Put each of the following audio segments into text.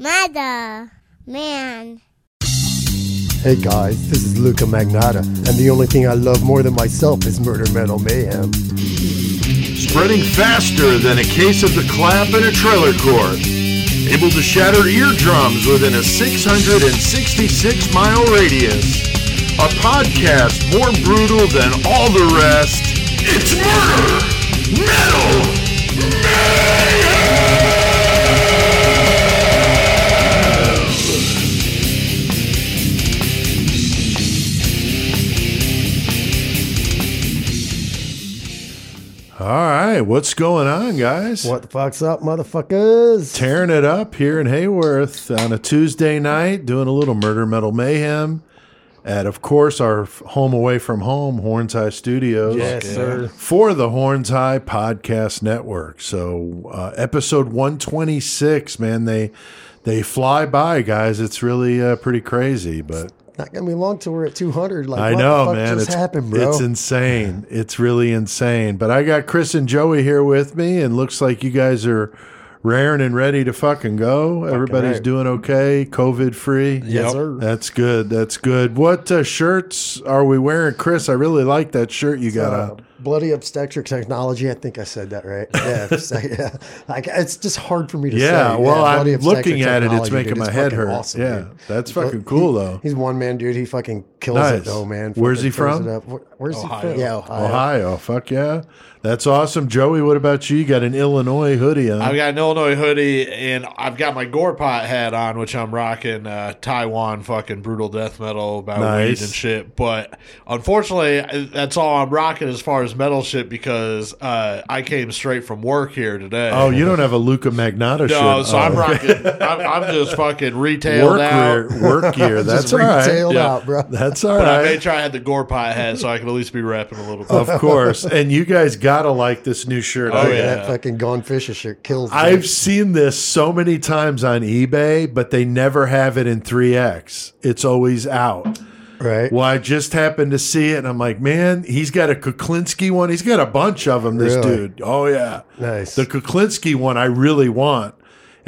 Mother, man. Hey guys, this is Luca Magnotta, and the only thing I love more than myself is Murder Metal Mayhem. Spreading faster than a case of the clap in a trailer court. Able to shatter eardrums within a 666 mile radius. A podcast more brutal than all the rest. It's Murder Metal All right, what's going on, guys? What the fuck's up, motherfuckers? Tearing it up here in Heyworth on a Tuesday night, doing a little murder metal mayhem at, of course, our home away from home, Horns High Studios. Yes, sir. For the Horns High Podcast Network. So, uh, episode 126, man, they they fly by, guys. It's really uh, pretty crazy, but Not gonna be long till we're at 200. Like, I what know, the fuck man. Just it's happened, bro. it's insane. It's really insane. But I got Chris and Joey here with me, and looks like you guys are raring and ready to fucking go. Everybody's right. doing okay, COVID free. yes, sir. That's good. That's good. What uh, shirts are we wearing, Chris? I really like that shirt you got on. Bloody obstetric technology. I think I said that right. Yeah, so, yeah. Like it's just hard for me to say. Yeah, well, I'm Obstetric looking at it. It's making dude. my It's head hurt. awesome, yeah, dude. that's He- fucking cool he- though. He's one man, dude. He fucking kills Nice. it though, man. Where's he from? it. Where- Where's Ohio. he from? Yeah, Ohio. Ohio. Fuck yeah, that's awesome. Joey, what about you? You got an Illinois hoodie on. I've got an Illinois hoodie and I've got my gore pot hat on, which I'm rocking uh, Taiwan fucking brutal death metal about Nice. weed and shit. But unfortunately, that's all I'm rocking as far as metal shit because uh, I came straight from work here today. oh, you don't have a Luca Magnotta shirt. no, so Oh, I'm rocking. I'm, I'm just fucking retailed work out. gear. Work gear. That's Just all right. retailed Yeah. out, bro. That's all But I right. made sure I had the gore pot hat so I could at least be repping a little bit. Of course. And you guys gotta like this new shirt. Oh, I- yeah. That fucking Gone Fishing shirt kills. Me. I've seen this so many times on eBay, but they never have it in 3X. It's always out. right. Well, I just happened to see it, and I'm like, man, he's got a Kuklinski one. He's got a bunch of them, this Really? dude. Oh, yeah. Nice. The Kuklinski one I really want.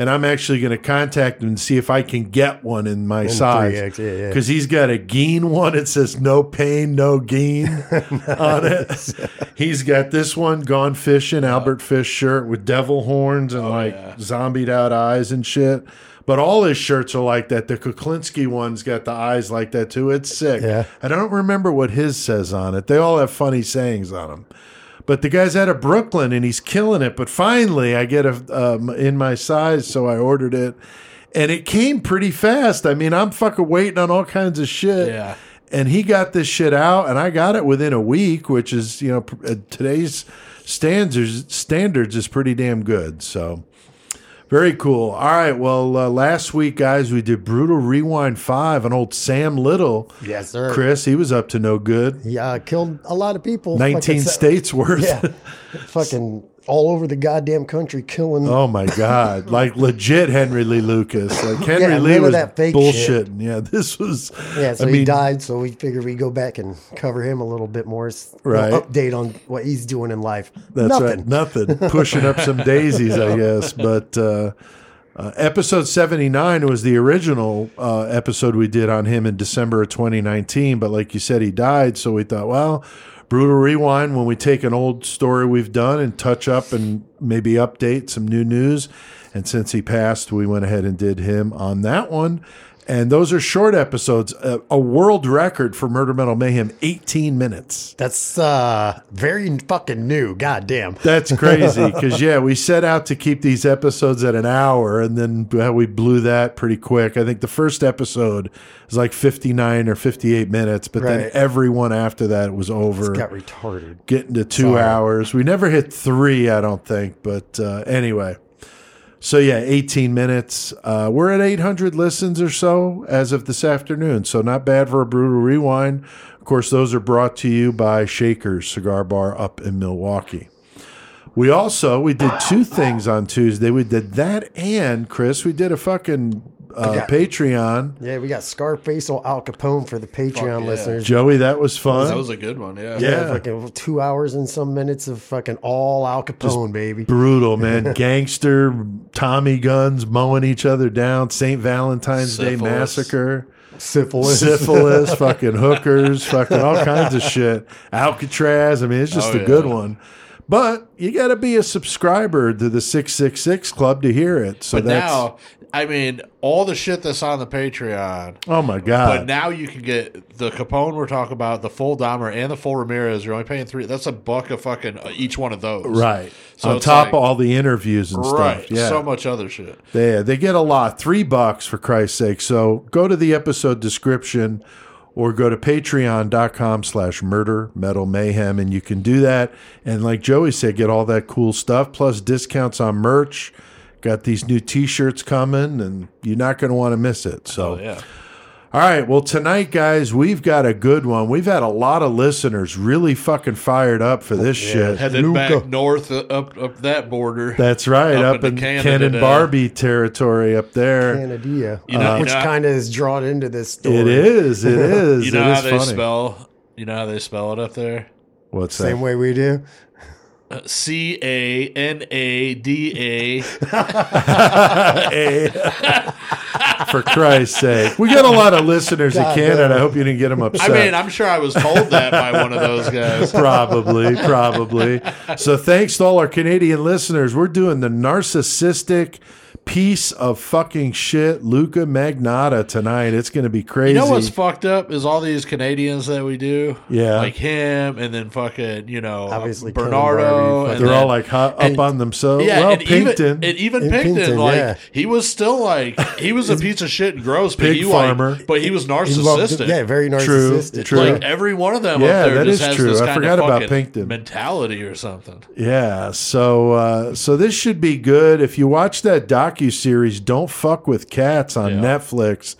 And I'm actually going to contact him and see if I can get one in my size. 3X, yeah, yeah. Because he's got a Gein one. It says no pain, no Gein on it. He's got this one, Gone Fishing, Albert Fish shirt with devil horns and oh, like yeah. zombied out eyes and shit. But all his shirts are like that. The Kuklinski one's got the eyes like that too. It's sick. Yeah. I don't remember what his says on it. They all have funny sayings on them. But the guy's out of Brooklyn and he's killing it. But finally, I get a um, in my size, so I ordered it, and it came pretty fast. I mean, I'm fucking waiting on all kinds of shit. Yeah. And he got this shit out, and I got it within a week, which is you know uh, today's standards standards is pretty damn good. So. Very cool. All right. Well, uh, last week, guys, we did Brutal Rewind 5 on old Sam Little. Yes, sir. Chris, he was up to no good. Yeah, killed a lot of people. 19 Fucking states worth. Yeah, fucking all over the goddamn country killing. Oh my God! Like legit Henry Lee Lucas. Like Henry Yeah, Lee was that fake bullshitting. Yeah, this was. Yeah, so I he mean, died, so we figured we'd go back and cover him a little bit more. s- you know, Right. update on what he's doing in life. That's Nothing. right. Nothing. Pushing up some daisies, I guess. But uh, uh, episode 79 was the original uh, episode we did on him in December of 2019. But like you said, he died. So we thought, well, Brutal Rewind, when we take an old story we've done and touch up and maybe update some new news. And since he passed, we went ahead and did him on that one. And those are short episodes. Uh, a world record for Murder Metal Mayhem, 18 minutes. That's uh very fucking new. God damn. That's crazy because yeah, we set out to keep these episodes at an hour, and then well, we blew that pretty quick. I think the first episode was like fifty nine or fifty eight minutes, but then Right. every one after that was over, Got retarded. getting to two Sorry. hours. We never hit three, I don't think, but uh, anyway. So yeah, 18 minutes. Uh, we're at 800 listens or so as of this afternoon. So not bad for a brutal rewind. Of course, those are brought to you by Shakers Cigar Bar up in Milwaukee. We also we did two things on Tuesday. We did that and Chris, we did a fucking uh, got- Patreon. Yeah, we got Scarface or Al Capone for the Patreon yeah. listeners. Joey, that was fun. That was a good one. Yeah. Yeah. Yeah, fucking two hours and some minutes of fucking all Al Capone, baby. brutal, man. Gangster, Tommy guns mowing each other down. St. Valentine's Day massacre. Syphilis. syphilis, fucking hookers, fucking all kinds of shit. Alcatraz. I mean, it's just Oh, a good one. But you got to be a subscriber to the 666 Club to hear it. So But that's. now, I mean, all the shit that's on the Patreon. oh my god! But now you can get the Capone we're talking about, the full Dahmer and the full Ramirez. You're only paying three. That's a buck of fucking uh, each one of those. right. So On top like- of all the interviews and Right. stuff. Yeah. So much other shit. They, they get a lot. Three bucks for Christ's sake. So go to the episode description or go to patreon.com slash murder metal mayhem and you can do that. And like Joey said, get all that cool stuff plus discounts on merch. Got these new t-shirts coming and you're not going to want to miss it. So Oh, yeah. all right. Well, tonight, guys, we've got a good one. We've had a lot of listeners really fucking fired up for this shit. Headed Luca. back north uh, up up that border. That's right, Up up, in Canada Ken and. Barbie territory up there. Canada, You know- which you know- kind of is drawn into this story. It is. It is. you know it how is they funny. spell. You know how they spell it up there. What's Same that? way we do. C A N A D A. For Christ's sake, we got a lot of listeners in Canada. damn. I hope you didn't get them upset. I mean, I'm sure I was told that by one of those guys. probably, probably. So thanks to all our Canadian listeners. We're doing the narcissistic piece of fucking shit, Luca Magnotta tonight. It's going to be crazy. You know what's fucked up is all these Canadians that we do. Yeah. Like him, and then fucking, you know, Obviously, Bernardo. And They're then- all like hot, up and- on themselves. Yeah, well, and even, Pickton, and even In Pickton, Pickton, like yeah. he was still like he was a piece of shit and gross, but Pig he farmer. like, but he was He loved- narcissistic. yeah, very True, narcissistic. true. Like every one of them Yeah, up there that just is has true. this I kind forgot of about fucking Pickton. mentality or something. Yeah, so uh, so this should be good. If you watch that docu series, "Don't Fuck with Cats" on Yeah. Netflix,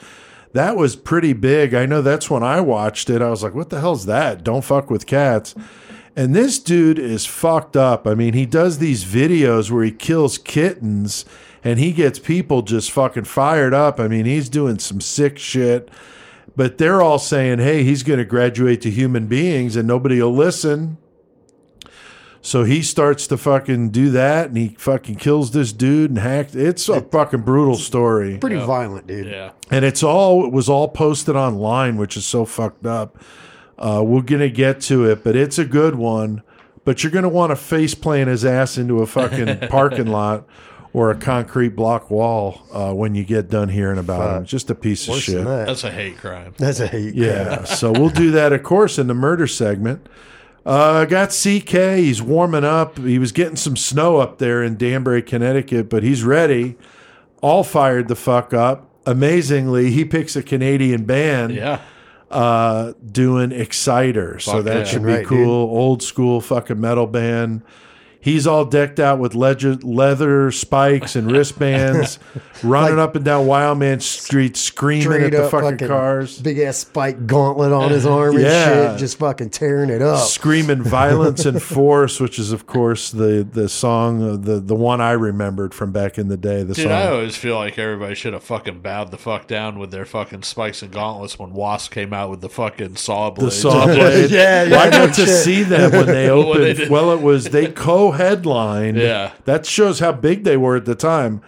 that was pretty big. I know that's when I watched it. I was like, "What the hell's that?" Don't fuck with cats. And this dude is fucked up. I mean, he does these videos where he kills kittens, and he gets people just fucking fired up. I mean, he's doing some sick shit. But they're all saying, "Hey, he's going to graduate to human beings," and nobody will listen. So he starts to fucking do that, and he fucking kills this dude and hacked. It's a fucking brutal story, Pretty violent, dude. Yeah. and it's all it was all posted online, which is so fucked up. Uh, we're gonna get to it, but it's a good one. But you're gonna want to face plant his ass into a fucking parking lot or a concrete block wall uh, when you get done hearing about him. Just a piece of shit. that. That's a hate crime. That's a hate. Yeah, so we'll do that, of course, in the murder segment. Uh, got CK. He's warming up. He was getting some snow up there in Danbury, Connecticut, but he's ready. All fired the fuck up. Amazingly, he picks a Canadian band Yeah. uh, doing Exciter. so that yeah. should be Right, cool. Old school fucking metal band. He's all decked out with leather, leather spikes and wristbands, running up and down Wild Man Street, screaming at the up fucking, cars. Big ass spike gauntlet on his arm and Yeah. shit, just fucking tearing it up. screaming violence and force, which is of course the the song uh, the the one I remembered from back in the day. The Dude, song. I always feel like everybody should have fucking bowed the fuck down with their fucking spikes and gauntlets when Wasp came out with the fucking saw blade. the saw blade. Yeah, yeah, Well, I no to see them when they When opened. they well, it was they co-headlined. Yeah. that shows how big they were at the time.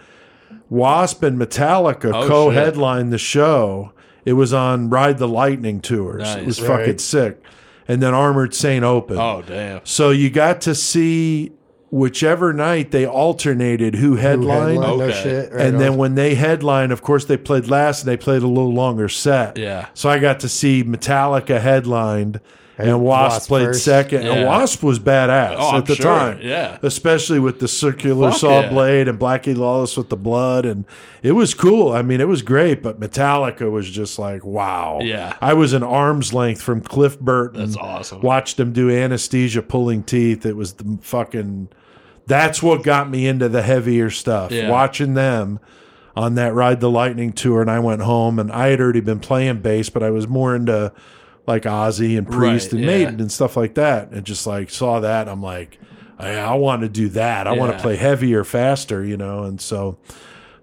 Wasp and Metallica Oh, co-headlined the show. It was on Ride the Lightning tours. It was Right. fucking sick. And then Armored Saint opened. Oh damn. So you got to see whichever night they alternated who Who headlined. headlined, No Okay. shit. right and then when they headlined, of course, they played last and they played a little longer set. Yeah. So I got to see Metallica headlined and, And Wasp, Wasp played first. second. And Wasp was badass Oh, at I'm the sure. time. Yeah. Especially with the circular Fuck saw yeah. blade and Blackie Lawless with the blood. And it was cool. I mean, it was great, but Metallica was just like, wow. Yeah. I was an arm's length from Cliff Burton. That's awesome. Watched him do anesthesia pulling teeth. It was the fucking. That's what got me into the heavier stuff. Yeah. Watching them on that Ride the Lightning tour, and I went home and I had already been playing bass, but I was more into like Ozzy and Priest Right, and yeah. Maiden and stuff like that, and just like saw that, I'm like, I, I want to do that. I want to play heavier, faster, you know, and so.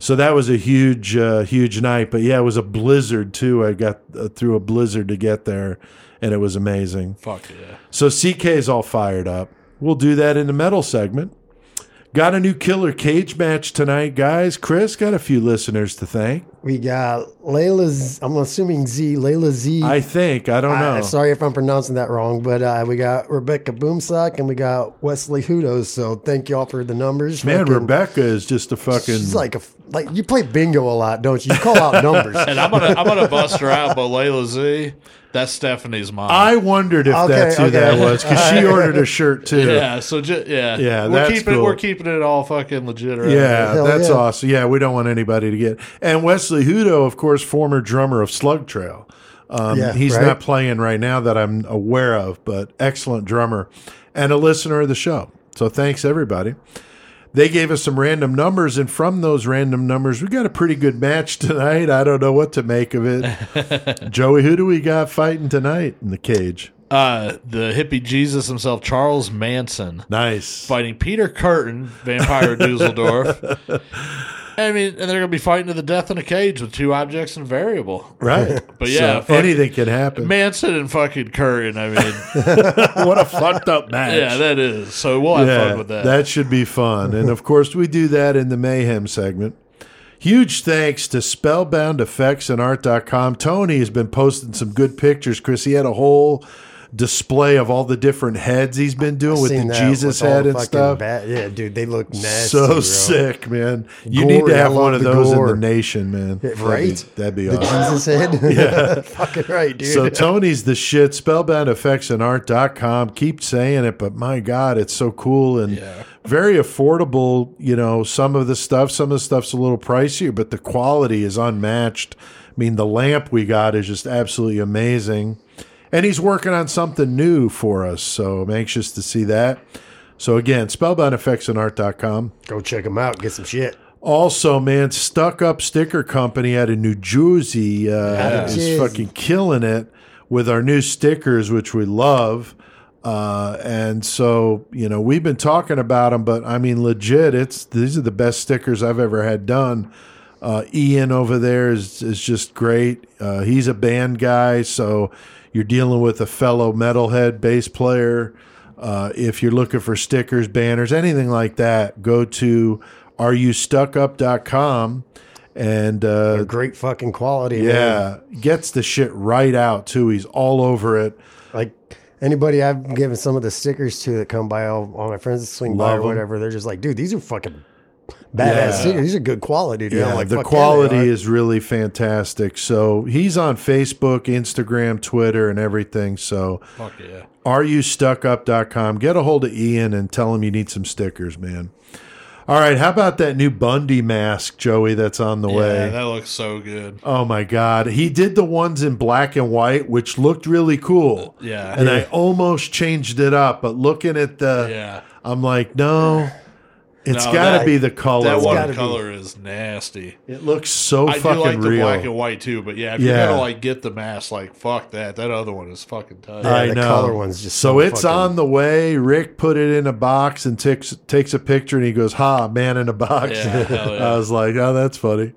So that was a huge, uh, huge night. But yeah, it was a blizzard too. I got uh, through a blizzard to get there, and it was amazing. Fuck yeah. So CK is all fired up. We'll do that in the metal segment. Got a new killer cage match tonight, guys. Chris got a few listeners to thank. We got Layla's. I'm assuming Z. Layla Z. I think I don't know. Uh, sorry if I'm pronouncing that wrong, but uh, we got Rebecca Boomsock and we got Wesley Hudos. So thank y'all for the numbers. Man, Fucking- Rebecca is just a fucking. She's like a like you play bingo a lot, don't you? You call out numbers. And I'm gonna I'm gonna bust her out, but Layla Z, that's Stephanie's mom. I wondered if Okay, that's who okay. that was because she ordered a shirt too. yeah, so ju- yeah, Yeah, we're that's keeping cool. it, we're keeping it all fucking legit. Around Yeah, Hell that's yeah. awesome. Yeah, we don't want anybody to get. And Wesley Hudo, of course, former drummer of Slug Trail. Um, Yeah, he's right. not playing right now that I'm aware of, but excellent drummer and a listener of the show. So thanks everybody. They gave us some random numbers, and from those random numbers, we got a pretty good match tonight. I don't know what to make of it. Joey, who do we got fighting tonight in the cage? Uh, the hippie Jesus himself, Charles Manson, Nice. fighting Peter Kürten, Vampire Dusseldorf. I mean, and they're gonna be fighting to the death in a cage with two objects and variable. Right. But yeah, So fuck- anything can happen. Manson and fucking Kürten. I mean, what a fucked up match. yeah, that is. So we'll have fun with that. that. should be fun. and of course, we do that in the Mayhem segment. Huge thanks to Spellbound Effects and Art.com. Tony has been posting some good pictures. Chris, he had a whole display of all the different heads he's been doing with the Jesus with head and stuff. bat- yeah, dude, they look nasty. so bro. sick, man. You Gory, need to have one of those in the nation, man. That'd be- right? That'd be, The awesome. Jesus head. Yeah, fucking right, dude. So Tony's the shit. Spellbound Effects and Art.com. Keep saying it, but my God, it's so cool and very affordable. You know, some of the stuff, some of the stuff's a little pricier, but the quality is unmatched. I mean, the lamp we got is just absolutely amazing. And he's working on something new for us, so I'm anxious to see that. So again, Spellbound Effects and Art.com. Go check them out. Get some shit. Also, man, Stuck Up Sticker Company out of New Jersey uh, Out of is fucking killing it with our new stickers, which we love. Uh, and so, you know, we've been talking about them, but I mean, legit, it's these are the best stickers I've ever had done. Uh, Ian over there is is just great. Uh, he's a band guy, so you're dealing with a fellow metalhead bass player. Uh, if you're looking for stickers, banners, anything like that, go to areyoustuckup.com and uh, Great fucking quality. man. yeah, gets the shit right out too. He's all over it. Like anybody I've given some of the stickers to that come by, all, all my friends that swing by Love or 'em. whatever, they're just like, dude, these are fucking badass Yeah. stickers. These are good quality, dude. Yeah, like, the "Fuck yeah, quality is really fantastic. So he's on Facebook, Instagram, Twitter, and everything. So Fuck yeah. areyoustuckup.com. Get a hold of Ian and tell him you need some stickers, man. All right, how about that new Bundy mask, Joey, that's on the Yeah, way? that looks so good. Oh my God. He did the ones in black and white, which looked really cool. Yeah. And I almost changed it up, but looking at the, Yeah. I'm like, no, it's No, got to that- be the color. That one. gotta be. watercolor is nasty. It looks so I do fucking like the black and white too, but yeah, if you're gonna like get the mask, like fuck that. That other one is fucking tight. Yeah, I the know. color one's just so so it's fucking- on the way. Rick put it in a box and takes takes a picture and he goes, "Ha, man in a box." Yeah, yeah. I was like, "Oh, that's funny."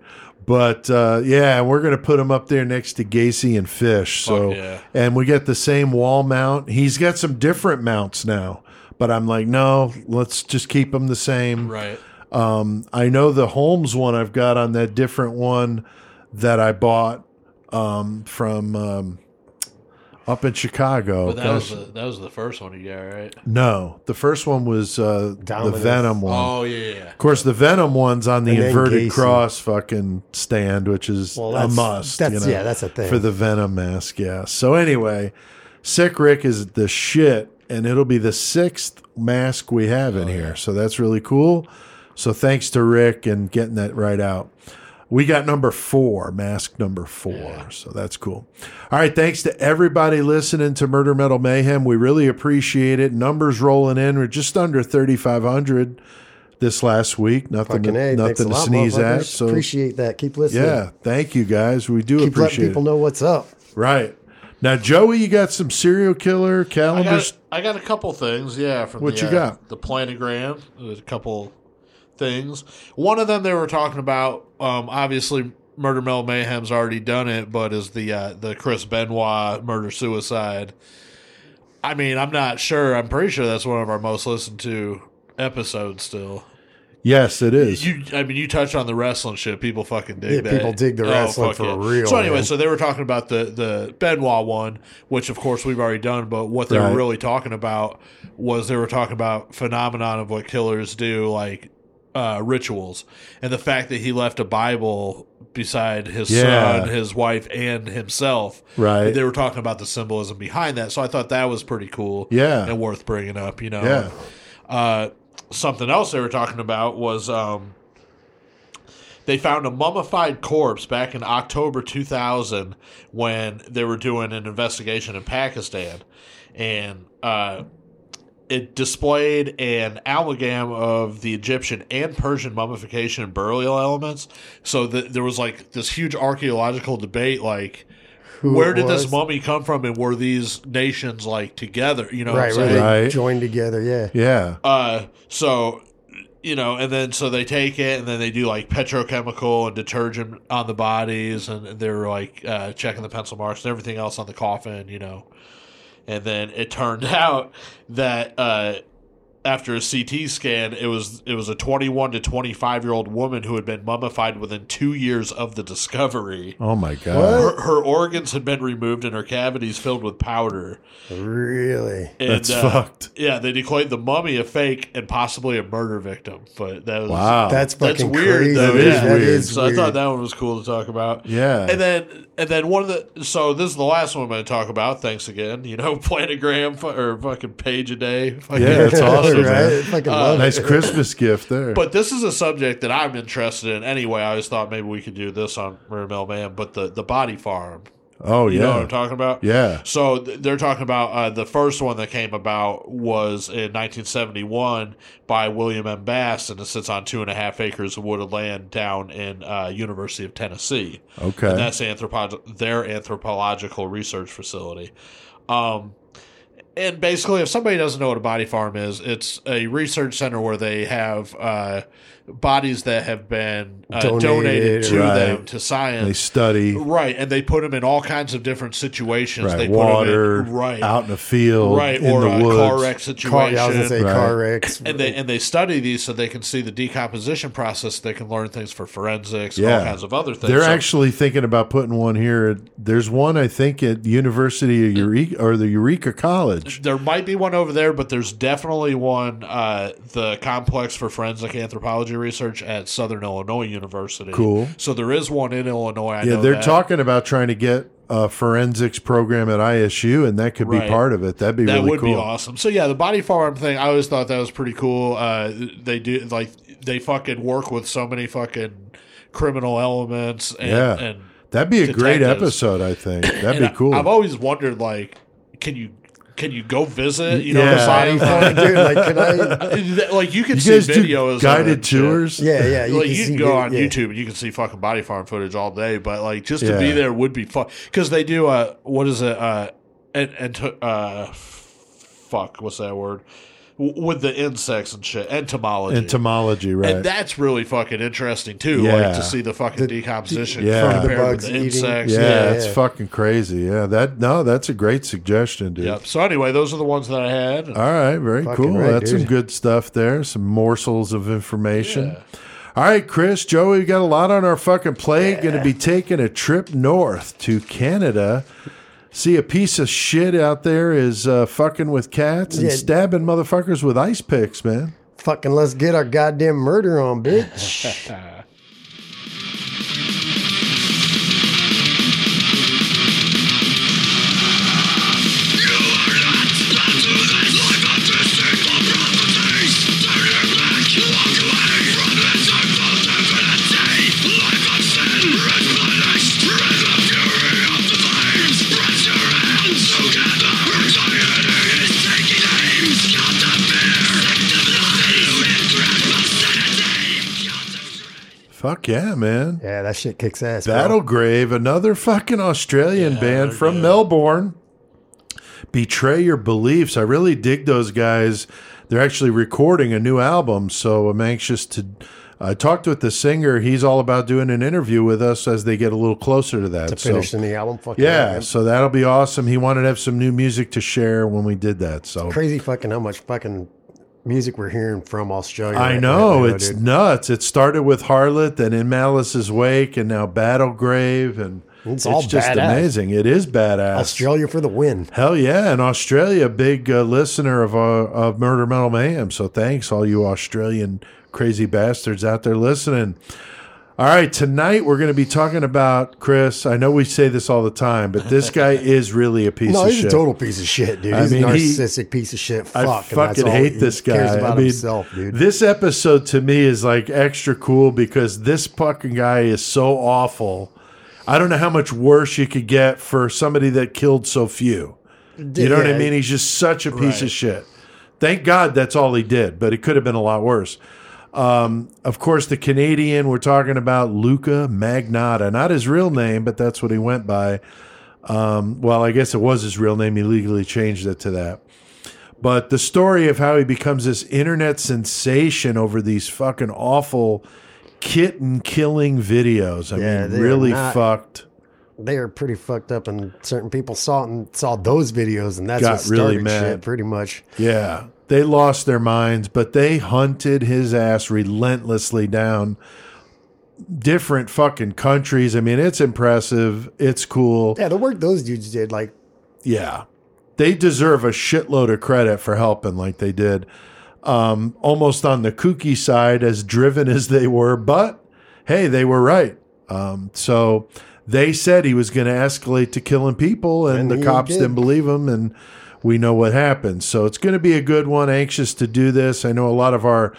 But uh, yeah, and we're gonna put him up there next to Gacy and Fish. So Fuck yeah. and we get the same wall mount. He's got some different mounts now, but I'm like, no, let's just keep them the same. Right. Um, I know the Holmes one I've got on that different one that I bought um, from um, up in Chicago. But that was the that was the first one you got, right? No, the first one was uh, the Dominus. Venom one. Oh yeah, yeah. Of course, the Venom one's on the And then inverted Gacy. cross fucking stand, which is Well, a that's- must. that's- you know, yeah, that's a thing. for the Venom mask. Yeah. So anyway, Sick Rick is the shit, and it'll be the sixth mask we have Oh, in here. So that's really cool. So thanks to Rick and getting that right out. We got number four, mask number four. So that's cool. All right. Thanks to everybody listening to Murder Metal Mayhem. We really appreciate it. Numbers rolling in. We're just under 3,500 this last week. Nothing, Fucking to, thanks nothing to sneeze at. So, appreciate that. Keep listening. yeah. Thank you guys. We do appreciate Keep letting appreciate people it. know what's up. Right. Now, Joey, you got some serial killer I calendars. got I got a couple things, yeah. From What the, you got? The planogram. There's a couple things. One of them they were talking about. Um, obviously, Murder Metal Mayhem's already done it, but is the uh, the Chris Benoit murder suicide. I mean, I'm not sure. I'm pretty sure that's one of our most listened to episodes still. Yes, it is. You, I mean, you touched on the wrestling shit. People fucking dig Yeah, that. people dig the wrestling fuck for real, So anyway, man. so they were talking about the the Benoit one, which of course we've already done. But what they Right. were really talking about was they were talking about phenomenon of what killers do, like uh, rituals, and the fact that he left a Bible beside his Yeah. son, his wife, and himself. Right. They were talking about the symbolism behind that. So I thought that was pretty cool. Yeah. and worth bringing up. You know. Yeah. Uh, something else they were talking about was um, they found a mummified corpse back in October 2000 when they were doing an investigation in Pakistan, and uh, it displayed an amalgam of the Egyptian and Persian mummification and burial elements. So th- there was like this huge archaeological debate, like. Who Where it did this mummy come from, and were these nations like together? You know, what I'm Right, where saying? they Right. joined together. Yeah. yeah. Uh, so you know, and then so they take it and then they do like petrochemical and detergent on the bodies, and they're like uh, checking the pencil marks and everything else on the coffin, you know. And then it turned out that uh, after a CT scan, it was it was a 21 to 25 year old woman who had been mummified within two years of the discovery. Oh my god. Her, her organs had been removed and her cavities filled with powder. Really. And, That's uh, fucked. Yeah, they declared the mummy a fake and possibly a murder victim. But that was Wow. That's That's weird, crazy. though, dude. yeah. That That is is so I thought that one was cool to talk about. Yeah. And then and then one of the so this is the last one I'm going to talk about. Thanks again. You know, planogram fu- or fucking page a day. Fucking- Yeah, that's awesome, right? man. Fucking Uh, love Nice it. Christmas gift there. But this is a subject that I'm interested in anyway. I always thought maybe we could do this on Murder Mill Man, but the the body farm. oh You yeah. know what I'm talking about? yeah. So th- they're talking about uh, the first one that came about was in 1971 by William M. Bass, and it sits on two and a half acres of wooded land down in uh, University of Tennessee. Okay. and that's anthropo- their anthropological research facility. Um, and basically, if somebody doesn't know what a body farm is, it's a research center where they have uh, bodies that have been uh, donated, Donated, to right. them to science. They study Right, and they put them in all kinds of different situations. right They put 'em water in, right, out in the field, right, in or the a woods. car wreck Car, situation. yeah, I was gonna say Right. car wrecks. and they and they study these so they can see the decomposition process. They can learn things for forensics, Yeah. all kinds of other things. They're So- actually thinking about putting one here. There's one I think at University of Eureka or the Eureka College. There might be one over there, but there's definitely one, uh, the Complex for Forensic Anthropology Research at Southern Illinois University. Cool. So there is one in Illinois. I Yeah, they're that. talking about trying to get a forensics program at ISU, and that could be part of it. That'd be That really would cool. be awesome. So yeah, the body farm thing, I always thought that was pretty cool. Uh, they do like they fucking work with so many fucking criminal elements. And, Yeah. and That'd be a great episode. I think that'd be I- cool. I've always wondered, like, can you can you go visit? You know, Yeah. the body Body farm? farm, dude. Like, can I? like you can you see guys do videos, of guided and shit. tours. Yeah, yeah. like you see can go it, on yeah. YouTube and you can see fucking body farm footage all day, but like just to Yeah. be there would be fun because they do uh what is it uh and and uh fuck what's that word W- with the insects and shit entomology Entomology, right? and that's really fucking interesting too Yeah. like to see the fucking decomposition yeah. compared From the with the eating. insects yeah, yeah, it's fucking crazy. Yeah, that no, that's a great suggestion, dude. Yep. So anyway, those are the ones that I had. All right, very Fucking cool. right, That's some good stuff there. Some morsels of information. Yeah. All right, Chris, Joey, we got a lot on our fucking plate. Going to be taking a trip north to Canada. See a piece of shit out there is uh, fucking with cats and Yeah. stabbing motherfuckers with ice picks, man. Fucking let's get our goddamn murder on, bitch. Fuck yeah, man. yeah, that shit kicks ass. bro. Battle Grave, another fucking Australian band from good. Melbourne. Betray Your Beliefs. I really dig those guys. they're actually recording a new album. So I'm anxious to. I talked with the singer. He's all about doing an interview with us as they get a little closer to that. To So- finish the album, fucking yeah, man. so that'll be awesome. He wanted to have some new music to share when we did that. So crazy fucking how much fucking music we're hearing from Australia. I right know now, it's dude. nuts. It started with Harlot, then in Malice's wake, and now Battlegrave, and It's it's, all just badass. amazing. It is badass. Australia for the win. Hell yeah, and Australia, big uh, listener of uh, of Murder Metal Mayhem. So thanks, all you Australian crazy bastards out there listening. All right, tonight we're going to be talking about Chris. I know we say this all the time, but this guy is really a piece No, of he's shit. a total piece of shit, dude. I He's mean, a he- narcissistic piece of shit. Fuck. I fucking hate he this guy. about I mean, himself, dude. this episode to me is like extra cool because this fucking guy is so awful. I don't know how much worse you could get for somebody that killed so few. You know what I mean? He's just such a piece Right. of shit. Thank God that's all he did, but it could have been a lot worse. Um, of course, the Canadian we're talking about, Luca Magnotta, not his real name, but that's what he went by. Um, well, I guess it was his real name. He legally changed it to that. But the story of how he becomes this internet sensation over these fucking awful kitten killing videos. I Yeah, mean, really not- fucked. they are pretty fucked up, and certain people saw it and saw those videos, and that's Got what started really mad. shit, pretty much. Yeah. They lost their minds, but they hunted his ass relentlessly down different fucking countries. I mean, it's impressive. It's cool. Yeah, the work those dudes did, like, Yeah. They deserve a shitload of credit for helping like they did. Um, almost on the kooky side, as driven as they were, but hey, they were right. Um, so they said he was going to escalate to killing people, and, And the cops did. didn't believe him, and we know what happened. So it's going to be a good one. Anxious to do this. I know a lot of our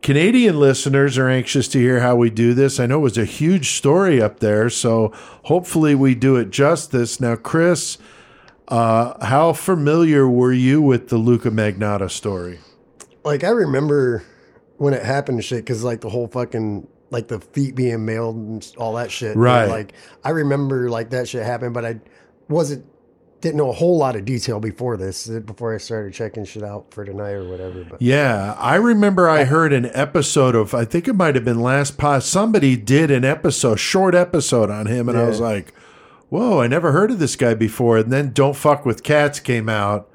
Canadian listeners are anxious to hear how we do this. I know it was a huge story up there, so hopefully we do it justice. Now, Chris, uh, how familiar were you with the Luca Magnotta story? like I remember when it happened and shit, because like the whole fucking like the feet being mailed and all that shit. Right. Like I remember like that shit happened, but I wasn't didn't know a whole lot of detail before this, before I started checking shit out for tonight or whatever. But Yeah, I remember I heard an episode of I think it might have been last pod. Somebody did an episode, short episode on him, and I was like, "Whoa, I never heard of this guy before." And then "Don't Fuck with Cats" came out,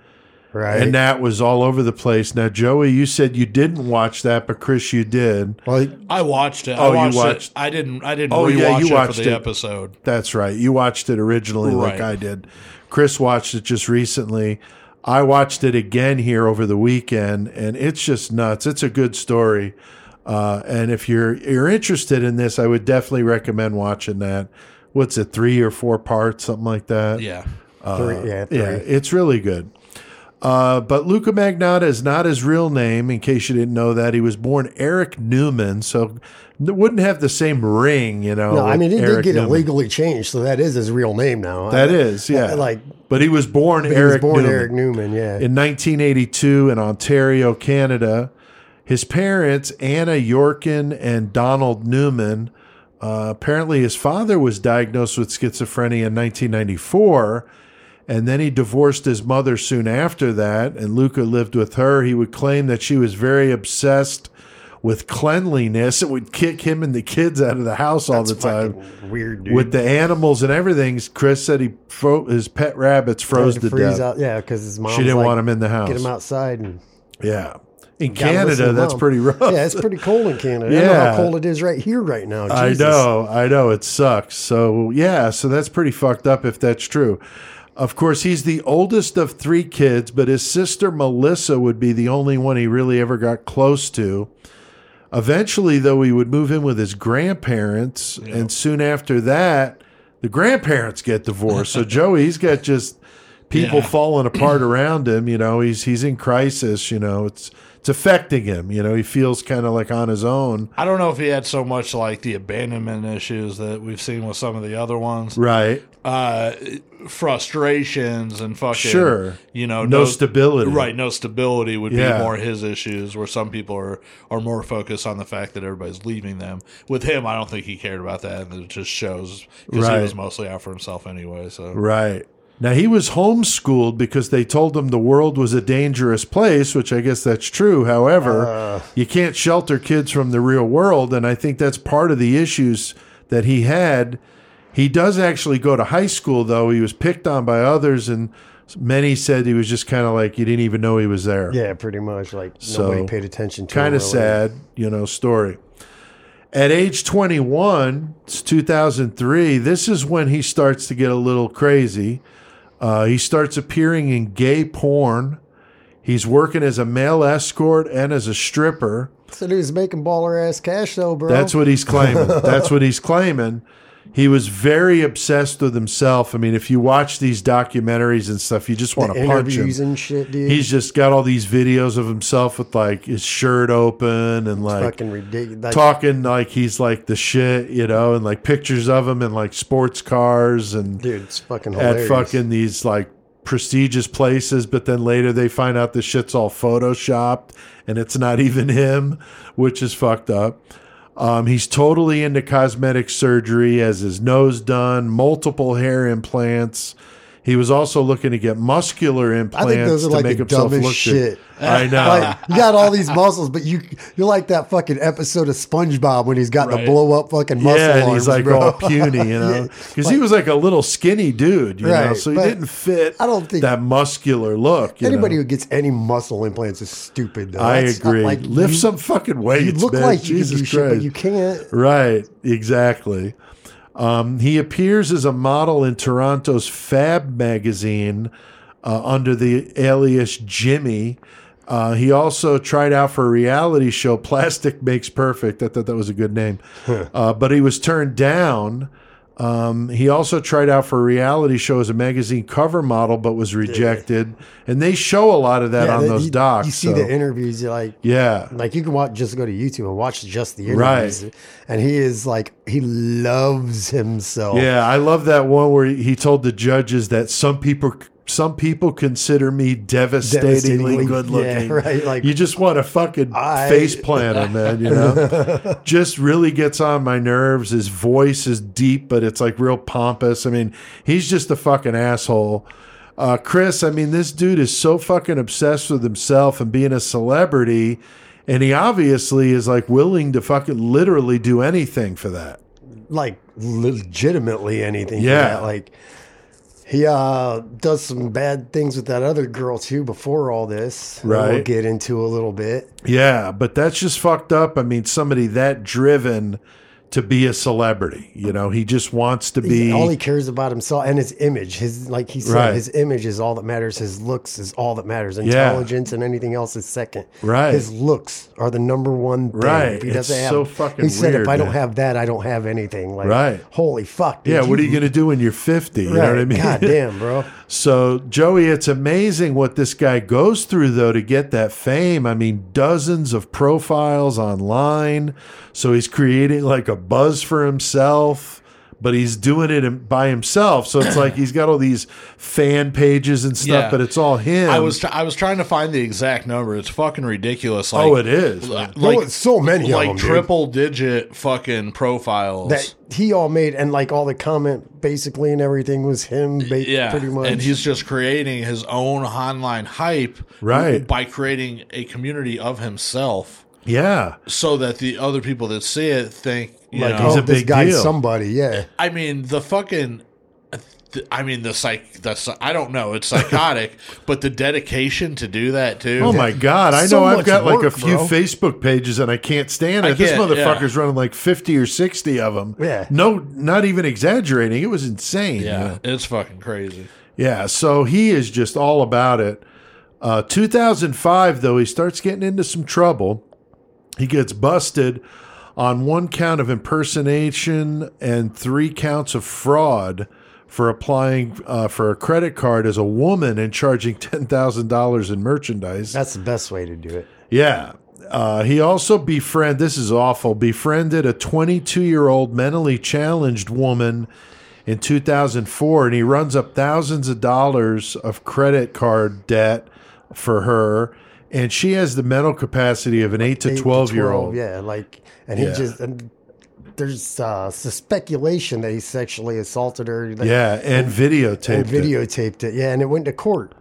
right. and that was all over the place. Now, Joey, you said you didn't watch that, but Chris, you did. well, I watched it. Oh, I you watched, watched- it. I didn't. I didn't Oh, rewatch yeah, you it watched for the it. episode. That's right. You watched it originally, like I did. Chris watched it just recently. I watched it again here over the weekend, and it's just nuts. It's a good story, uh, and if you're you're interested in this, I would definitely recommend watching that. What's it, three or four parts, something like that? Yeah. three, yeah, three. Yeah, it's really good. Uh, but Luca Magnotta is not his real name, in case you didn't know that. He was born Eric Newman, so n- wouldn't have the same ring, you know. No, I mean, he Eric did get Newman. it legally changed, so that is his real name now. That I- is, yeah. Like but he was born he was Eric born Newman Eric Newman. Yeah, in 1982 in Ontario, Canada. His parents, Anna Yourkin and Donald Newman, uh, apparently his father was diagnosed with schizophrenia in 1994, and then he divorced his mother soon after that. And Luca lived with her. He would claim that she was very obsessed with cleanliness and would kick him and the kids out of the house all the time weird, dude. with the animals and everything. Chris said he fro- his pet rabbits froze to freeze death. out, yeah, because his mom She didn't want him in the house. Get him outside and Yeah. In Canada, that's pretty rough. Yeah, it's pretty cold in Canada. I know Yeah. how cold it is right here right now. I know, I know, it sucks. So yeah, so that's pretty fucked up if that's true. Of course, he's the oldest of three kids, but his sister Melissa would be the only one he really ever got close to. Eventually, though, he would move in with his grandparents, and soon after that, the grandparents get divorced. so Joey, he's got just people Yeah. falling apart around him. You know, he's he's in crisis. You know, it's it's affecting him. You know, he feels kind of like on his own. I don't know if he had so much like the abandonment issues that we've seen with some of the other ones. Right. Uh, frustrations and fucking Sure. You know, No stability. Right, no stability would Yeah. be more his issues. Where some people are are more focused on the fact that everybody's leaving them. With him, I don't think he cared about that, and it just shows because Right. he was mostly out for himself anyway. So Right. Now he was homeschooled because they told him the world was a dangerous place, which I guess that's true. However, you can't shelter kids from the real world, and I think that's part of the issues that he had. He does actually go to high school though. He was picked on by others and many said he was just kind of like you didn't even know he was there. Yeah, pretty much. Like So, nobody paid attention to. Him. Kind of really. sad, you know, story. At age 21, it's 2003, this is when he starts to get a little crazy. Uh, he starts appearing in gay porn. He's working as a male escort and as a stripper. So dude's making baller ass cash though, bro. That's what he's claiming. That's what he's claiming. He was very obsessed with himself. I mean, if you watch these documentaries and stuff, you just want to punch him. and shit, dude. He's just got all these videos of himself with like his shirt open and like fucking ridiculous. Like, talking like he's like the shit, you know, and like pictures of him in like sports cars and dude, it's fucking at fucking these like prestigious places, but then later they find out the shit's all photoshopped and it's not even him, which is fucked up. Um, he's totally into cosmetic surgery, has his nose done, multiple hair implants. He was also looking to get muscular I implants think those are to like make the himself dumbest look shit. good. I know. Like you got all these muscles, but you you're like that fucking episode of SpongeBob when he's got the blow up fucking muscle yeah, and arms, he's like bro. all puny, you know, Yeah, because he was like a little skinny dude, you know, Right, so he didn't fit. I don't think- that muscular look. You Anybody know? who gets any muscle implants is stupid. Though. I That's not agree. Like Lift you, some fucking weights. You look man. like you Jesus can do shit, but you can't. Right, exactly. Um, he appears as a model in Toronto's Fab magazine uh, under the alias Jimmy. Uh, he also tried out for a reality show, Plastic Makes Perfect. I thought that was a good name. uh, but he was turned down. Um, he also tried out for a reality show as a magazine cover model, but was rejected. And they show a lot of that on the- those you, docs. You see so- the interviews, you're like, yeah. like you can watch, just go to YouTube and watch just the Right. interviews, and he is like, he loves himself. Yeah, I love that one where he he told the judges that some people some people consider me devastatingly, Devastatingly, good looking. yeah, right, like- you just want to fucking I- face plant him, man. You know, just really gets on my nerves. His voice is deep, but it's like real pompous. I mean, he's just a fucking asshole. Uh, Chris, I mean, this dude is so fucking obsessed with himself and being a celebrity, and he obviously is like willing to fucking literally do anything for that. like legitimately anything. for Yeah. that. like he uh does some bad things with that other girl too before all this. that We'll get into a little bit. Yeah, but that's just fucked up. I mean, somebody that driven to be a celebrity, you know, he just wants to be. all he cares about himself and his image. His like he said, Right. his image is all that matters. His looks is all that matters. Intelligence and anything else is second. Right. His looks are the number one thing. Right. If he doesn't have, so fucking He said, weird, "If I don't have that, I don't have anything." Like, Right. Holy fuck. dude, yeah, what are you going to do when you're 50? You know what I mean? God damn, bro. So, Joey, it's amazing what this guy goes through, though, to get that fame. I mean, dozens of profiles online. So, he's creating like a buzz for himself, but he's doing it by himself. So, it's like he's got all these fan pages and stuff, Yeah. but it's all him. I was I was trying to find the exact number. It's fucking ridiculous. Oh, like, oh, it is. Like, There so many of like them, dude. triple digit fucking profiles. that he all made and like all the comment basically and everything was him ba- yeah, pretty much and he's just creating his own online hype, Right. By creating a community of himself, Yeah. so that the other people that see it think, you like know, he's oh a this big guy, deal. somebody yeah I mean, the fucking. I mean, the psych. That's I don't know. It's psychotic, but the dedication to do that too. Oh my god! I know I've much got like a few bro. Facebook pages and I can't stand it. I this can't, motherfucker's yeah. running like fifty or sixty of them. Yeah. No, not even exaggerating. It was insane. you Yeah, it's fucking crazy. Yeah. So he is just all about it. Uh, 2005, though, he starts getting into some trouble. He gets busted on one count of impersonation and three counts of fraud for applying uh, for a credit card as a woman and charging $10,000 in merchandise. that's the best way to do it Yeah. Uh, he also befriended, This is awful. Befriended a 22 year old mentally challenged woman in 2004, and he runs up thousands of dollars of credit card debt for her. And she has the mental capacity of an eight to Eight 12 year old. yeah like and he Yeah. just and there's uh, speculation that he sexually assaulted her. that- Yeah, and videotaped and it. videotaped it. Yeah, and it went to court.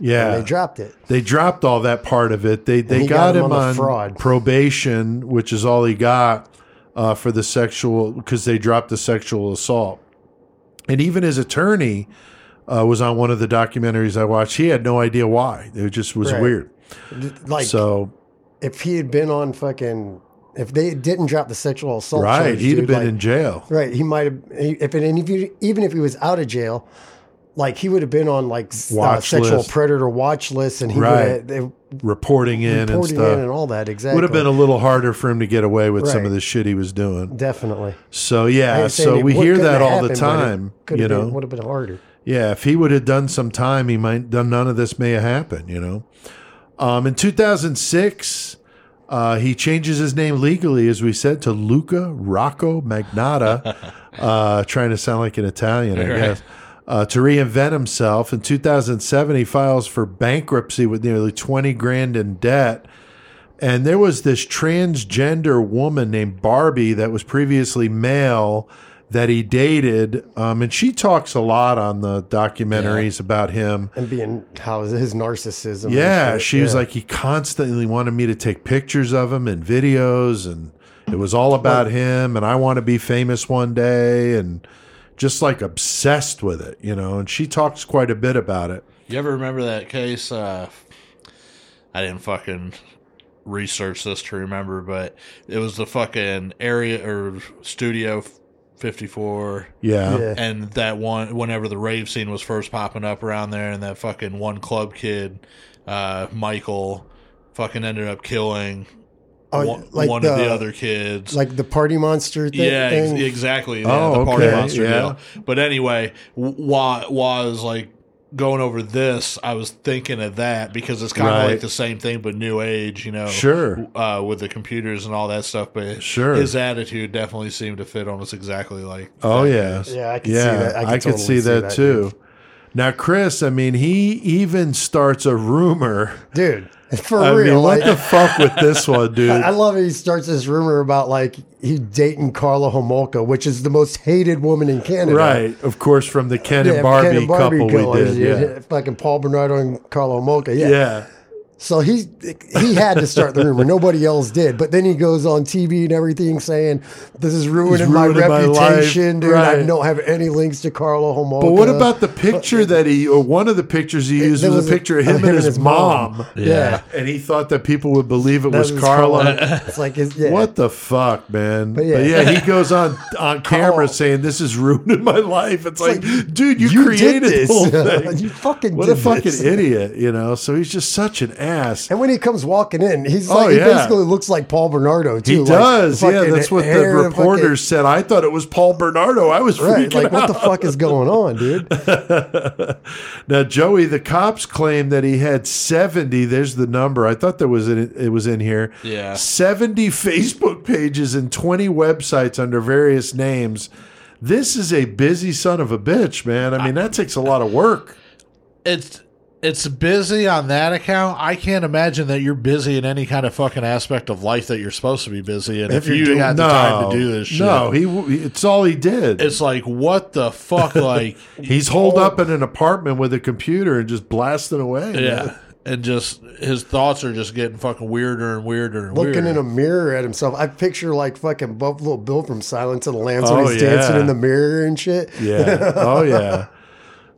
Yeah, And they dropped it. They dropped all that part of it. They they got, got him him on on fraud. probation, which is all he got uh, for the sexual because they dropped the sexual assault. And even his attorney uh, was on one of the documentaries I watched. He had no idea why. It just was Right. weird. Like so if he had been on fucking, if they didn't drop the sexual assault, right, charge, he'd have been like- in jail. Right, he might have. If it, and if he, even if he was out of jail, like he would have been on like uh, sexual list. predator watch list, and he Right. would have they Reporting in and stuff in and all that. Exactly, would have been a little harder for him to get away with some of the shit he was doing. definitely. So yeah, so we hear that all the happened, but it time. You know, been, would have been harder. Yeah, if he would have done some time, he might done none of this may have happened. You know, um, in 2006, uh, he changes his name legally, as we said, to Luca Rocco Magnotta, uh, trying to sound like an Italian, I Right. guess. Uh, to reinvent himself. In 2007, he files for bankruptcy with nearly 20 grand in debt. And there was this transgender woman named Barbie that was previously male that he dated. Um, and she talks a lot on the documentaries about him. And being how his narcissism. Yeah, shit, she was like, he constantly wanted me to take pictures of him and videos. And it was all about him. And I want to be famous one day. And just like obsessed with it, you know. And she talks quite a bit about it. You ever remember that case? Uh, I didn't fucking research this to remember, but it was the fucking area or studio 54 Yeah. Yeah. and that one whenever the rave scene was first popping up around there and that fucking one club kid uh michael fucking ended up killing Oh, one, like one of the the- other kids like the party monster thing. yeah ex- exactly yeah, Oh, the party okay, monster yeah. deal but anyway while, while was like going over this i was thinking of that because it's kind of Right. like the same thing but new age you know Sure. uh, with the computers and all that stuff but Sure. his attitude definitely seemed to fit almost exactly like Oh that yeah, guy's. Yeah, I can see that. I can could totally see see that, that, too. dude. Now, Chris, I mean, he even starts a rumor. dude. For I real, mean, what like, the fuck with this one, dude? I love it. He starts this rumor about like he dating Karla Homolka, which is the most hated woman in Canada. right, of course, from the Ken Yeah, and Barbie, Ken and Barbie couple we did. Yeah, Fucking Paul Bernardo and Karla Homolka. Yeah. yeah, So he he had to start the rumor. Nobody else did. But then he goes on TV and everything saying this is ruining, my ruining my reputation, life." dude. Right. I don't have any links to Karla Homolka. But what about the picture that he, or one of the pictures he used was, was a picture of him, and his, mom, Yeah. and he thought that people would believe it That was Carlo It's like his, yeah. What the fuck, man? But yeah. yeah, he goes on on camera Carl- saying this is ruining my life. It's, like, like, dude, you, you created did this. the whole thing. You fucking what did a fucking this. idiot, you know? So he's just such an ass. And when he comes walking in, he's Oh, like, yeah. he basically looks like Paul Bernardo too. He like, does, yeah. That's what the hair, reporters said. I thought it was Paul Bernardo. I was fucking- right? freaking Like, what the fuck is going on, dude? Now, Joey, the cops claim that he had seventy. There's the number. I thought there was in, it was in here. Yeah. seventy Facebook pages and twenty websites under various names. This is a busy son of a bitch, man. I mean, that takes a lot of work. it's it's busy on that account. I can't imagine that you're busy in any kind of fucking aspect of life that you're supposed to be busy in. If, you're you doing- got the time to do this shit, No, he. It's all he did. it's like what the fuck, like He's holed oh. up in an apartment with a computer and just blasting away. man. yeah, and just his thoughts are just getting fucking weirder and weirder and Looking weirder. in a mirror at himself, I picture like fucking Buffalo Bill from Silence of the Lambs Oh, when he's yeah. dancing in the mirror and shit. Yeah. Oh, yeah.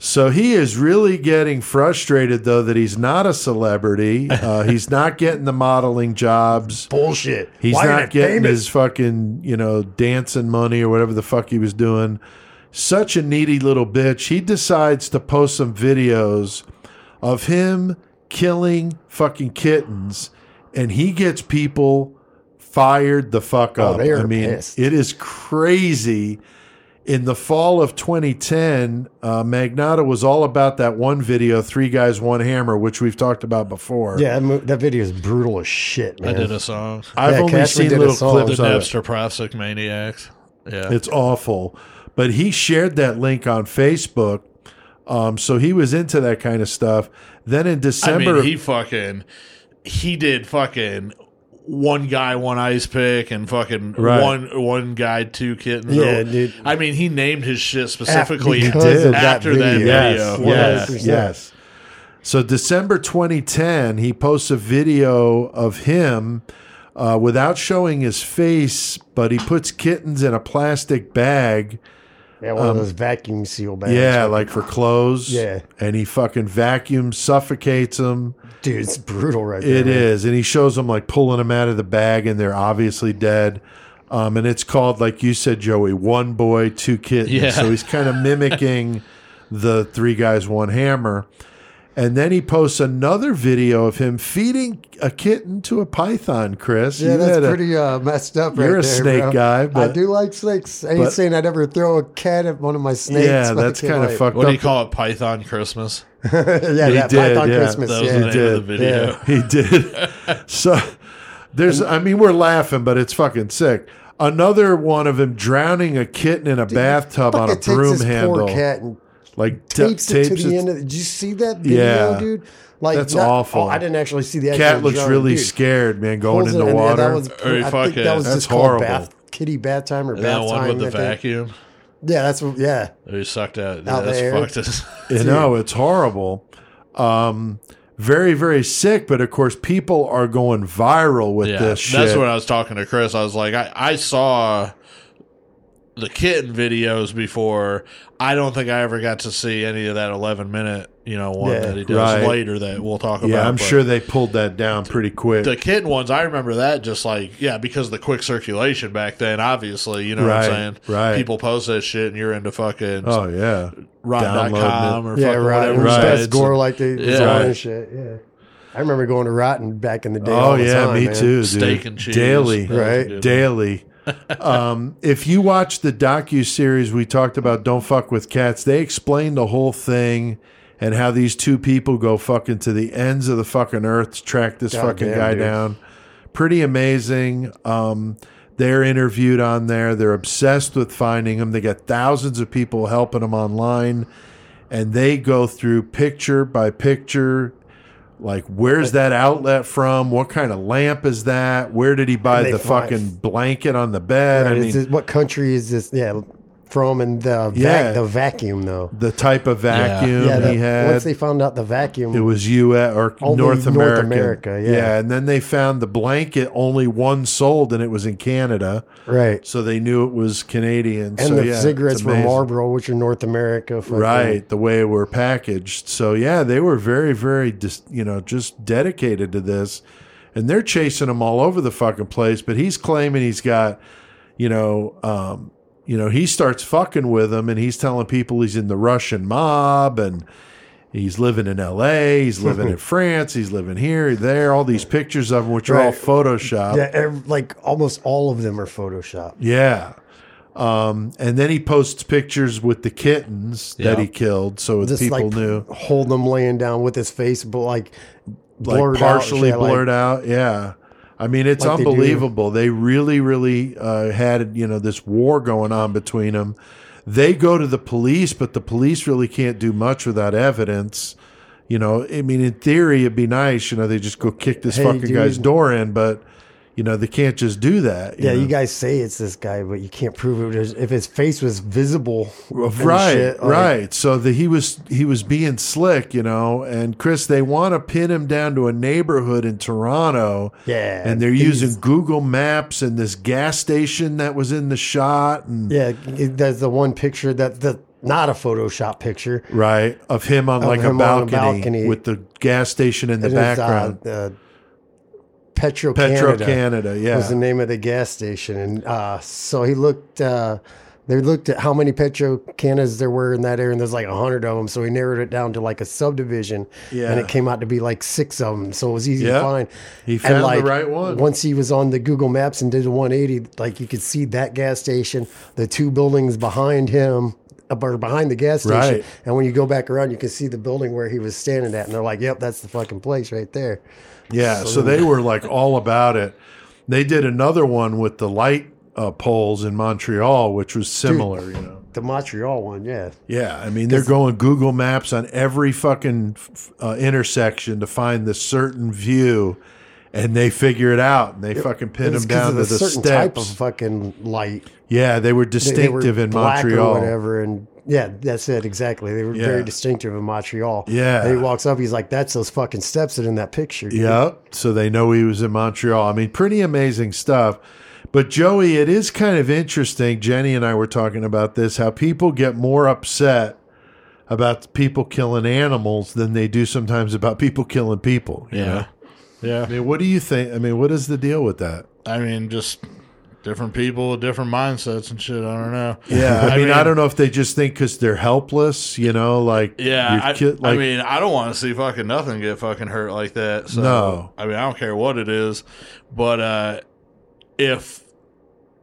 So he is really getting frustrated, though, that he's not a celebrity. Uh, he's not getting the modeling jobs. Bullshit. He's Why not getting famous? his fucking, you know, dancing money or whatever the fuck he was doing. Such a needy little bitch. He decides to post some videos of him killing fucking kittens, and he gets people fired the fuck Oh, up. are I mean, pissed. it is crazy. In the fall of 2010, uh, Magnotta was all about that one video, Three Guys, One Hammer, which we've talked about before. Yeah, that, mo- that video is brutal as shit, man. I did a song, I've Yeah, only Cashman seen did a little song. the clips of it. Napster Plastic Maniacs. Yeah, It's awful. But he shared that link on Facebook. Um, so he was into that kind of stuff. Then in I December, mean, he fucking he did fucking one guy, one ice pick, and fucking Right. one one guy, two kittens. Yeah, Or- dude. I mean, he named his shit specifically because did. that after that video. Yes, yes, yes. So December 2010, he posts a video of him uh, without showing his face, but he puts kittens in a plastic bag. Yeah, one of those vacuum seal bags. Um, Yeah, like for clothes. Yeah. And he fucking vacuums, suffocates them. Dude, it's brutal right there. It man. is, and he shows them like pulling them out of the bag, and they're obviously dead. Um, and it's called, like you said, Joey, one boy, two kittens. Yeah. So he's kind of mimicking the three guys, one hammer. And then he posts another video of him feeding a kitten to a python. Chris, Yeah, You that's had a- pretty uh, messed up. You're right a there, snake bro. guy, I do like snakes. I ain't but- saying I'd ever throw a cat at one of my snakes. yeah, but that's kind of like- fucked What up. do you call it? Python Christmas. yeah, that did, Python yeah. Christmas. That was yeah. the name did. of the video. He did. so there's, I mean, we're laughing, but it's fucking sick. Another one of him drowning a kitten in a bathtub on a broom handle. Poor cat and like ta- tapes it to the end of it. Did you see that video, Yeah. dude? Like That's not- awful. Oh, I didn't actually see the Cat looks drowning, really dude. scared, man, going Holds in the water. that was, Or I think that was That's just called horrible. bath, kitty bath time or And bath that one time. with the I think. vacuum. Yeah, that's what. Yeah, He sucked out. Out that's the fucked. us. you know, it's horrible. Um, very, very sick. But of course, people are going viral with yeah, this shit. that's what I was talking to Chris. I was like, I, I saw the kitten videos before. I don't think I ever got to see any of that 11 minute, you know, one Yeah. that he does Right. later that we'll talk about. yeah, I'm sure they pulled that down pretty quick. The kitten ones, I remember that just like, yeah, because of the quick circulation back then, obviously, you know Right, what I'm saying? right. People post that shit and you're into fucking oh yeah, rotten.com downloading or yeah, fucking right. whatever. Right. Best gore like they Yeah. yeah. Right. shit. Yeah, I remember going to Rotten back in the day. Oh, all Oh the yeah, time, me man. too. Dude. Steak and cheese. daily, That was a Right. daily. Um, if you watch the docu series we talked about, "Don't Fuck with Cats," they explain the whole thing and how these two people go fucking to the ends of the fucking earth to track this God fucking damn, guy dude. down. Pretty amazing. Um, they're interviewed on there. They're obsessed with finding him. They got thousands of people helping them online, and they go through picture by picture. Like, where's that outlet from? What kind of lamp is that? Where did he buy the fucking blanket on the bed? Right, I is mean, this- what country is this? Yeah, from and the Yeah. vac, the vacuum though. the type of vacuum Yeah, the, he had. once they found out the vacuum, It was U.S. or Only North North America. America, yeah. and then they found the blanket only one sold, and it was in Canada, right. so they knew it was Canadian. And so, the yeah, it's cigarettes were amazing. Marlboro, which are North America. fucking- right? The way it were packaged. So yeah, they were very, very, dis, you know, just dedicated to this, and they're chasing him all over the fucking place. But he's claiming he's got, you know, um, you know, he starts fucking with them, and he's telling people he's in the Russian mob and. He's living in L.A. He's living in France. He's living here, there. All these pictures of him, which are all Photoshopped. Yeah, like almost all of them are Photoshopped. Yeah. Um, and then he posts pictures with the kittens that he killed, so Just people like knew, hold them laying down with his face, but like like blurred partially out, yeah, like- blurred out. Yeah, I mean it's Like they unbelievable. They, really, really uh, had you know this war going on between them. They go to the police, but the police really can't do much without evidence. You know, I mean, in theory, it'd be nice. You know, they just go kick this Hey, fucking dude. guy's door in, but you know they can't just do that. Yeah, know? you guys say it's this guy, but you can't prove it. If his face was visible, right shit, like- right so that he was he was being slick you know and chris they want to pin him down to a neighborhood in toronto Yeah, and they're using google maps and this gas station that was in the shot and Yeah, there's the one picture that the not a Photoshop picture. right of him on like a him on a balcony, balcony. with the gas station in the it's, background Uh, uh, Petro petro Canada canada yeah was the name of the gas station, and uh, so he looked. Uh, they looked at how many Petro Canadas there were in that area, and there's like a hundred of them. So he narrowed it down to like a subdivision, Yeah. and it came out to be like six of them. So it was easy Yep. to find. He And, found the right one. Once he was on the Google Maps and did a 180, like you could see that gas station, the two buildings behind him. Or behind the gas station, Right. and when you go back around, you can see the building where he was standing at, and they're like, "Yep, that's the fucking place right there." Yeah, so they were like all about it. They did another one with the light uh, poles in Montreal, which was similar, you know. The Montreal one, yeah. Yeah, I mean they're going Google Maps on every fucking uh, intersection to find this certain view, and they figure it out and they fucking pin them down to the the certain type of steps. fucking light. Yeah, they were They- they distinctive were in Montreal. whatever, and yeah, that's it exactly. They were Yeah. very distinctive in Montreal. Yeah. and he walks up, he's like, "That's those fucking steps that in that picture." dude." Yep. So they know he was in Montreal. I mean, pretty amazing stuff. But Joey, it is kind of interesting. Jenny and I were talking about this how people get more upset about people killing animals than they do sometimes about people killing people. you know? Yeah. I mean, what do you think? I mean, what is the deal with that? I mean, just different people with different mindsets and shit. I don't know. Yeah. I, mean, I don't know if they just think because they're helpless, you know, like, Yeah, I, kid- I mean, I don't want to see fucking nothing get fucking hurt like that. So, No. I mean, I don't care what it is, but uh, if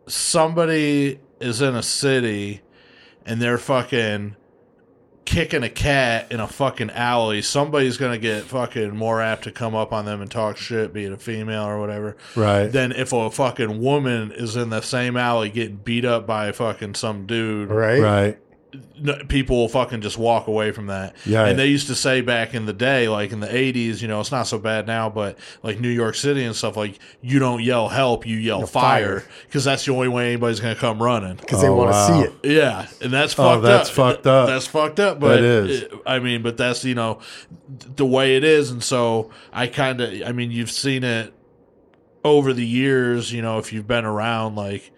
somebody is in a city and they're fucking kicking a cat in a fucking alley, somebody's gonna get fucking more apt to come up on them and talk shit, be it a female or whatever. right. Than if a fucking woman is in the same alley getting beat up by fucking some dude right. right. No, people will fucking just walk away from that. Yeah. And they used to say back in the day, like in the 80s, you know, it's not so bad now, but like New York City and stuff, like you don't yell help, you yell fire. fire. Because that's the only way anybody's going to come running. because they Oh, want to wow. see it. Yeah. And that's Oh, fucked that's up. fucked up. That's fucked up. But That is. it- I mean, but that's, you know, the way it is. And so I kind of, I mean, you've seen it over the years, you know, if you've been around, like,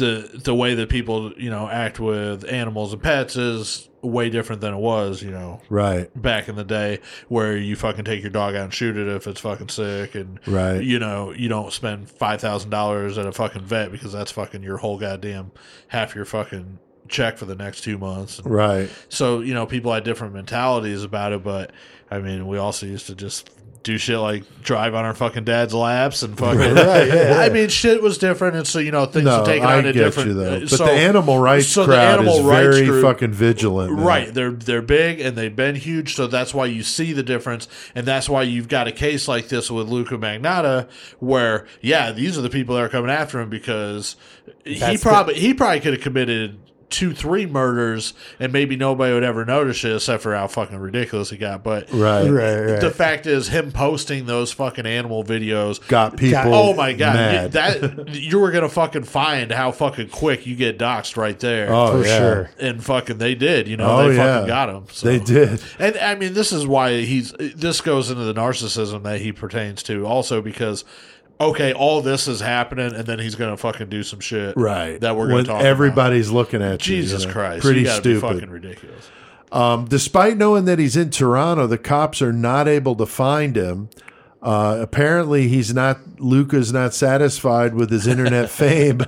the the way that people you know act with animals and pets is way different than it was you know Right. back in the day where you fucking take your dog out and shoot it if it's fucking sick and Right. you know you don't spend five thousand dollars at a fucking vet because that's fucking your whole goddamn half your fucking check for the next two months and Right. so you know people had different mentalities about it but i mean we also used to just do shit like drive on our fucking dad's laps and fucking Right, yeah, i mean shit was different and so you know things No, were taken I on a different you though. uh, But so- the animal rights so the crowd animal is rights very group- fucking vigilant. man. Right, they're they're big and they've been huge, so that's why you see the difference, and that's why you've got a case like this with Luca Magnotta, where yeah, these are the people that are coming after him because he That's the- probably he probably could have committed two, three murders, and maybe nobody would ever notice it, except for how fucking ridiculous he got. But Right. Right, right. the fact is, him posting those fucking animal videos Got people. Oh my god, you, mad. that you were gonna fucking find how fucking quick you get doxxed right there. Oh, for yeah. sure. And fucking they did, you know, Oh, they yeah. fucking got him. So. They did. And I mean, this is why he's. This goes into the narcissism that he pertains to, also because, okay, all this is happening, and then he's gonna fucking do some shit, Right. That we're gonna when talk. about. everybody's looking at you. Jesus you know. Christ, Pretty you stupid. be fucking ridiculous. Um, despite knowing that he's in Toronto, the cops are not able to find him. Uh, apparently, he's not. Luca's not satisfied with his internet fame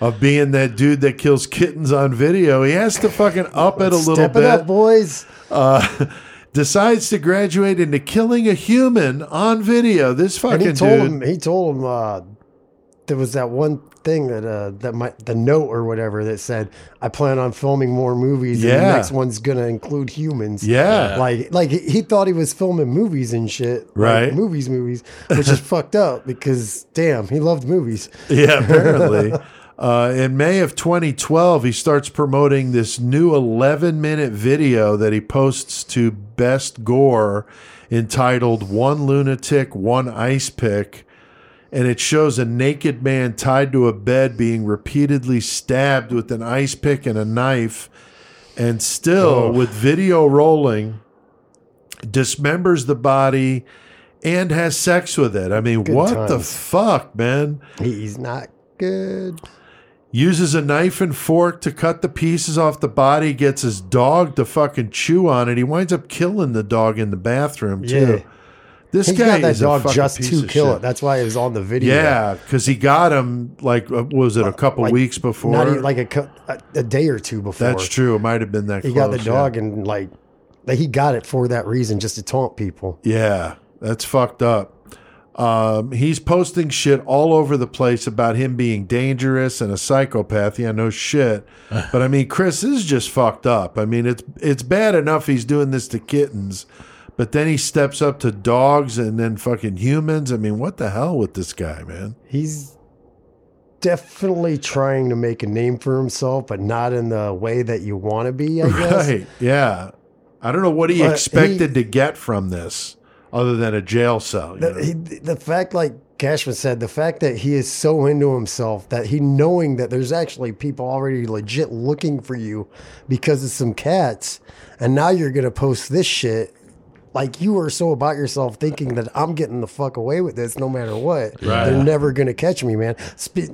of being that dude that kills kittens on video. He has to fucking up it a little Step bit. it up, boys. Decides to graduate into killing a human on video. This And fucking he told dude. him. He told him. Uh, there was that one thing that uh, that my the note or whatever that said, "I plan on filming more movies. and Yeah. the next one's gonna include humans." yeah. Like, like he, he thought he was filming movies and shit, like, Right. movies, movies, which is fucked up because damn, he loved movies. Yeah, apparently. uh, in May of 2012, he starts promoting this new 11 minute video that he posts to Best Gore entitled One Lunatic, One Ice Pick. And it shows a naked man tied to a bed being repeatedly stabbed with an ice pick and a knife. And still, with video rolling, dismembers the body and has sex with it. I mean, Good what the fuck, man? He's not good. Uses a knife and fork to cut the pieces off the body, gets his dog to fucking chew on it. He winds up killing the dog in the bathroom, too. Yeah. This He guy got that is dog just to kill it. That's why it was on the video. Yeah, because he got him, like, uh, was it a couple Like, weeks before? Not even like a, a, day or two before. That's true. It might have been that He close, got the yeah. dog and like, like he got it for that reason, just to taunt people. Yeah, that's fucked up. Um, he's posting shit all over the place about him being dangerous and a psychopath. Yeah, no shit. But I mean, Chris is just fucked up. I mean, it's it's bad enough he's doing this to kittens, but then he steps up to dogs and then fucking humans. I mean, what the hell with this guy, man? He's definitely trying to make a name for himself, but not in the way that you want to be. I guess. Right? Yeah. I don't know what he But expected to get from this. Other than a jail cell. you know? The, he, the fact, like Cashman said, the fact that he is so into himself that he knowing that there's actually people already legit looking for you because of some cats, and now you're gonna post this shit. Like you are so about yourself, thinking that I'm getting the fuck away with this no matter what. Right. They're never gonna catch me, man.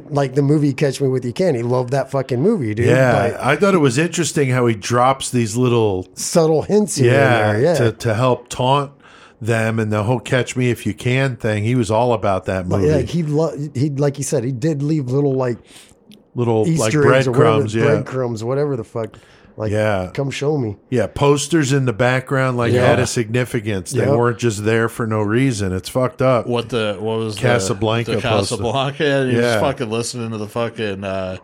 Like the movie Catch Me With You Can. He loved that fucking movie, dude. yeah, But I thought it was interesting how he drops these little subtle hints here yeah, there. Yeah. to to help taunt them and the whole "catch me if you can" thing. He was all about that movie. yeah, he lo- he like you said, he did leave little like little like Easter eggs or whatever, breadcrumbs. Yeah, breadcrumbs, whatever the fuck. Like, Yeah. come show me. yeah, posters in the background like Yeah. had a significance. They Yep. weren't just there for no reason. It's fucked up. What the what was Casablanca The, posted. Casablanca. And he Yeah. was fucking listening to the fucking. Uh,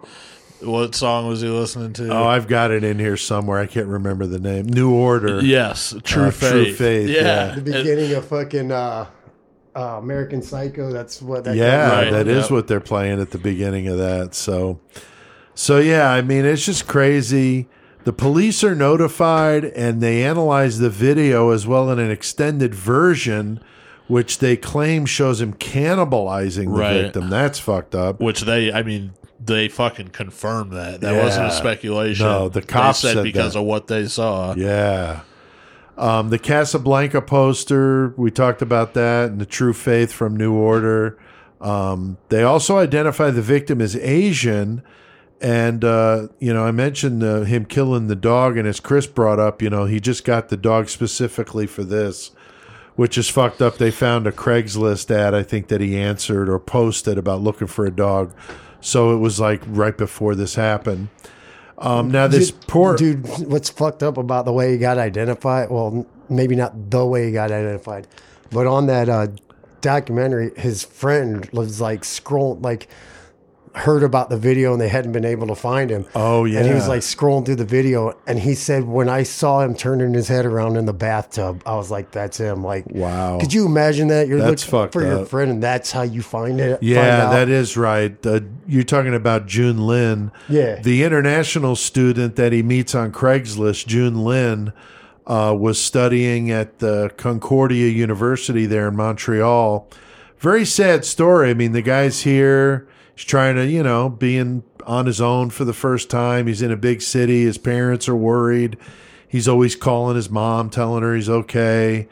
what song was he listening to? Oh, I've got it in here somewhere. I can't remember the name. New Order. yes, True Uh, Faith. True Faith, Yeah, yeah. The beginning of fucking uh, uh, American Psycho. That's what that. Yeah, Right. that is Yep. what they're playing at the beginning of that. So, so yeah, I mean, it's just crazy. The police are notified and they analyze the video as well in an extended version, which they claim shows him cannibalizing the Right. victim. That's fucked up. Which they, I mean, they fucking confirmed that. That wasn't a speculation. No, the They cops said, said because that. of what they saw. Yeah. Um, the Casablanca poster, we talked about that, and the True Faith from New Order. Um, they also identify the victim as Asian. And, uh, you know, I mentioned uh, him killing the dog, and as Chris brought up, you know, he just got the dog specifically for this, which is fucked up. They found a Craigslist ad, I think, that he answered or posted about looking for a dog. So it was like right before this happened. Um, now, this Dude, poor. dude. What's fucked up about the way he got identified? Well, maybe not the way he got identified, but on that uh, documentary, his friend was like scroll like heard about the video and they hadn't been able to find him. Oh, yeah. And he was like scrolling through the video and he said when I saw him turning his head around in the bathtub, I was like, that's him. Like Wow. Could you imagine that? You're That's looking for your friend and that's how you find it. Yeah, out? that is right. Uh, you're talking about Jun Lin. Yeah. The international student that he meets on Craigslist, Jun Lin, uh, was studying at the Concordia University there in Montreal. Very sad story. I mean, the guy's here. He's trying to, you know, being on his own for the first time. He's in a big city. His parents are worried. He's always calling his mom, telling her he's okay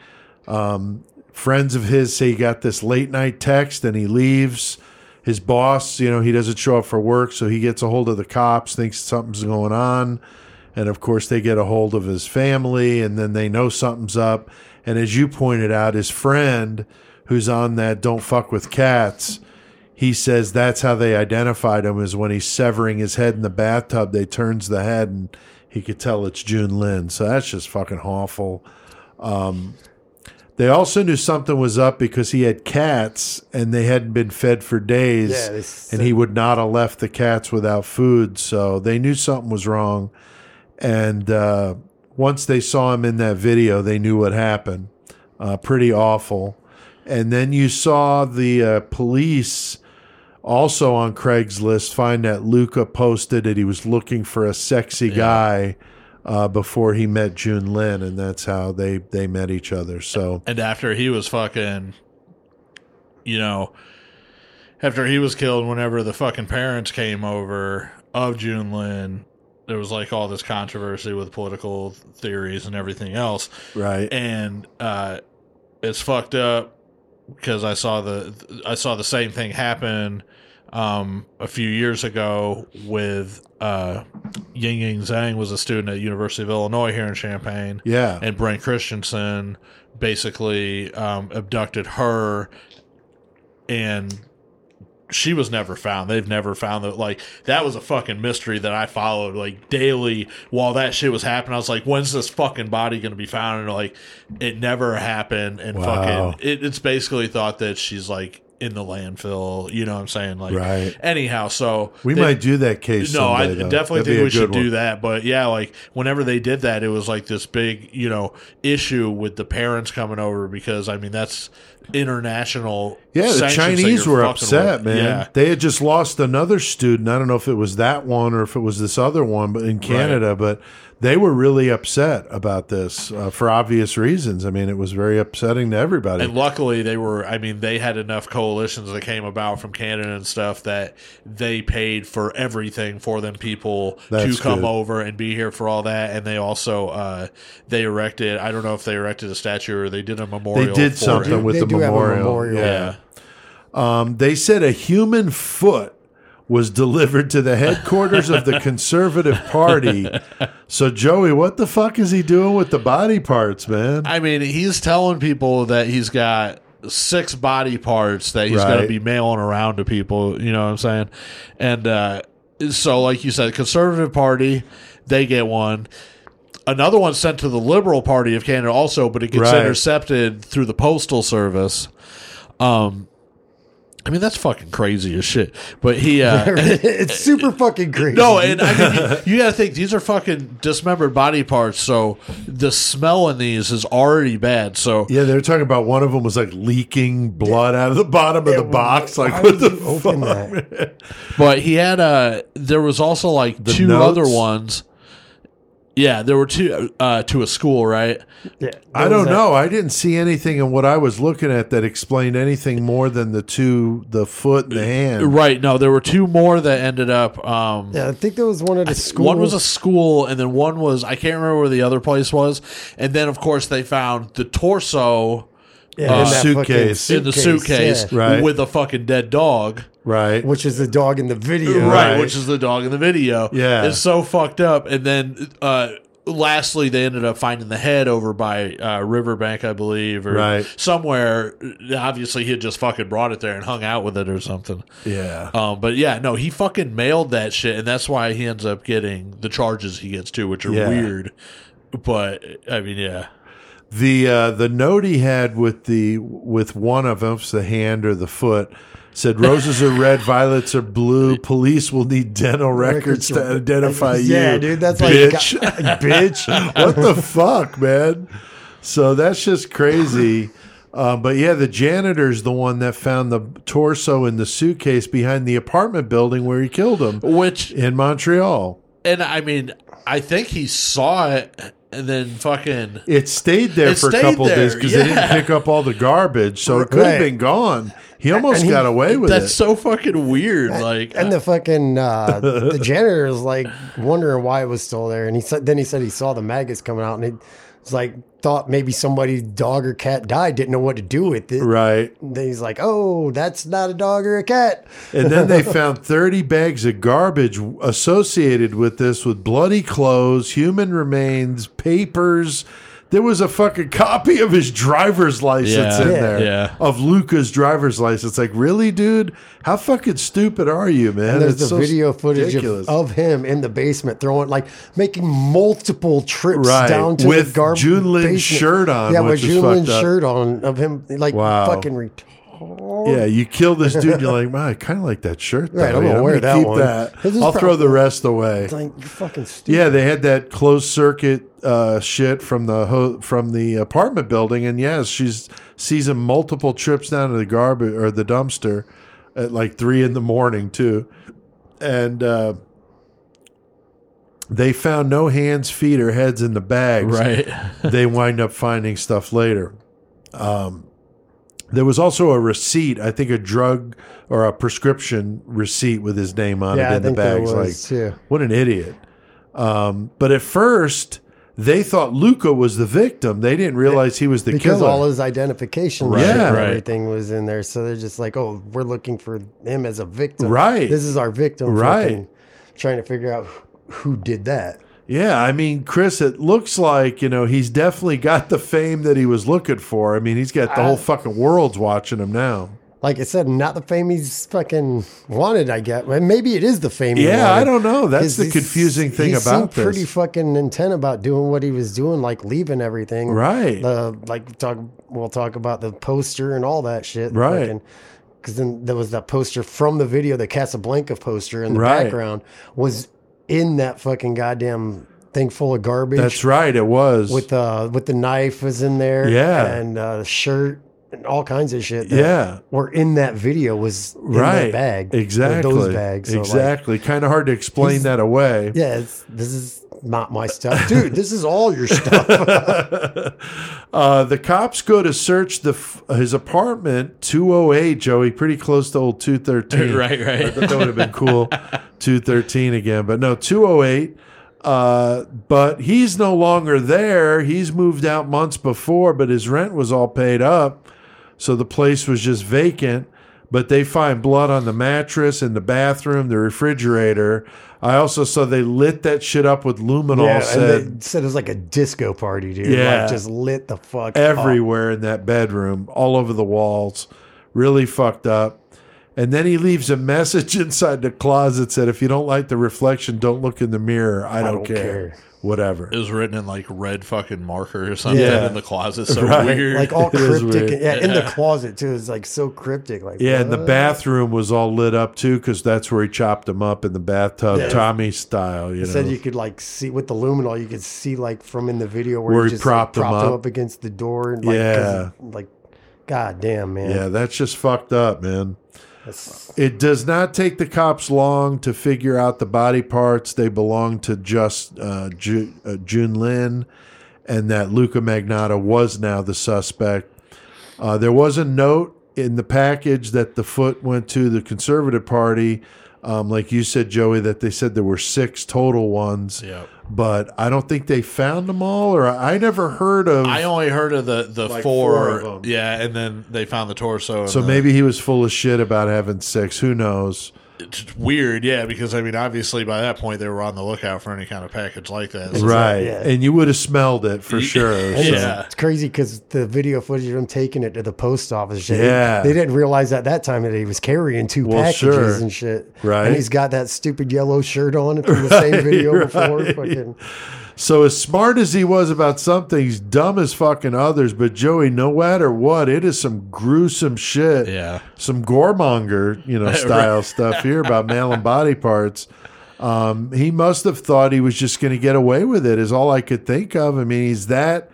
um, friends of his say he got this late night text and he leaves. His boss, you know, he doesn't show up for work, so he gets a hold of the cops, thinks something's going on. And of course, they get a hold of his family, and then they know something's up. And as you pointed out, his friend, who's on that Don't Fuck with Cats, he says that's how they identified him is when he's severing his head in the bathtub, they turns the head and he could tell it's Jun Lin. So that's just fucking awful. They also knew something was up because he had cats and they hadn't been fed for days. Yeah, they and he would not have left the cats without food. So they knew something was wrong. And uh, once they saw him in that video, they knew what happened. Uh, pretty awful. And then you saw the uh, police also on Craigslist find that Luca posted that he was looking for a sexy guy uh, before he met Jun Lin, and that's how they they met each other. So And after he was fucking, you know, after he was killed, whenever the fucking parents came over of Jun Lin, there was like all this controversy with political theories and everything else. right, And uh, it's fucked up because I saw the I saw the same thing happen um, a few years ago with uh, Ying Ying Zhang was a student at University of Illinois here in Champaign. Yeah, and Brent Christensen basically um, abducted her, and she was never found. They've never found that. Like that was a fucking mystery that I followed like daily while that shit was happening. I was like, when's this fucking body gonna be found? And like, it never happened. And Wow. fucking, it, it's basically thought that she's like in the landfill. You know what I'm saying? Like, Right. Anyhow, so we they- might do that case. no, I though. definitely That'd think we should one. do that. But yeah, like whenever they did that, it was like this big, you know, issue with the parents coming over because I mean that's international. Yeah, the Chinese were upset, with. man. Yeah, They had just lost another student. I don't know if it was that one or if it was this other one, but in Canada, but they were really upset about this uh, for obvious reasons. I mean, it was very upsetting to everybody. And luckily, they were. I mean, they had enough coalitions that came about from Canada and stuff that they paid for everything for them people That's to come good. over and be here for all that. And they also uh, they erected. I don't know if they erected a statue or they did a memorial. They did for something him. with They the do have a memorial. memorial. Yeah. Um, they said a human foot was delivered to the headquarters of the Conservative Party. So, Joey, what the fuck is he doing with the body parts, man? I mean, he's telling people that he's got six body parts that he's going to be mailing around to people. You know what I'm saying? And uh, so, like you said, Conservative Party, they get one. Another one sent to the Liberal Party of Canada also, but it gets Right. intercepted through the Postal Service. Um, I mean, that's fucking crazy as shit. But he, uh, it's super fucking crazy. no, and I mean, you, you got to think these are fucking dismembered body parts, so the smell in these is already bad. So yeah, they were talking about one of them was like leaking blood out of the bottom of the box. Like, what the fuck? But he had uh there was also like The two notes? other ones. Yeah, there were two uh to a school, right? Yeah, I don't that- know. I didn't see anything in what I was looking at that explained anything more than the two, the foot and the hand. Right. No, there were two more that ended up um Yeah, I think there was one at a school. one was a school and then one was I can't remember where the other place was. And then of course they found the torso yeah, uh, in that suitcase. in the suitcase yeah. Right. with a fucking dead dog. Right. which is the dog in the video. right, Right. which is the dog in the video. Yeah. it's so fucked up. And then, uh, lastly, they ended up finding the head over by uh, Riverbank, I believe, or Right. somewhere. Obviously, he had just fucking brought it there and hung out with it or something. Yeah. Um, but yeah, no, he fucking mailed that shit, and that's why he ends up getting the charges he gets too, which are Yeah. weird. But I mean, yeah, The uh, the note he had with the with one of them, it's the hand or the foot, said roses are red, violets are blue. Police will need dental records to identify you. Yeah, dude, that's bitch. like bitch. what the fuck, man? So that's just crazy. Uh, but yeah, the janitor's the one that found the torso in the suitcase behind the apartment building where he killed him which in Montreal. and I mean, I think he saw it and then fucking It stayed there It for a couple there, days because they didn't pick up all the garbage, so it could have Right. been gone. He almost And he- got away with That's it. That's so fucking weird. Like, And the fucking uh, the janitor is like wondering why it was still there, and he said then he said he saw the maggots coming out, and he was like thought maybe somebody's dog or cat died, didn't know what to do with it. right. And then he's like, "Oh, that's not a dog or a cat." And then they found 30 bags of garbage associated with this with bloody clothes, human remains, papers. There was a fucking copy of his driver's license Yeah. in Yeah. there. Yeah. Of Luca's driver's license. Like, really, dude? How fucking stupid are you, man? And there's It's the so video footage of, ridiculous. of him in the basement throwing like making multiple trips Right, down to with the garbage Jun Lin's basement. shirt on, Yeah, which with is Jun Lin's fucked up. shirt on of him like Wow. fucking retarded. Yeah, you kill this dude. You're like, man, I kind of like that shirt. Though. Right, I'm Yeah, gonna wear gonna that keep one. that. I'll throw the rest away. Like you're fucking stupid. Yeah, they had that closed circuit uh, shit from the ho- from the apartment building, and yes, she's sees him multiple trips down to the garbage or the dumpster at like three in the morning too, and uh, they found no hands, feet, or heads in the bags. right. they wind up finding stuff later. Um, there was also a receipt, I think a drug or a prescription receipt with his name on Yeah, it in the bags. was, like, too. what an idiot! Um, but at first, they thought Luca was the victim. They didn't realize he was the because killer. Because all his identification Right. Right. everything was in there. So they're just like, oh, we're looking for him as a victim. Right. This is our victim. Right. fucking Trying to figure out who did that. Yeah, I mean, Chris, it looks like you know he's definitely got the fame that he was looking for. I mean, he's got the whole fucking world's watching him now. Like I said, not the fame he's fucking wanted. I get. Well, Maybe it is the fame. he Yeah, I don't know. That's the confusing thing he about seemed this. Pretty fucking intent about doing what he was doing, like leaving everything. Right. The like talk. We'll talk about the poster and all that shit. Right. Because then there was that poster from the video, the Casablanca poster in the Right. background was in that fucking goddamn thing full of garbage. That's right. It was With uh with the knife was in there. Yeah. And uh, shirt and all kinds of shit. that Yeah. Were in that video was in right that bag. Exactly. Those bags. So like, exactly. kind of hard to explain that away. yeah, it's, this is not my stuff, dude. This is all your stuff. Uh, the cops go to search the his apartment, 208, Joey, pretty close to old 213. Right, right. I thought that would have been cool, 213 again. But no, 208. Uh, but he's no longer there. He's moved out months before, but his rent was all paid up. So the place was just vacant. But they find blood on the mattress, in the bathroom, the refrigerator. I also saw they lit that shit up with luminol. yeah, said and they said it was like a disco party, dude. Yeah. like, just lit the fuck up. everywhere in that bedroom, all over the walls, really fucked up. And then he leaves a message inside the closet said, "If you don't like the reflection, don't look in the mirror. I don't, don't care. care." Whatever." It was written in like red fucking marker or something Yeah. in the closet. So Right. weird. Like all cryptic, weird. yeah, in the closet too. It's like so cryptic. Like Yeah, and the uh. bathroom was all lit up too, because that's where he chopped him up in the bathtub, Yeah. Tommy style. You It know, said you could like see with the luminol, you could see like from in the video where, Where he he just propped like, him propped him up. up against the door. And, like, 'cause Yeah. like, god damn, man. yeah, that's just fucked up, man. That's- It does not take the cops long to figure out the body parts. They belong to just uh, Ju- uh, Jun Lin, and that Luca Magnotta was now the suspect. Uh, there was a note in the package that the foot went to the Conservative Party. Um, like you said, Joey, that they said there were six total ones, Yep. But I don't think they found them all, or I never heard of. I only heard of the the Like four, four yeah, and then they found the torso. so the- maybe he was full of shit about having six. Who knows? It's weird, yeah, because I mean, obviously by that point they were on the lookout for any kind of package like that. So- Right. yeah. And you would have smelled it for sure. And so- it's, Yeah. it's crazy because the video footage of him taking it to the post office. Shit, Yeah. they didn't realize at that time that he was carrying two Well, packages sure. and shit. Right. and he's got that stupid yellow shirt on from the same video before. Fucking, So as smart as he was about some things, dumb as fucking others. But Joey, no matter what, it is some gruesome shit. Yeah. Some goremonger, you know, style stuff here about male and body parts. Um, he must have thought he was just going to get away with it. Is all I could think of. I mean, he's that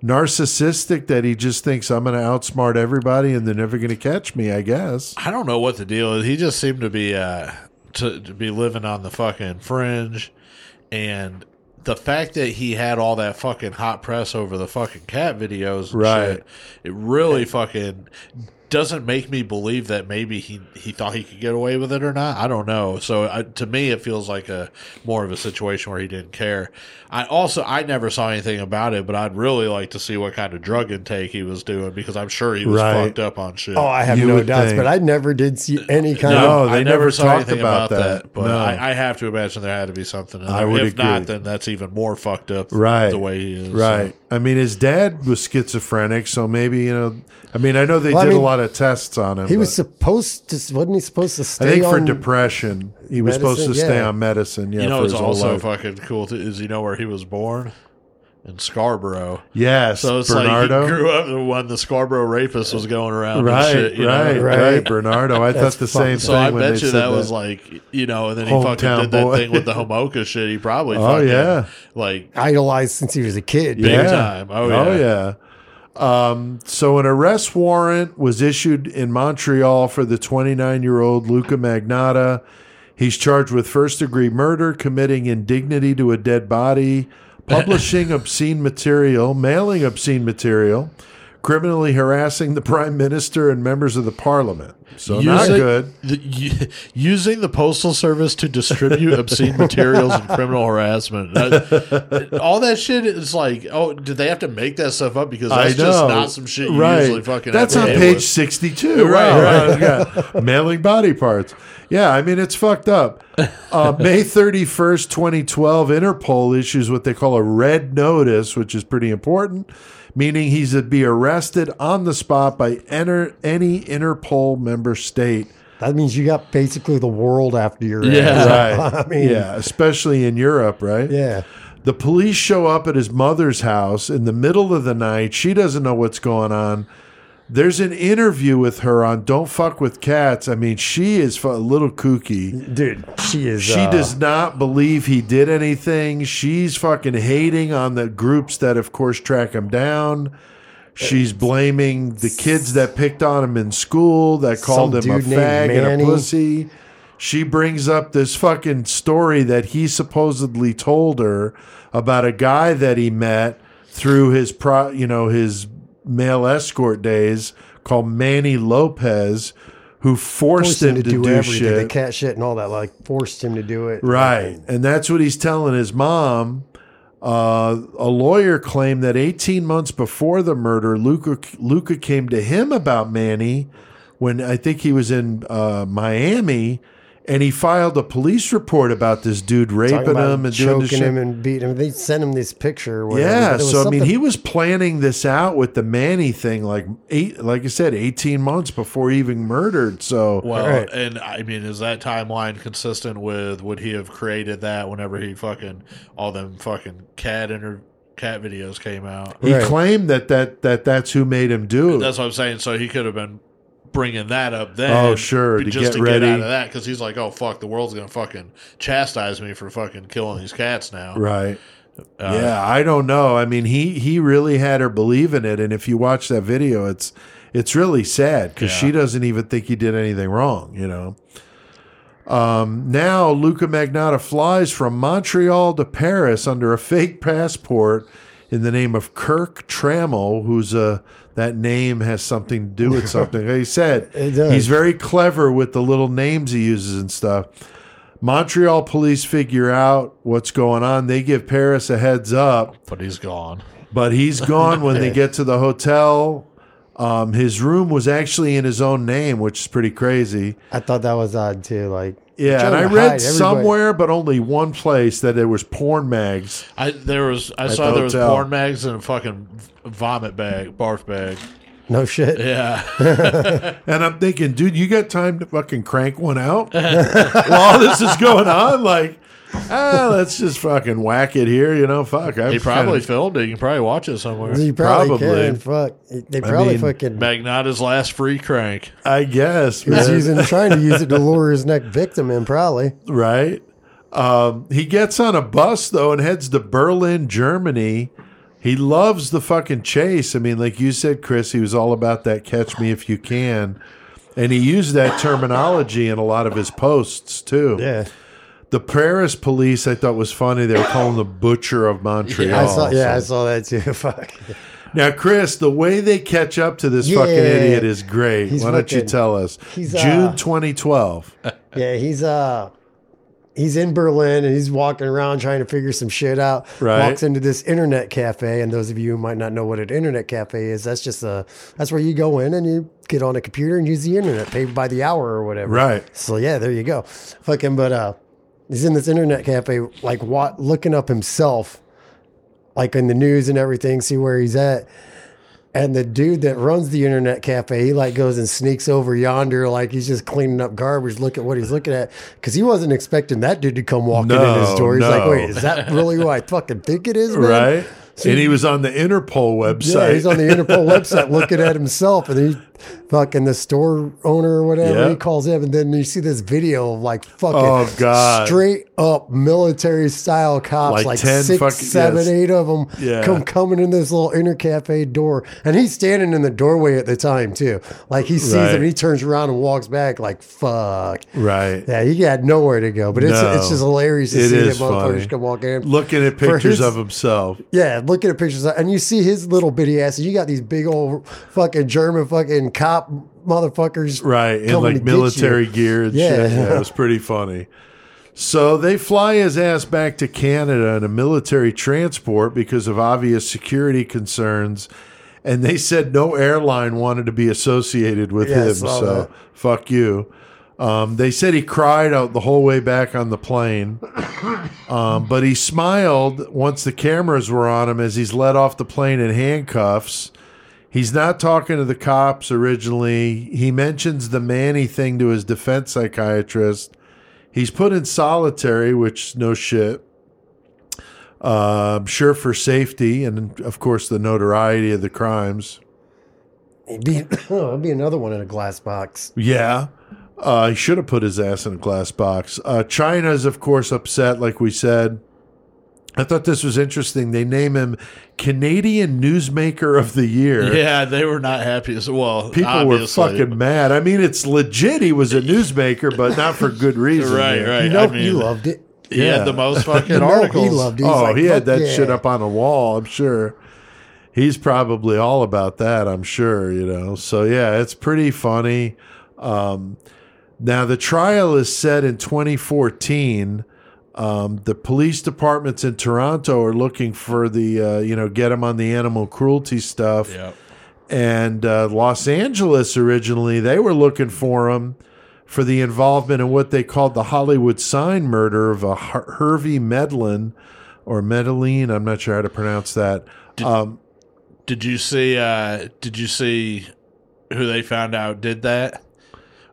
narcissistic that he just thinks I'm going to outsmart everybody and they're never going to catch me. I guess. I don't know what the deal is. He just seemed to be uh to, to be living on the fucking fringe, and the fact that he had all that fucking hot press over the fucking cat videos, and Right. shit, it really fucking doesn't make me believe that maybe he he thought he could get away with it or not. I don't know. So I, to me, it feels like a more of a situation where he didn't care. I also I never saw anything about it, but I'd really like to see what kind of drug intake he was doing because I'm sure he was Right. fucked up on shit. oh, I have You no would doubts, think. but I never did see any kind No, of. they I never never saw talked anything about about, that. that. but No. I, I have to imagine there had to be something. In I there. would if not, then that's even more fucked up. Right. the way he is. Right. I mean, his dad was schizophrenic, so maybe you know. I mean, I know they Well, I did a lot of tests on him. He was but supposed to, wasn't he supposed to I stay think for on? depression, he was supposed to medicine? stay Yeah. on medicine. Yeah, you know, for it's his whole also life. fucking cool. Too, is you know where he was born in Scarborough. yes, So it's Bernardo. like he grew up when the Scarborough rapist was going around. right, and shit, you know? right, right, Right. Bernardo. I thought the same So thing. I when bet you said that was like you know, and then he fucking Hometown did that boy. thing with the Homoka shit. He probably Oh, fucking, yeah. like idolized since he was a kid. Big yeah. time. Oh, yeah. oh yeah. yeah. Um, so an arrest warrant was issued in Montreal for the 29-year-old Luca Magnotta. He's charged with first-degree murder, committing indignity to a dead body, publishing obscene material, mailing obscene material, criminally harassing the prime minister and members of the parliament. So not Using- good. the- using the postal service to distribute obscene materials and criminal harassment. All that shit is like, oh, did they have to make that stuff up? Because that's just not some shit you right. usually fucking. That's have on to page with. sixty-two. Right, Wow. right. Yeah. Mailing body parts. Yeah, I mean it's fucked up. Uh, May thirty-first, twenty twelve, Interpol issues what they call a red notice, which is pretty important, meaning he's to be arrested on the spot by enter any Interpol member state. That means you got basically the world after your Yeah. ass. Right. I mean, yeah, especially in Europe, right? yeah. The police show up at his mother's house in the middle of the night. She doesn't know what's going on. There's an interview with her on Don't Fuck with Cats. I mean, she is a little kooky. Dude, she is. She uh, does not believe he did anything. She's fucking hating on the groups that, of course, track him down. She's blaming the kids that picked on him in school, that called him a fag and a pussy. she brings up this fucking story that he supposedly told her about a guy that he met through his pro, you know, his male escort days called Manny Lopez, who forced, Forced him to do, do, everything, shit. the cat shit and all that. Like forced him to do it. Right. And that's what he's telling his mom. Uh, a lawyer claimed that 18 months before the murder, Luca, Luca came to him about Manny when I think he was in uh, Miami and he filed a police report about this dude Talking raping about him and doing this choking shit. him and beating him. They sent him this picture. Or Yeah, but it was so I mean, he was planning this out with the Manny thing, like eight, like I said, eighteen months before he even murdered. So Well, Right. and I mean, is that timeline consistent with would he have created that whenever he fucking all them fucking cat inter cat videos came out? he Right. claimed that that that that's who made him do it. That's what I'm saying. So he could have been bringing that up then. Oh, sure, to just get to ready. get out of that because he's like, oh fuck, the world's gonna fucking chastise me for fucking killing these cats now. Right. Uh, yeah, I don't know. I mean, he he really had her believe in it, and if you watch that video, it's it's really sad because Yeah. she doesn't even think he did anything wrong. You know. Um, now Luca Magnotta flies from Montreal to Paris under a fake passport in the name of Kirk Trammell, who's a that name has something to do with something. Like he said he's very clever with the little names he uses and stuff. Montreal police figure out what's going on. They give Paris a heads up, But he's gone. but he's gone when they get to the hotel. Um, his room was actually in his own name, which is pretty crazy. I thought that was odd too. Like Yeah, and I read hide somewhere, but only one place, that there was porn mags. I there was I saw the there was hotel. porn mags and a fucking vomit bag, barf bag. No shit. Yeah, And I'm thinking, dude, you got time to fucking crank one out while this is going on? Like, ah, let's just fucking whack it here, you know? Fuck. he I've probably kinda- filmed it. You can probably watch it somewhere. You probably, Probably. can. Fuck. They probably mean, fucking Magnotta's last free crank. I guess, he was man. using trying to use it to lure his next victim in. Probably. right? Um, he gets on a bus though and heads to Berlin, Germany. He loves the fucking chase. I mean, like you said, Chris, he was all about that "catch me if you can," and he used that terminology in a lot of his posts too. Yeah. The Paris police, I thought was funny. They were calling the butcher of Montreal. I saw. Yeah, I saw that too. Fuck. Now, Chris, the way they catch up to this Yeah. fucking idiot is great. Why don't you tell us? he's, June uh, 2012. Yeah, he's uh he's in Berlin and he's walking around trying to figure some shit out. Right. Walks into this internet cafe, and those of you who might not know what an internet cafe is, that's just a that's where you go in and you get on a computer and use the internet, paid by the hour or whatever. Right. So yeah, there you go. Fucking, but uh, he's in this internet cafe, like what, looking up himself, like in the news and everything, see where he's at. And the dude that runs the internet cafe, he like goes and sneaks over yonder, like he's just cleaning up garbage. Look at what he's looking at, because he wasn't expecting that dude to come walking in his No, door. He's like, "Wait, is that really who I fucking think it is, man?" Right? And he was on the Interpol website. Yeah, he's on the Interpol website looking at himself, and he fucking the store owner or whatever Yeah. he calls him, and then you see this video of like fucking Oh, God. straight up military style cops, Like like, 10 six, fucking- seven, yes. eight of them Yeah. come coming in this little inner cafe door, and he's standing in the doorway at the time too. Like he sees Right. him, and he turns around and walks back, like fuck. right. Yeah, he had nowhere to go, but it's No. it's just hilarious to It see that motherfuckers come walking in. Looking at pictures his- of himself. Yeah, looking at pictures, and you see his little bitty ass. And you got these big old fucking German fucking cop motherfuckers, Right. In like military gear and Yeah. shit. Yeah, it was pretty funny. So they fly his ass back to Canada in a military transport because of obvious security concerns. And they said no airline wanted to be associated with Yeah, him. So that. fuck you. Um, they said he cried out the whole way back on the plane. Um, but he smiled once the cameras were on him as he's let off the plane in handcuffs. He's not talking to the cops originally. He mentions the Manny thing to his defense psychiatrist. He's put in solitary, which no shit. Uh, I'm sure for safety and of course the notoriety of the crimes. It'd be, it'd be another one in a glass box. Yeah. Uh, he should have put his ass in a glass box. Uh, China is, of course, upset, like we said. I thought this was interesting. They name him Canadian Newsmaker of the Year. Yeah, they were not happy as well. People obviously. were fucking mad. I mean, it's legit. He was a newsmaker, but not for good reason. right, right. You know, I mean, he loved it. He Yeah. had the most fucking You articles. he loved it. He's oh, like, he had that yeah." shit up on a wall. I'm sure. He's probably all about that. I'm sure. You know. So yeah, it's pretty funny. Um, now the trial is set in 2014. Um, the police departments in Toronto are looking for the uh, you know get them on the animal cruelty stuff Yep. and uh, Los Angeles originally they were looking for him for the involvement in what they called the Hollywood sign murder of a Her- Hervey Medlin or Medellin. I'm not sure how to pronounce that. Um, Did you see? uh Did you see who they found out did that?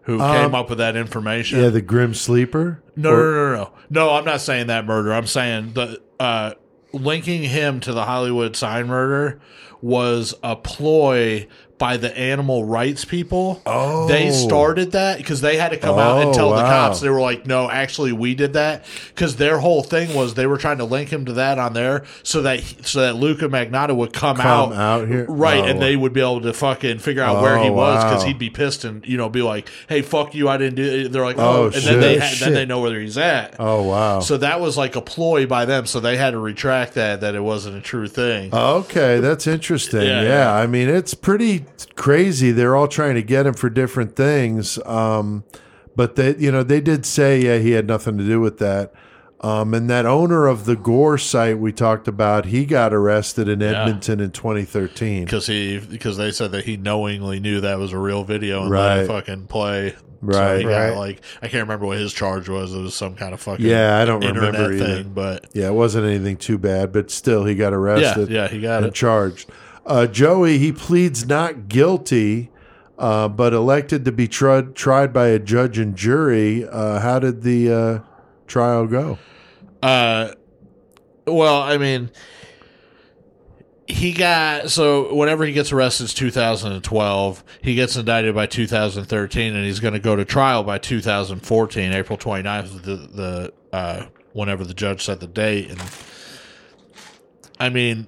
Who came up with that information? Um, yeah, the Grim Sleeper. No, Or- no, no, no, no. No, I'm not saying that murder. I'm saying the uh, linking him to the Hollywood sign murder was a ploy by the animal rights people. Oh. They started that because they had to come out and Oh, tell the cops. They were like, no, actually, we did that. Because their whole thing was they were trying to link him to that on there so that so that Luca Magnotta would come, Come out. out here? Right. Oh. And they would be able to fucking figure out where he Oh, was because wow. he'd be pissed and, you know, be like, hey, fuck you. I didn't do it. They're like, Oh, oh, and then they, shit. Shit. then they know where he's at. Oh wow. So that was like a ploy by them. So they had to retract that that it wasn't a true thing. Okay, that's interesting. Yeah, Yeah, yeah. I mean it's pretty crazy. They're all trying to get him for different things. Um, but they, you know, they did say yeah he had nothing to do with that. Um, and that owner of the Gore site we talked about, he got arrested in Edmonton in 2013. because he because they said that he knowingly knew that was a real video and let Right. it fucking play. So Right. he got, Right. like I can't remember what his charge was. It was some kind of fucking Yeah, I don't internet remember either. thing, but Yeah, it wasn't anything too bad, but still he got yeah, arrested. yeah, he got and it. charged. Uh, Joey, he pleads not guilty, uh, but elected to be tried tried by a judge and jury. Uh, how did the uh, trial go? Uh, well, I mean, he got so whenever he gets arrested, it's 2012. He gets indicted by 2013, and he's going to go to trial by 2014, April 29th. The the uh, whenever the judge set the date, and I mean,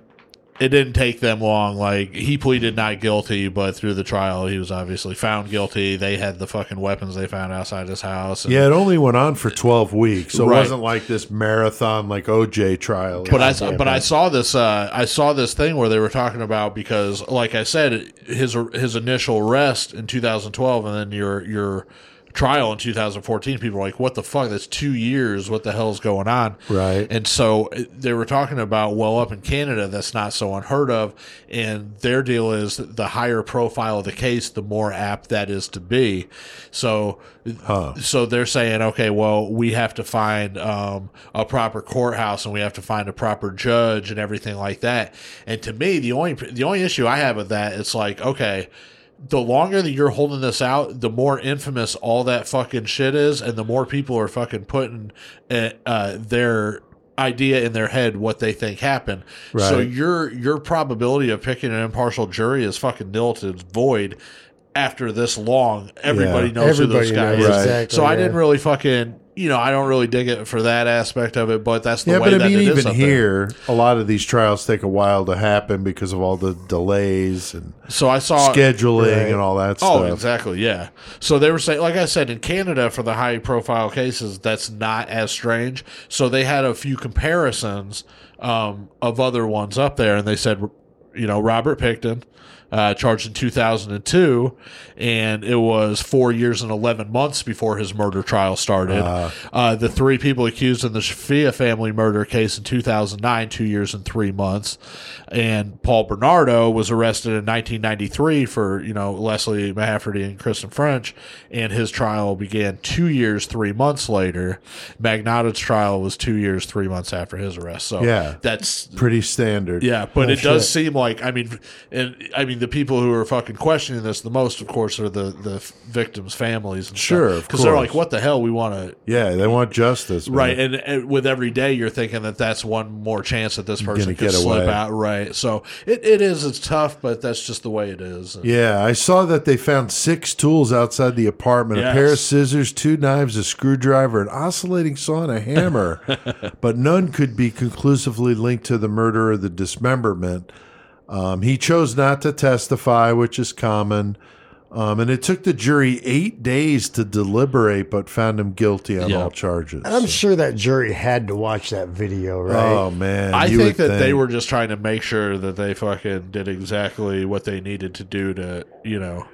it didn't take them long. Like he pleaded not guilty, but through the trial, he was obviously found guilty. They had the fucking weapons they found outside his house. and- Yeah, it only went on for twelve weeks, so Right. it wasn't like this marathon like OJ trial. but I saw, but I saw this uh, I saw this thing where they were talking about because like I said his his initial arrest in 2012 and then your your trial in 2014 people were like what the fuck? That's 2 years. What the hell's going on? Right. and so uh, they were talking about well up in Canada that's not so unheard of. And their deal is the higher profile of the case the more apt that is to be. So so they're saying okay well we have to find um, a proper courthouse and we have to find a proper judge and everything like that. And to me the only the only issue i have with that it's like okay the longer that you're holding this out, the more infamous all that fucking shit is, and the more people are fucking putting uh, uh, their idea in their head what they think happened. So your your probability of picking an impartial jury is fucking nil to void. After this long, everybody Yeah. knows Everybody who this guy knows is. Right. exactly. So I yeah. didn't really fucking, you know, I don't really dig it for that aspect of it, but that's the yeah, way but I that mean, it is even up there. here, a lot of these trials take a while to happen because of all the delays and So I saw scheduling Right. and all that Oh, stuff. exactly. Yeah. So they were saying, like I said, in Canada for the high profile cases, that's not as strange. So they had a few comparisons um, of other ones up there, and they said, you know, Robert Pickton. Uh, charged in 2002, and it was four years and 11 months before his murder trial started. Uh, the three people accused in the Shafia family murder case in 2009, two years and three months. And Paul Bernardo was arrested in 1993 for, you know, Leslie Mahaffy and Kristen French, and his trial began two years, three months later. Magnotta's trial was two years, three months after his arrest. So Yeah. that's Pretty standard. yeah, but No it does seem like I mean, and I mean mean, the people who are fucking questioning this the most, of course, are the the victims' families. And Sure, because they're like, "What the hell? We want to." Yeah, they want justice. man. Right, and, and with every day, you're thinking that that's one more chance that this person could get slip away. out. Right, so it, it is. It's tough, but that's just the way it is. Yeah, I saw that they found six tools outside the apartment: a pair of scissors, two knives, a screwdriver, an oscillating saw, and a hammer. but none could be conclusively linked to the murder or the dismemberment. Um, he chose not to testify, which is common. Um, and it took the jury eight days to deliberate, but found him guilty on Yeah. all charges. And I'm sure that jury had to watch that video, right? Oh man, I you think would that they were just trying to make sure that they fucking did exactly what they needed to do to, you know,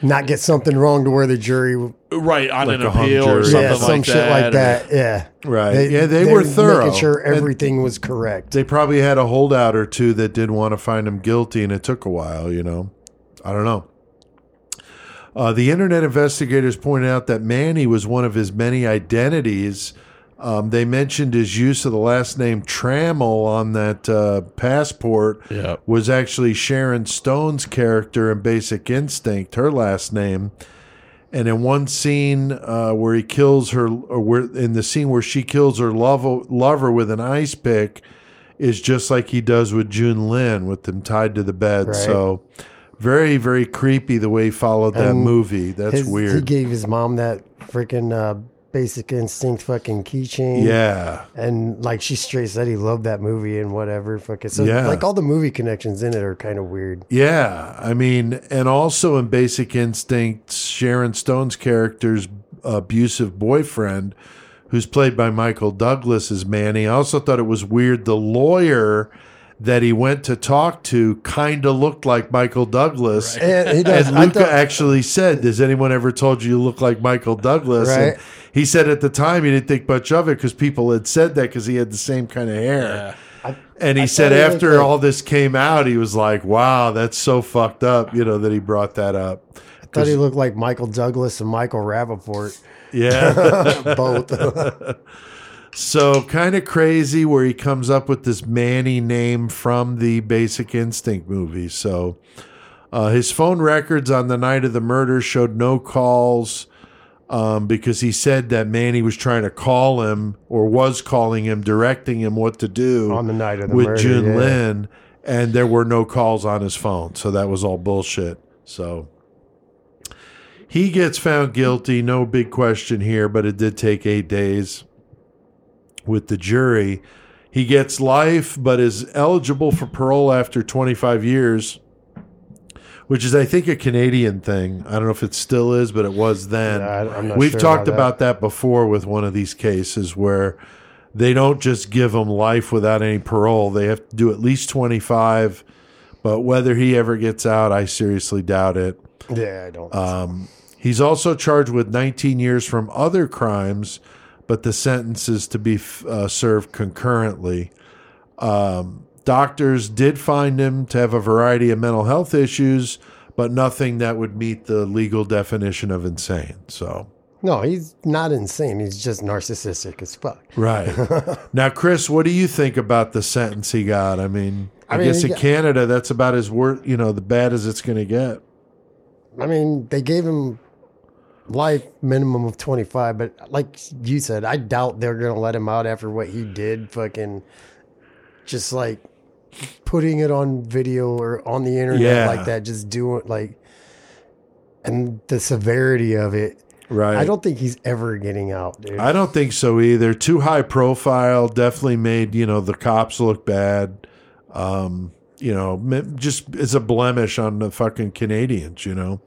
Not get something wrong to where the jury, right on Like an a hung appeal or something yeah, like some that. shit like or- that. Yeah, Right. Yeah, they were thorough. making sure And- everything was correct. They probably had a holdout or two that did want to find him guilty, and it took a while. You know, I don't know. Uh, the internet investigators pointed out that Manny was one of his many identities. Um, they mentioned his use of the last name Trammell on that uh, passport was actually Sharon Stone's character in Basic Instinct, her last name. And in one scene uh, where he kills her, or where in the scene where she kills her lover, lover with an ice pick, is just like he does with Jun Lin, with them tied to the bed. Right. So very, very creepy the way he followed that movie. That's His- He gave his mom that freaking uh, basic instinct fucking keychain. yeah, And like she straight said he loved that movie and whatever. Fucking so Yeah. like all the movie connections in it are kind of weird. yeah. I mean, and also in Basic Instinct, Sharon Stone's character's abusive boyfriend, who's played by Michael Douglas, is Manny. I also thought it was weird. The lawyer that he went to talk to kind of looked like Michael Douglas. And he does. And Luca thought- actually said, "Has anyone ever told you you look like Michael Douglas?" Right. And he said at the time he didn't think much of it because people had said that because he had the same kind of hair. and he I said thought he looked after like- all this came out, he was like, "Wow, that's so fucked up," you know, that he brought that up. I thought he looked like Michael Douglas and Michael Rappaport. Yeah. Both. So kind of crazy where he comes up with this Manny name from the Basic Instinct movie. So uh, his phone records on the night of the murder showed no calls um, because he said that Manny was trying to call him or was calling him, directing him what to do On the night of the with murder, Jun yeah. Lin, and there were no calls on his phone. So that was all bullshit. So. He gets found guilty, no big question here, but it did take eight days with the jury. He gets life, but is eligible for parole after 25 years, which is, I think, a Canadian thing. I don't know if it still is, but it was then. Yeah, I- We've sure talked about that. about that before with one of these cases where they don't just give him life without any parole. They have to do at least 25. But whether he ever gets out, I seriously doubt it. yeah, I don't. Um, he's also charged with 19 years from other crimes, but the sentence is to be uh, served concurrently. Um, doctors did find him to have a variety of mental health issues, but nothing that would meet the legal definition of insane. So. no, he's not insane. He's just narcissistic as fuck. Right. now, Chris, what do you think about the sentence he got? I mean, I, I mean, guess in got- Canada, that's about as worth, you know, the bad as it's going to get. I mean, they gave him life minimum of 25, but like you said, I doubt they're going to let him out after what he did. Fucking just like putting it on video or on the internet Yeah. like that, just doing like, and the severity of it. Right. I don't think he's ever getting out, dude. I don't think so either. Too high profile, definitely made you know the cops look bad. Um, you know, just it's a blemish on the fucking Canadians. You know.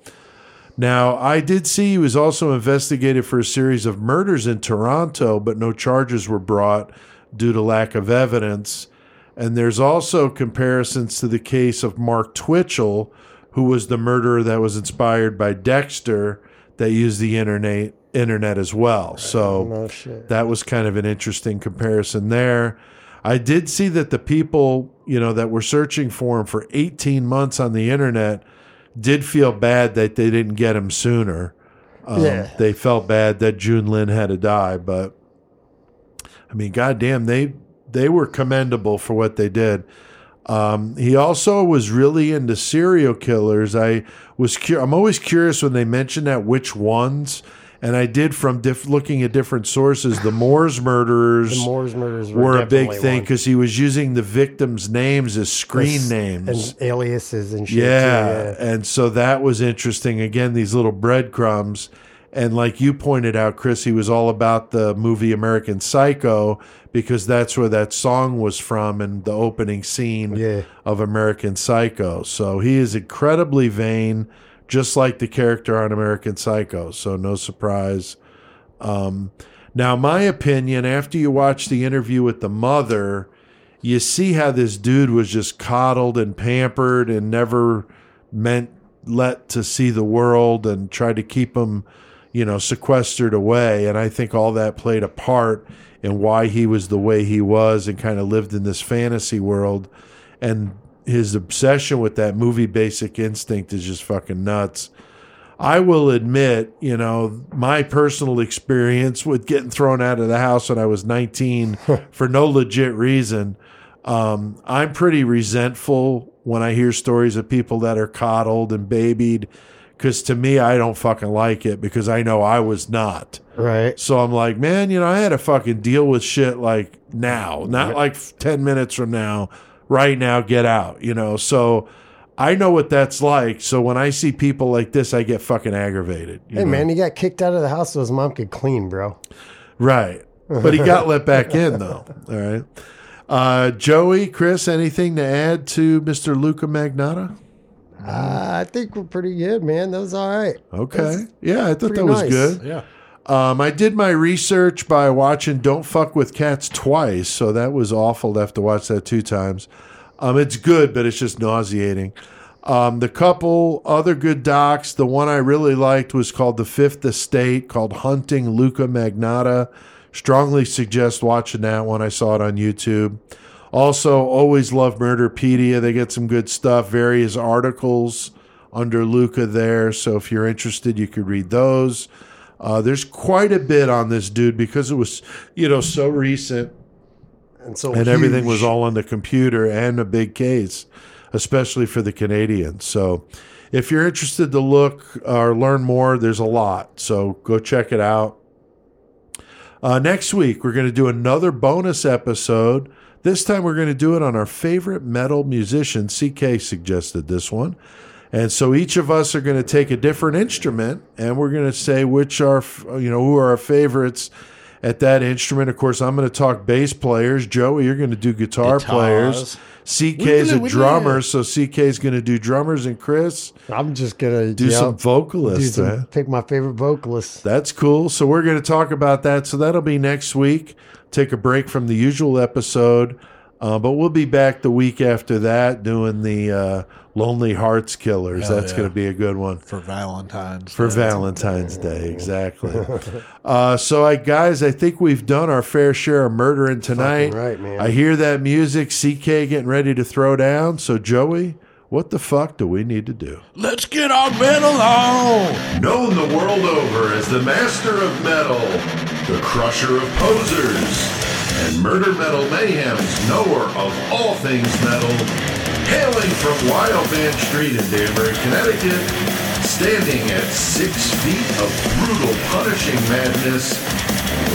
Now, I did see he was also investigated for a series of murders in Toronto, but no charges were brought due to lack of evidence. And there's also comparisons to the case of Mark Twitchell, who was the murderer that was inspired by Dexter, that used the internet internet as well. So oh, no that was kind of an interesting comparison there. I did see that the people, you know, that were searching for him for 18 months on the internet did feel bad that they didn't get him sooner. Um, Yeah. They felt bad that Jun Lin had to die, but I mean, goddamn, they they were commendable for what they did. Um, he also was really into serial killers. I was cu- I'm always curious when they mention that which ones, and I did from diff- looking at different sources. The Moors murderers The Moors murders were, were a big thing because he was using the victims' names as screen names. and aliases and shit. Yeah. And so that was interesting. Again, these little breadcrumbs. And like you pointed out, Chris, he was all about the movie American Psycho because that's where that song was from and the opening scene Yeah. of American Psycho. So he is incredibly vain, just like the character on American Psycho. So no surprise. Um, now, my opinion, after you watch the interview with the mother, you see how this dude was just coddled and pampered and never meant let to see the world and tried to keep him, you know, sequestered away. And I think all that played a part in why he was the way he was and kind of lived in this fantasy world. And his obsession with that movie Basic Instinct is just fucking nuts. I will admit, you know, my personal experience with getting thrown out of the house when I was 19 for no legit reason. Um, I'm pretty resentful when I hear stories of people that are coddled and babied because to me, I don't fucking like it because I know I was not. Right. So I'm like, man, you know, I had to fucking deal with shit like now, not like 10 minutes from now, right now, get out, you know? So I know what that's like. So when I see people like this, I get fucking aggravated. Hey, know? man, he got kicked out of the house so his mom could clean, bro. Right. But he got let back in, though. All right. Uh, Joey, Chris, anything to add to Mr. Luca Magnotta? Uh, I think we're pretty good, man. That was all right. Okay. Yeah, I thought that was nice. good. Yeah. Um, I did my research by watching Don't Fuck with Cats twice, so that was awful to have to watch that two times. Um, it's good, but it's just nauseating. Um, the couple other good docs, the one I really liked was called The Fifth Estate, called Hunting Luca Magnotta. Strongly suggest watching that one. I saw it on YouTube. Also, always love Murderpedia. They get some good stuff, various articles under Luca there. So if you're interested, you could read those. Uh, there's quite a bit on this dude because it was, you know, so recent And so and everything was all on the computer and a big case, especially for the Canadians. So if you're interested to look or learn more, there's a lot. So go check it out. Uh, next week, we're going to do another bonus episode. This time, we're going to do it on our favorite metal musician. CK suggested this one. And so each of us are going to take a different instrument and we're going to say which are, you know, who are our favorites at that instrument. Of course, I'm going to talk bass players. Joey, you're going to do guitar Guitars. players. CK is a Wiggly, wiggly. drummer, so CK is going to do drummers, and Chris I'm just gonna do yeah, some do vocalists. some- man. pick my favorite vocalist. That's cool. So we're going to talk about that. So that'll be next week. Take a break from the usual episode, uh, but we'll be back the week after that doing the uh, Lonely Hearts Killers. Hell That's yeah. going to be a good one For Valentine's. for Day. Valentine's Day. Exactly. uh, so, I guys, I think we've done our fair share of murdering tonight. right, man. I hear that music. CK getting ready to throw down. So, Joey, what the fuck do we need to do? Let's get our metal on. Known the world over as the master of metal, the crusher of posers, and murder metal mayhem's knower of all things metal, hailing from Wildman Street in Danbury, Connecticut, standing at six feet of brutal, punishing madness,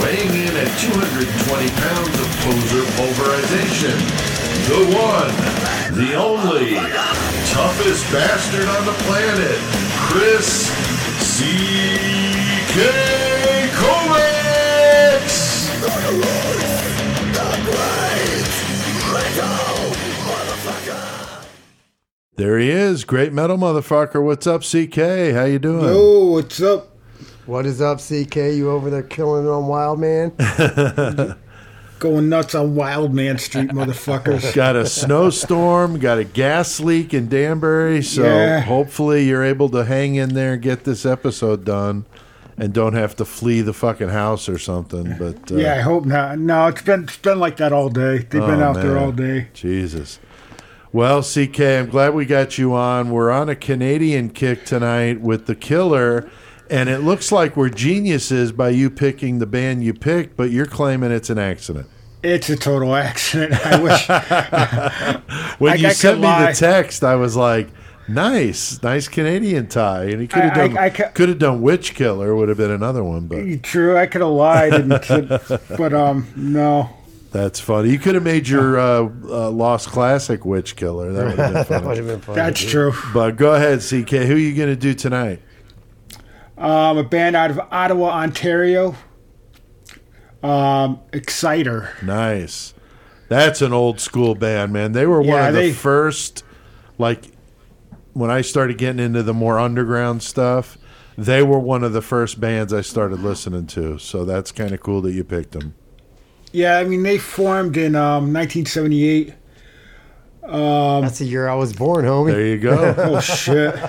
weighing in at 220 pounds of poser pulverization, the one, the only, toughest bastard on the planet, Chris C.K. Kovacs! There he is, great metal motherfucker. What's up, CK? How you doing? Yo, what's up? What is up, CK? You over there killing it on Wild Man? Going nuts on Wild Man Street, motherfuckers. Got a snowstorm, got a gas leak in Danbury, so Yeah. hopefully you're able to hang in there and get this episode done, and don't have to flee the fucking house or something. But uh, yeah, I hope not. No, it's been it's been like that all day. They've been Oh, out there all day. Jesus. Well, CK, I'm glad we got you on. We're on a Canadian kick tonight with The Killer, and it looks like we're geniuses by you picking the band you picked, but you're claiming it's an accident. It's a total accident. I wish. When I- you I sent me lie. the text, I was like, "Nice, nice Canadian tie," and he could have I- I- done I could have done Witch Killer would have been another one, but True, I could have lied, and said, but um, no. that's funny. You could have made your uh, uh, Lost Classic Witch Killer. That would have been that funny. would have been fun. That's true. but go ahead, CK. Who are you going to do tonight? Um, a band out of Ottawa, Ontario. Um, Exciter. Nice. That's an old school band, man. They were one Yeah, of the first, like, when I started getting into the more underground stuff, they were one of the first bands I started listening to. So that's kind of cool that you picked them. Yeah, I mean they formed in um, 1978. That's the year I was born, homie. There you go. Oh shit!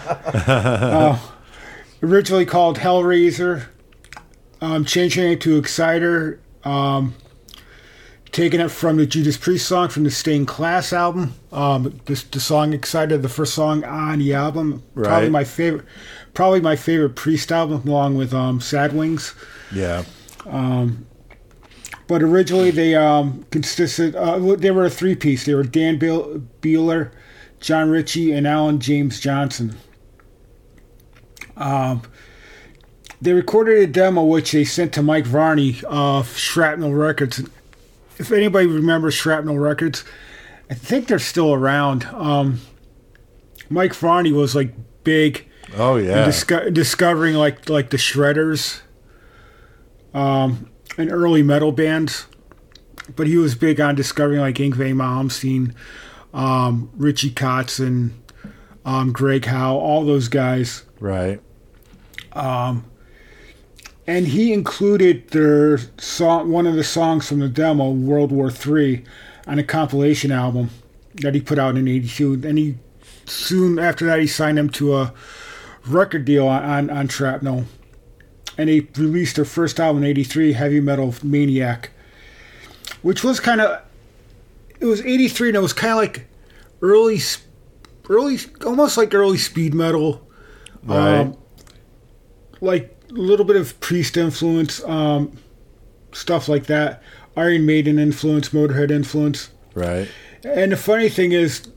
Uh, originally called Hellraiser, um, changing it to Exciter, um, taking it from the Judas Priest song from the Stained Class album. Um, the, the song "Exciter," the first song on the album, probably my favorite, probably my favorite Priest album, along with um, Sad Wings. yeah. But originally they um, consisted. Uh, they were a three piece. They were Dan Biel- Beehler, John Ricci, and Alan James Johnson. Um, they recorded a demo which they sent to Mike Varney of Shrapnel Records. If anybody remembers Shrapnel Records, I think they're still around. Um, Mike Varney was like big Oh, yeah. disco- discovering like like the shredders um and early metal bands but he was big on discovering like Yngwie Malmsteen um Richie Kotzen um Greg Howe all those guys right. And he included their song one of the songs from the demo World War III on a compilation album that he put out in 82 and he soon after that he signed them to a record deal on, on, on Shrapnel. And they released their first album in 83 Heavy Metal Maniac which was kind of it was 83 and it was kind of like early early almost like early speed metal. Right. um, like a little bit of priest influence, um, stuff like that. Iron Maiden influence, Motorhead influence. right. And the funny thing is,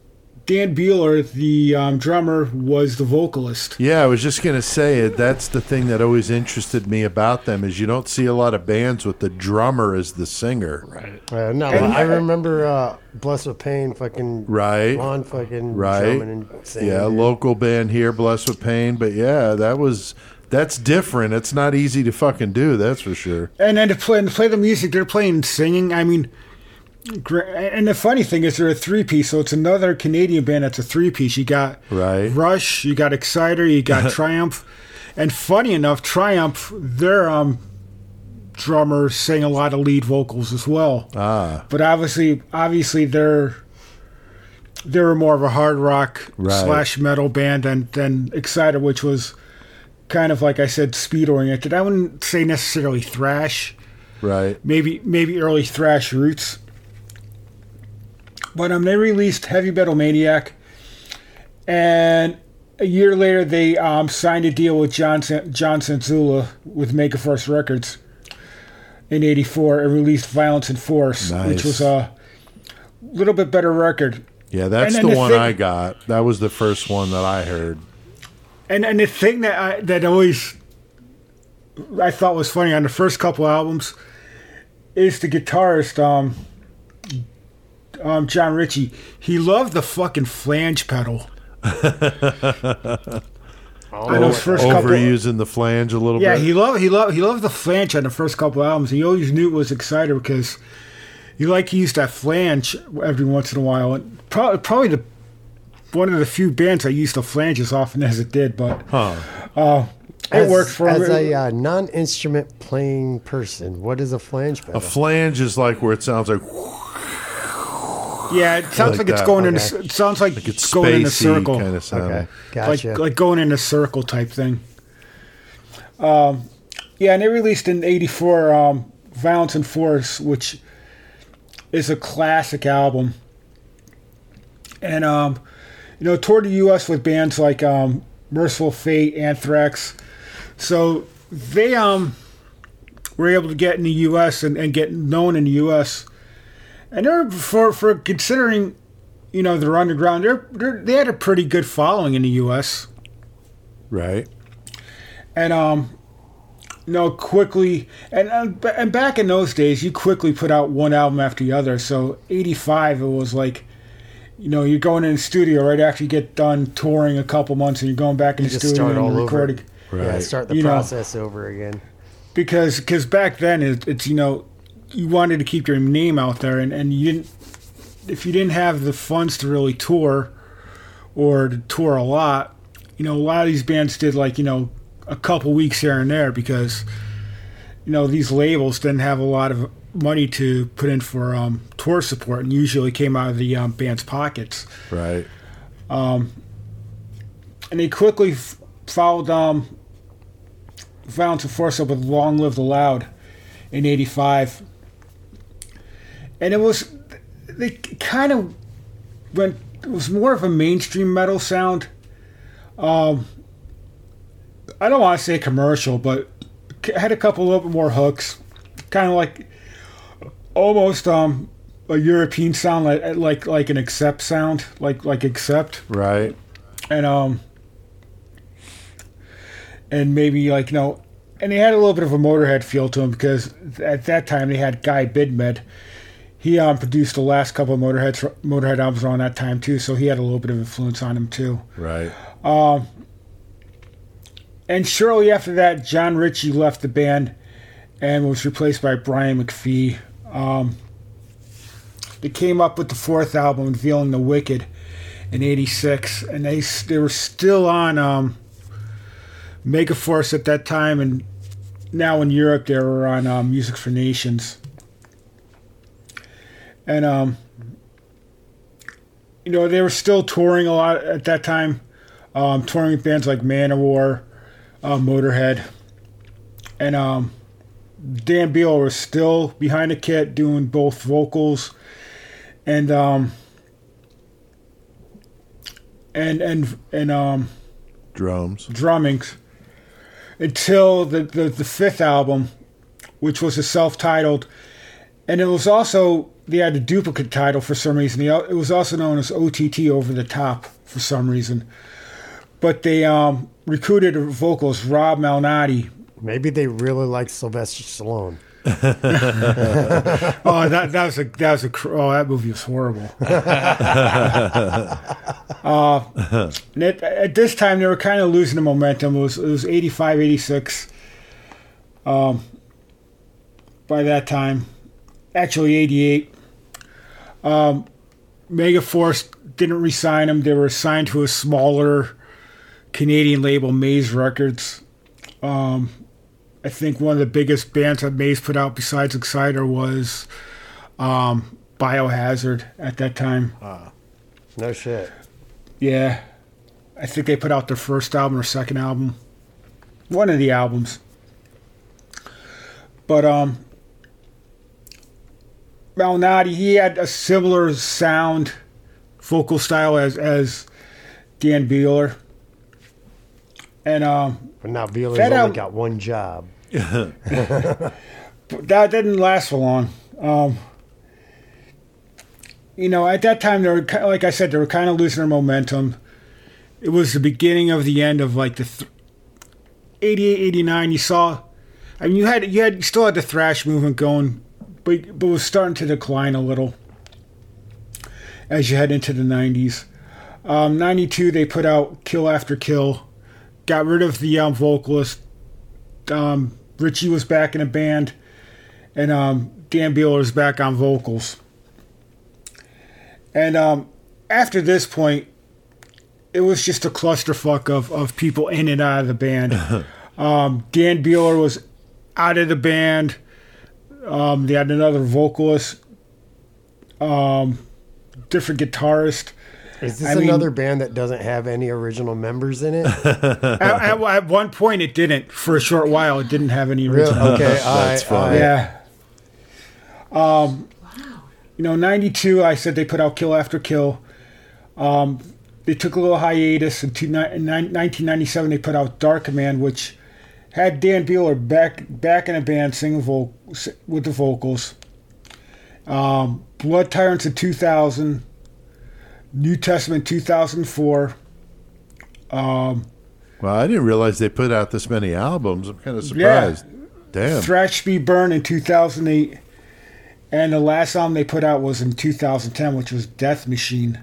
Dan Beehler, the um, drummer, was the vocalist. Yeah, I was just gonna say it. That's the thing that always interested me about them is you don't see a lot of bands with the drummer as the singer. Right. Uh, no, I remember uh, Blessed with Pain, fucking Right. Ron fucking Right. drumming and. Yeah, local band here, blessed with pain. But yeah, that was that's different. It's not easy to fucking do. That's for sure. And then to play, and to play the music, they're playing singing. I mean, and the funny thing is, they're a three piece, so it's another Canadian band that's a three piece. You got Right. Rush, you got Exciter, you got Triumph, and funny enough, Triumph, their um, drummer sang a lot of lead vocals as well. Ah, But obviously, obviously, they're they were more of a hard rock Right. slash metal band than than Exciter, which was kind of like I said, speed oriented. I wouldn't say necessarily thrash right. maybe maybe early thrash roots. But um, they released Heavy Metal Maniac, and a year later they um, signed a deal with John San- John Sanzula with Megaforce Records in '84 and released Violence and Force, Nice. which was a little bit better record. Yeah, that's And the the one thing- I got. That was the first one that I heard. And and the thing that I, that always I thought was funny on the first couple albums is the guitarist um um John Ricci. He loved the fucking flange pedal. on those first couple. Overusing the flange a little Yeah, bit. he loved he loved he loved the flange on the first couple albums. He always knew it was Exciter because he liked to use that flange every once in a while. And probably probably the one of the few bands I used the flange as often as it did, but huh. uh, it As, worked for as him. a uh, non-instrument playing person. What is a flange pedal? A flange is like where it sounds like Yeah, it sounds like like, it's that. going in. A, it sounds like, it's it's going in a circle, kind of sound. okay, like like going in a circle type thing. Um, yeah, and they released in '84 um, "Violence and Force," which is a classic album. And um, you know, toured the U.S. with bands like um, Mercyful Fate, Anthrax. So they um were able to get in the U.S. and, and get known in the U.S. and they're for for considering, you know, they're underground. They're, they're they had a pretty good following in the U.S. Right. and um, you know, quickly and and back in those days, you quickly put out one album after the other. So '85, it was like. You know, you're going in the studio right after you get done touring a couple months, and you're going back in You the just studio start and all over. recording. Yeah, Right. start the You know. process over again. because because back then it, it's you know you wanted to keep your name out there and, and you didn't if you didn't have the funds to really tour or to tour a lot you know a lot of these bands did like you know a couple weeks here and there because you know these labels didn't have a lot of money to put in for um, tour support and usually came out of the um, band's pockets Right. and they quickly f- followed um, Violence and Force up with Long Live the Loud in 85. And it was, they kind of went, it was more of a mainstream metal sound. Um, I don't want to say commercial, but c- had a couple little bit more hooks. Kind of like, almost um, a European sound, like like like an accept sound, like like accept Right. and um and maybe like you know and they had a little bit of a motorhead feel to them because at that time they had guy bidmead he um, produced the last couple of motorhead motorhead albums around that time too so he had a little bit of influence on him too Right. Um. And shortly after that john ricci left the band and was replaced by brian mcphee um, they came up with the fourth album revealing the wicked in 86 and they they were still on um megaforce at that time and now in europe they were on um, music for nations. And um you know they were still touring a lot at that time um touring with bands like manowar uh, motorhead and um dan beal was still behind the kit doing both vocals and um and and and um Drums. drummings until the, the the fifth album, which was a self-titled, and it was also they had a duplicate title for some reason. It was also known as OTT Over the Top for some reason, but they um, recruited vocals Rob Malnati. Maybe they really like Sylvester Stallone. Oh, that that was a that was a oh that movie was horrible. uh, and at, at this time they were kind of losing the momentum. It was it was 85, 86. Um, by that time, actually eighty eight. Um, Megaforce didn't re-sign them. They were signed to a smaller Canadian label, Maze Records. Um, I think one of the biggest bands that Maze put out besides Exciter was um, Biohazard at that time. No shit. Yeah. I think they put out their first album or second album. One of the albums. But um Malnati, he had a similar sound, vocal style as as Dan Beehler. And um But now Beehler's only al- got one job. that didn't last for long. Um, you know, at that time, they were like I said, they were kind of losing their momentum. It was the beginning of the end of like the th- 88, 89. You saw, I mean, you had you had you still had the thrash movement going, but but it was starting to decline a little as you head into the 90s. Um, 92, they put out Kill After Kill, got rid of the um, vocalist um, Ricci was back in a band, and um, Dan Beehler was back on vocals. And um, after this point, it was just a clusterfuck of, of people in and out of the band. um, Dan Beehler was out of the band. Um, they had another vocalist, um, different guitarist. Is this I mean- another band that doesn't have any original members in it? at, at, at one point, it didn't. For a short while, it didn't have any original. really? original. Okay, That's I, funny. I- Yeah. Um, you know, '92. I said they put out Kill After Kill. Um, they took a little hiatus. In, two, in 1997, they put out Dark Command, which had Dan Beehler back back in a band singing vo- with the vocals. Um, Blood Tyrants in 2000. New Testament 2004. Um, Well, I didn't realize they put out this many albums. I'm kind of Yeah. surprised. Damn. Thrash Speed Burn in 2008. And the last album they put out was in 2010, which was Death Machine.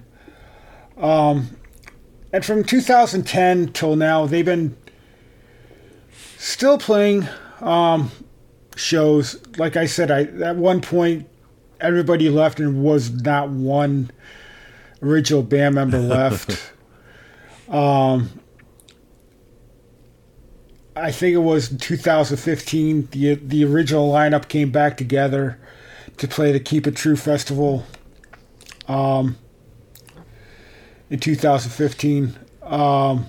Um, and from 2010 till now, they've been still playing um, shows. Like I said, I at one point everybody left and was not one original band member left. um, I think it was in 2015. The the original lineup came back together to play the Keep It True festival. Um, in 2015, um,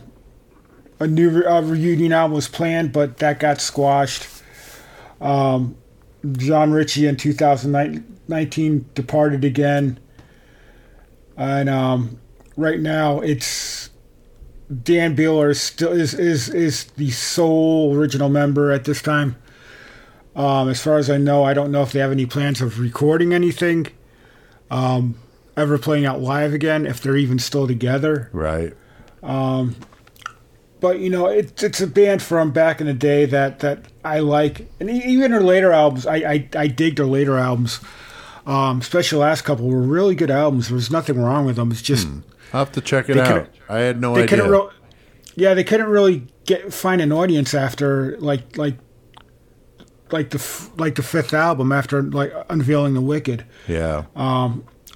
a new re- uh, reunion album was planned, but that got squashed. Um, John Ricci in 2019 departed again, and um, right now it's Dan Beehler is still is is is the sole original member at this time. Um, as far as I know, I don't know if they have any plans of recording anything, um, ever playing out live again, if they're even still together. Right. But you know, it's it's a band from back in the day that that I like, and even their later albums, I I, I dig their later albums. Um, especially the last couple were really good albums. There's nothing wrong with them. It's just I'll have to check it out. I had no they idea. couldn't yeah they couldn't really get find an audience after like like like the f- like the fifth album after like unveiling the wicked yeah.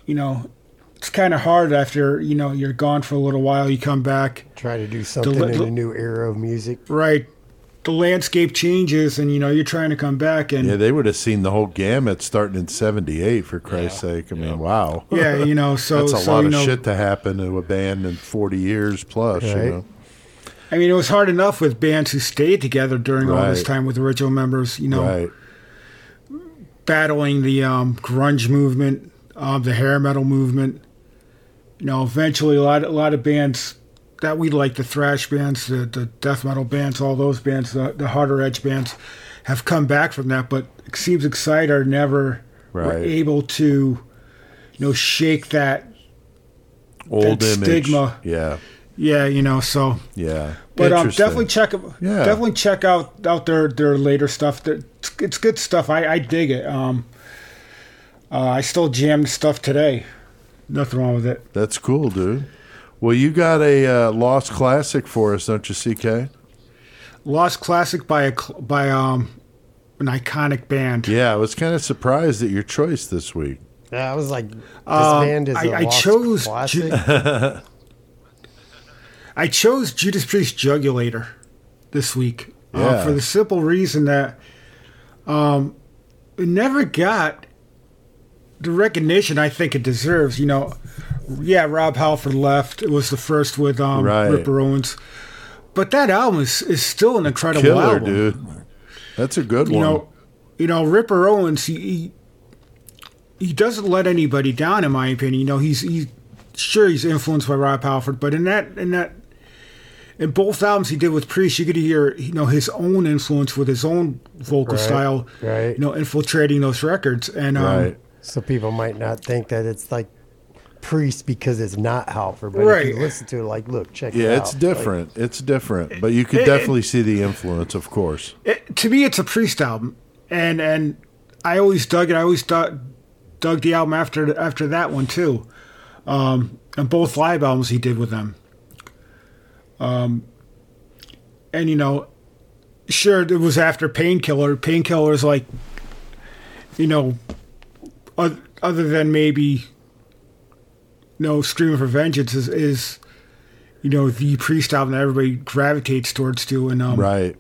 you know it's kind of hard after you know you're gone for a little while you come back Try to do something li- in a new era of music. right the landscape changes and you know you're trying to come back and yeah, they would have seen the whole gamut starting in 78, for Christ's sake. I mean, wow. yeah, you know so That's a so, lot you of know, shit to happen to a band in 40 years plus, you know? i mean it was hard enough with bands who stayed together during all this time with original members you know Right. battling the um, grunge movement, um, the hair metal movement. You know, eventually a lot, a lot of bands that we like, the thrash bands, the, the death metal bands, all those bands, the, the harder edge bands, have come back from that. But it seems Exciter never were able to, you know, shake that. Old That image. stigma. Yeah. Yeah, you know, so. Yeah. But um, definitely check Yeah. definitely check out out their their later stuff. They're- it's good stuff. I, I dig it. Um, uh, I still jam stuff today. Nothing wrong with it. That's cool, dude. Well, you got a uh, lost classic for us, don't you, CK? Lost classic by a by um an iconic band. Yeah, I was kind of surprised at your choice this week. Yeah, I was like, this Um, band is a I- I lost chose classic. Ju- I chose Judas Priest Jugulator this week uh, for the simple reason that um, it never got the recognition I think it deserves. You know, yeah, Rob Halford left. It was the first with um, Right. Ripper Owens, but that album is, is still an incredible Killer, album. dude. That's a good one. You one. know, you know Ripper Owens. He, he he doesn't let anybody down, in my opinion. You know, he's he's sure he's influenced by Rob Halford, but in that in that in both albums he did with Priest, you could hear you know his own influence with his own vocal Right, style, right. You know, infiltrating those records, and um, right. So people might not think that it's like Priest because it's not Halford, but if you listen to it, like, look, check it Yeah, out. it's different. it's different, but you could it- definitely see the influence, of course. it, to me, it's a Priest album, and and I always dug it. I always dug, dug the album after after that one too, um, and both live albums he did with them. Um, and you know, sure, it was after Painkiller. Painkiller is like, you know, oth- other than maybe, no, Scream for Vengeance is is. You know the Priest album that everybody gravitates towards too, and um, Right.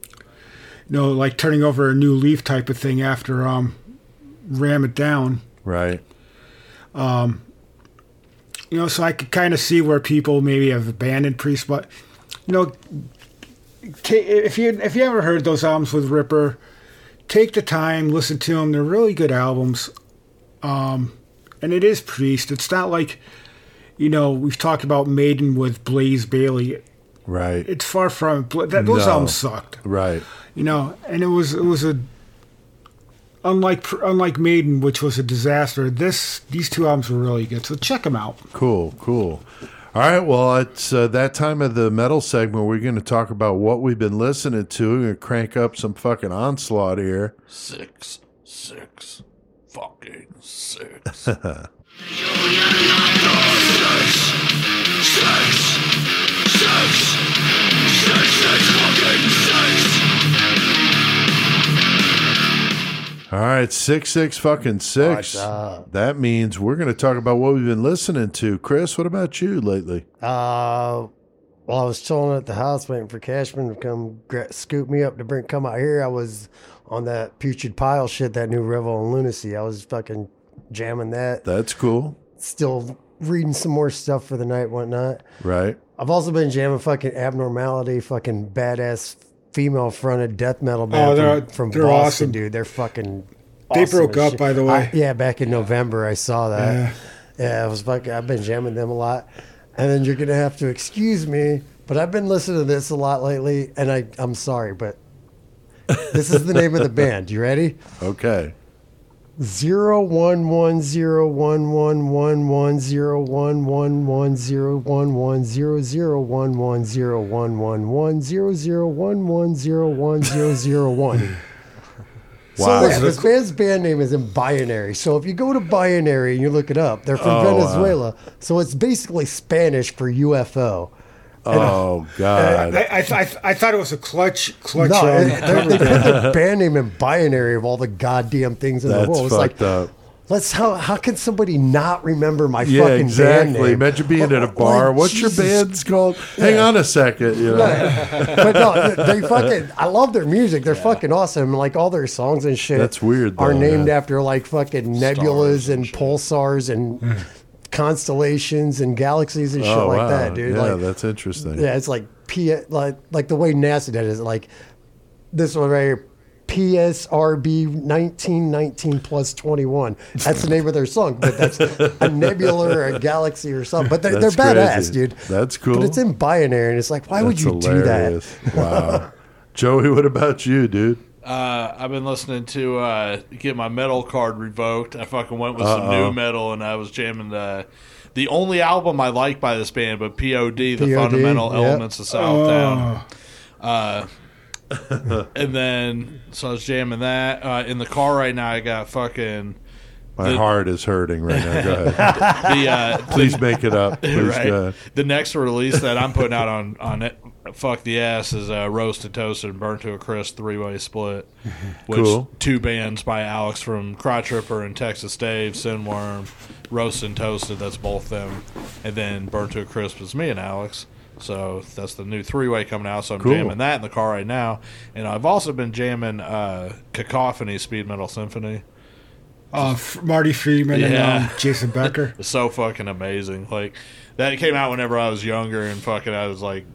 you know, like turning over a new leaf type of thing after um, ram it down. Right. Um you know, so I could kind of see where people maybe have abandoned Priest, but you know, if you if you ever heard those albums with Ripper, take the time, listen to them. They're really good albums. Um, and it is Priest. It's not like, you know, we've talked about Maiden with Blaze Bayley. Right. It's far from that. Those No. albums sucked. Right. you know and it was it was a unlike unlike Maiden, which was a disaster, this these two albums were really good. So check them out. Cool, cool. All right, well, it's uh, that time of the metal segment. We're going to talk about what we've been listening to. We're going to crank up some fucking onslaught here. Six, six, fucking six. All right, six six fucking six. That means we're going to talk about what we've been listening to. Chris, what about you lately? Uh, while I was chilling at the house waiting for Cashman to come scoop me up to bring come out here, I was on that putrid pile shit, that new Revel and Lunacy. I was fucking jamming that. That's cool, Still reading some more stuff for the night, whatnot. right? I've also been jamming fucking Abnormality, fucking badass female fronted death metal band Oh, they're- from, from they're Boston, awesome. dude. They're fucking. They broke up, shit. by the way. I- yeah, back in November, I saw that. Yeah. Yeah, I was fucking. I've been jamming them a lot, and then you're gonna have to excuse me, but I've been listening to this a lot lately, and I I'm sorry, but this is the name of the band. You ready? Okay. Zero one one zero one one one one zero one one one zero one one zero zero one one zero one one one zero zero one one zero one zero zero one. Wow. So yeah, this band's band name is in binary. So if you go to binary and you look it up, they're from Oh, wow. Venezuela. So it's basically Spanish for UFO. Oh God. I I, I, I thought it was a clutch clutch. No, um, they, they put their band name in binary of all the goddamn things in That's the world. It's fucked like, up. let's how how can somebody not remember my Yeah, fucking band name? exactly. Imagine being at a Like, bar. What's Jesus your band's called? Hang on a second. You know, but no, they they fucking. I love their music. They're fucking awesome. Like all their songs and shit. That's weird, Are named yeah. after like fucking nebulas and, pulsars and constellations and galaxies and shit oh like wow, that, dude. yeah, like, that's interesting. yeah, it's like P like like the way NASA did it is like this one right here. PSRB 1919 plus 21. That's the name of their song, but that's a nebula or a galaxy or something. But they're, they're That's badass, crazy. dude. That's cool. But it's in binary, and it's like, why would That's you do that? Wow. Joey, what about you, dude? Uh, I've been listening to uh, get my metal card revoked. I fucking went with some Uh-oh. new metal, and I was jamming the the only album I like by this band, but POD, the POD, fundamental yep. elements of Southtown. oh, Uh, and then so I was jamming that uh, in the car right now. I got fucking My The- heart is hurting right now. Go ahead. the uh, Please make it up. Please right. go ahead. The next release that I'm putting out on on it, fuck the ass is uh, roasted, toasted, and burnt to a crisp three way split. Which Cool. two bands by Alex from Cry Tripper and Texas Dave, Sinworm, roasted and toasted. That's both them, and then burnt to a crisp is me and Alex. So that's the new three way coming out. So I'm Cool. jamming that in the car right now, and I've also been jamming uh, Cacophony Speed Metal Symphony. uh, F- Marty Friedman Yeah. and um, Jason Becker. It's so fucking amazing. Like that came out whenever I was younger, and fucking I was like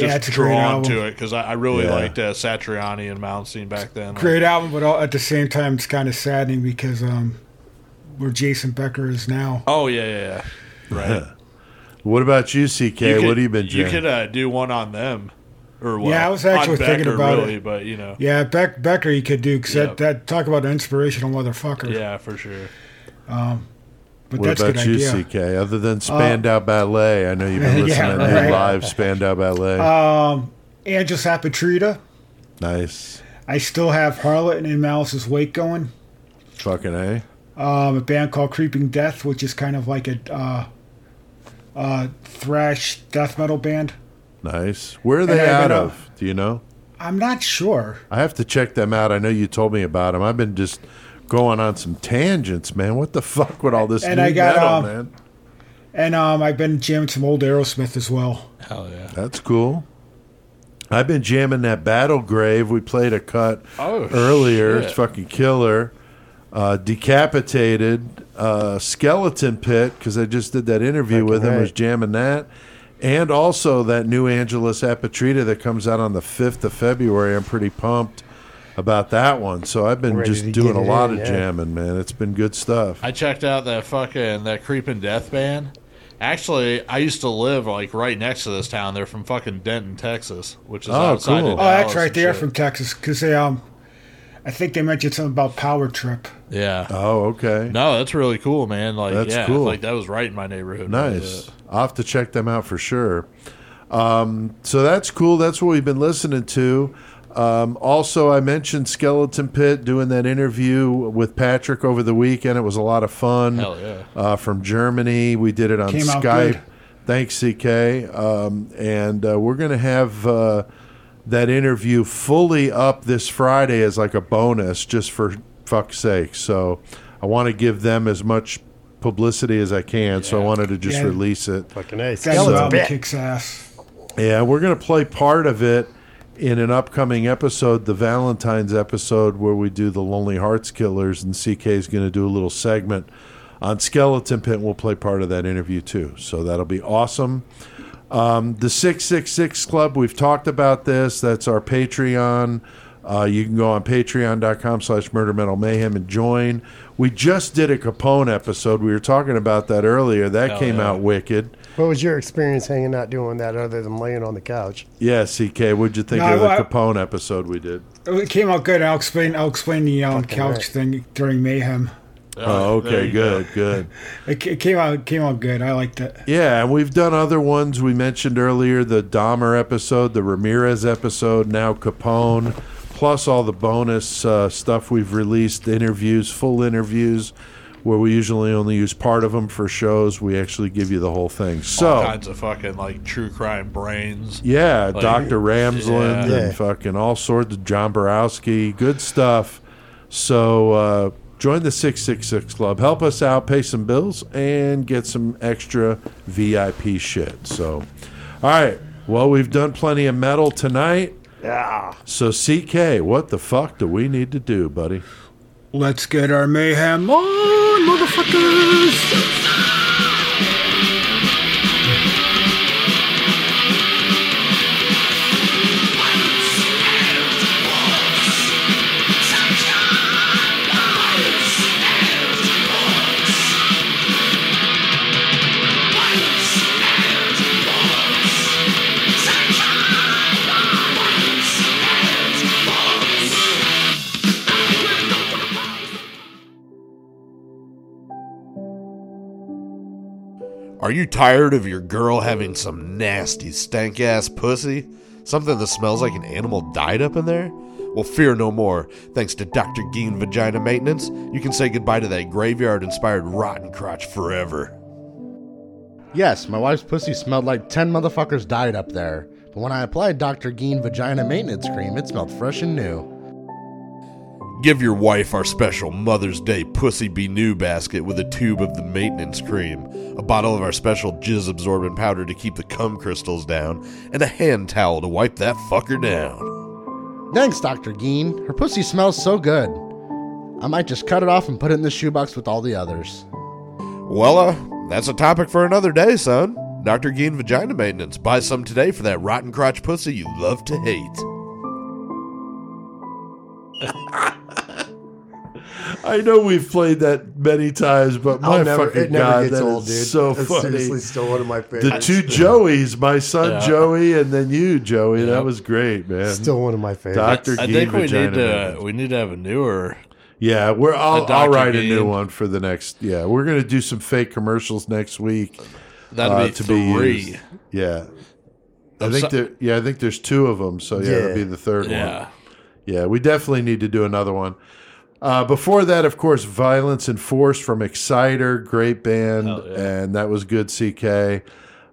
just Yeah, it's drawn to it because I, I really Yeah. liked uh, Satriani and Malmsteen back then. Like, Great album, but all, at the same time, it's kind of saddening because um, where Jason Becker is now. oh yeah, yeah, yeah. Right. What about you, CK? could- what have you been Doing? You could uh, do one on them, or well, Yeah, I was actually on thinking about really, it. but you know, Yeah, Beck, Becker, you could do because Yeah. that, that talk about an inspirational motherfucker. yeah, for sure. But what that's about good you, idea. CK? Other than Spandau Ballet, I know you've been listening Yeah, to right. new live Spandau Ballet. Um, Angelus Apatrida. nice, I still have Harlot and In Malice's Wake going. fucking a. Um, a band called Creeping Death, which is kind of like a uh, uh, thrash death metal band. Nice. Where are they And out uh, of? Do you know? I'm not sure. I have to check them out. I know you told me about them. I've been just going on some tangents, man. What the fuck with all this And new I got, metal, um, man? And um, I've been jamming some old Aerosmith as well. Hell yeah. That's cool. I've been jamming that Battle Grave. We played a cut Oh, earlier. shit. It's fucking killer. Uh, decapitated uh, skeleton pit because I just did that interview Fucking with him. right. Was jamming that, and also that new Angelus Apatrida that comes out on the fifth of February. I'm pretty pumped about that one. So I've been Ready just to doing get a it lot in, of yeah. jamming, man. It's been good stuff. I checked out that fucking that creeping death band. Actually, I used to live like right next to this town. They're from fucking Denton, Texas, which is Oh, outside cool. of Oh, that's right. and They are shit. from Texas because they um, I think they mentioned something about Power Trip. Yeah. Oh, okay. No, that's really cool, man. Like, That's yeah, cool. like that was right in my neighborhood. Nice. I'll have to check them out for sure. Um, so that's cool. That's what we've been listening to. Um, also, I mentioned Skeleton Pit doing that interview with Patrick over the weekend. It was a lot of fun. Hell yeah. Uh, from Germany. We did it on Came out Skype. good. Thanks, CK. Um, and uh, we're going to have uh, that interview fully up this Friday as like a bonus, just for fuck's sake. So I want to give them as much publicity as I can. So I wanted to just Yeah. release it. Fucking A. That Skeleton album Pit. kicks ass. Yeah, we're going to play part of it in an upcoming episode, the Valentine's episode, where we do the Lonely Hearts Killers, and CK is going to do a little segment on Skeleton Pit. We'll play part of that interview too, so that'll be awesome. Um, the Six Six Six Club, we've talked about this. That's our Patreon. Uh, you can go on patreon.com slash murder metal mayhem and join. We just did a Capone episode. We were talking about that earlier. That Hell came yeah. out wicked. What was your experience hanging out doing that other than laying on the couch? Yeah, CK, what'd you think No, of the I- Capone episode we did? It came out good. I'll explain. I'll explain the um, couch right. thing during Mayhem. Oh, okay, you good, good. It, it came out. It came out good. I liked it. Yeah, and we've done other ones. We mentioned earlier the Dahmer episode, the Ramirez episode, now Capone, plus all the bonus uh, stuff we've released, interviews, full interviews, where we usually only use part of them for shows. We actually give you the whole thing. So All So, kinds of fucking like true crime brains. yeah, Like- Dr. Ramsland Yeah. and fucking all sorts of John Borowski, good stuff. So, uh, join the 666 Club. Help us out, pay some bills, and get some extra VIP shit. So, all right. Well, we've done plenty of metal tonight. Yeah. So, CK, what the fuck do we need to do, buddy? Let's get our mayhem on, motherfuckers! Are you tired of your girl having some nasty stank ass pussy? Something that smells like an animal died up in there? Well, fear no more. Thanks to Dr. Gein Vagina Maintenance, you can say goodbye to that graveyard inspired rotten crotch forever. Yes, my wife's pussy smelled like 10 motherfuckers died up there. But when I applied Dr. Gein vagina maintenance cream, it smelled fresh and new. Give your wife our special Mother's Day Pussy Be New basket with a tube of the maintenance cream, a bottle of our special jizz absorbent powder to keep the cum crystals down, and a hand towel to wipe that fucker down. Thanks, Dr. Gein. Her pussy smells so good. I might just cut it off and put it in the shoebox with all the others. Well, uh, that's a topic for another day, son. Dr. Gein Vagina Maintenance. Buy some today for that rotten crotch pussy you love to hate. I know we've played that many times, but my I'll never, fucking it never god, gets that old, is dude. so That's funny. seriously still one of my favorites. The two Joeys, my son Yeah. Joey, and then you, Joey. That was great, man. Still one of my favorites. Doctor I Gein think we need to Maintenance. we need to have a newer. Yeah, we're. I'll, I'll write a new one for the next. Yeah, we're gonna do some fake commercials next week. That'd uh, be to three. be used. Yeah, I I'm think so- there. Yeah, I think there's two of them. So yeah, Yeah. it'll be the third one. Yeah. Yeah, we definitely need to do another one. Uh, before that, of course, Violence and Force from Exciter, great band, Hell yeah. and that was good. CK.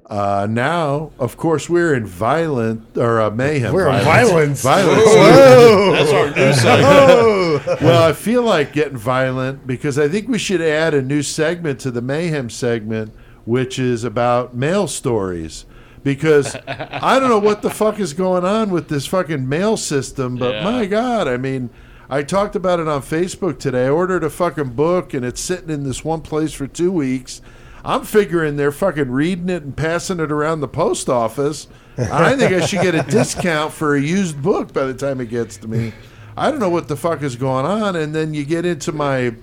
Uh, now, of course, we're in violent or uh, mayhem. We're in violence. Violence. That's our new segment. well, I feel like getting violent because I think we should add a new segment to the mayhem segment, which is about mail stories. Because I don't know what the fuck is going on with this fucking mail system, but Yeah. my God, I mean, I talked about it on Facebook today. I ordered a fucking book and it's sitting in this one place for two weeks. I'm figuring they're fucking reading it and passing it around the post office. I think I should get a discount for a used book by the time it gets to me. I don't know what the fuck is going on. And then you get into my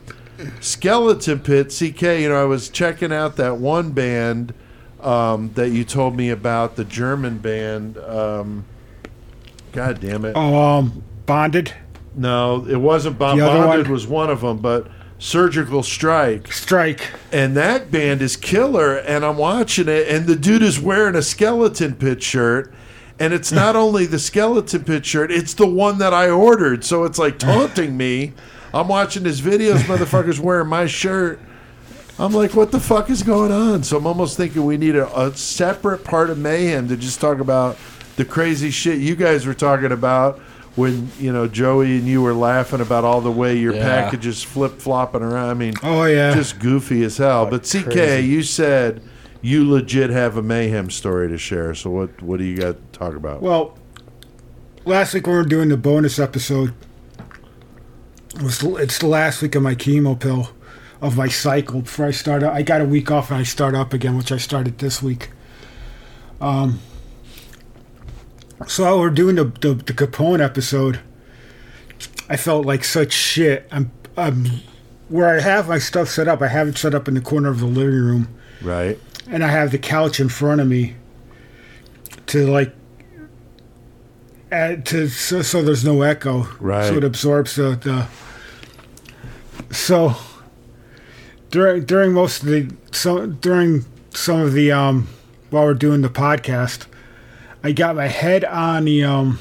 skeleton pit, CK. You know, I was checking out that one band um, that you told me about, the German band. Um, God damn it. Oh, um, bonded. No, it wasn't Bob The other Bonded one? was one of them, but Surgical Strike. Strike. And that band is killer. And I'm watching it, and the dude is wearing a skeleton pit shirt. And it's not only the skeleton pit shirt, it's the one that I ordered. So it's like taunting me. I'm watching his videos, motherfuckers wearing my shirt. I'm like, what the fuck is going on? So I'm almost thinking we need a, a separate part of Mayhem to just talk about the crazy shit you guys were talking about when, you know, Joey and you were laughing about all the way your Yeah. packages flip flopping around. I mean, Oh yeah. just goofy as hell. But CK, crazy. you said you legit have a mayhem story to share. So what what do you got to talk about? Well, last week we were doing the bonus episode, it was it's the last week of my chemo pill of my cycle before I start. I got a week off and I start up again, which I started this week. Um. So while we're doing the, the the Capone episode, I felt like such shit. I'm I'm where I have my stuff set up. I have it set up in the corner of the living room right? and I have the couch in front of me to like add to so, so there's no echo, Right. So it absorbs the, the so during during most of the so during some of the um while we're doing the podcast, I got my head on the um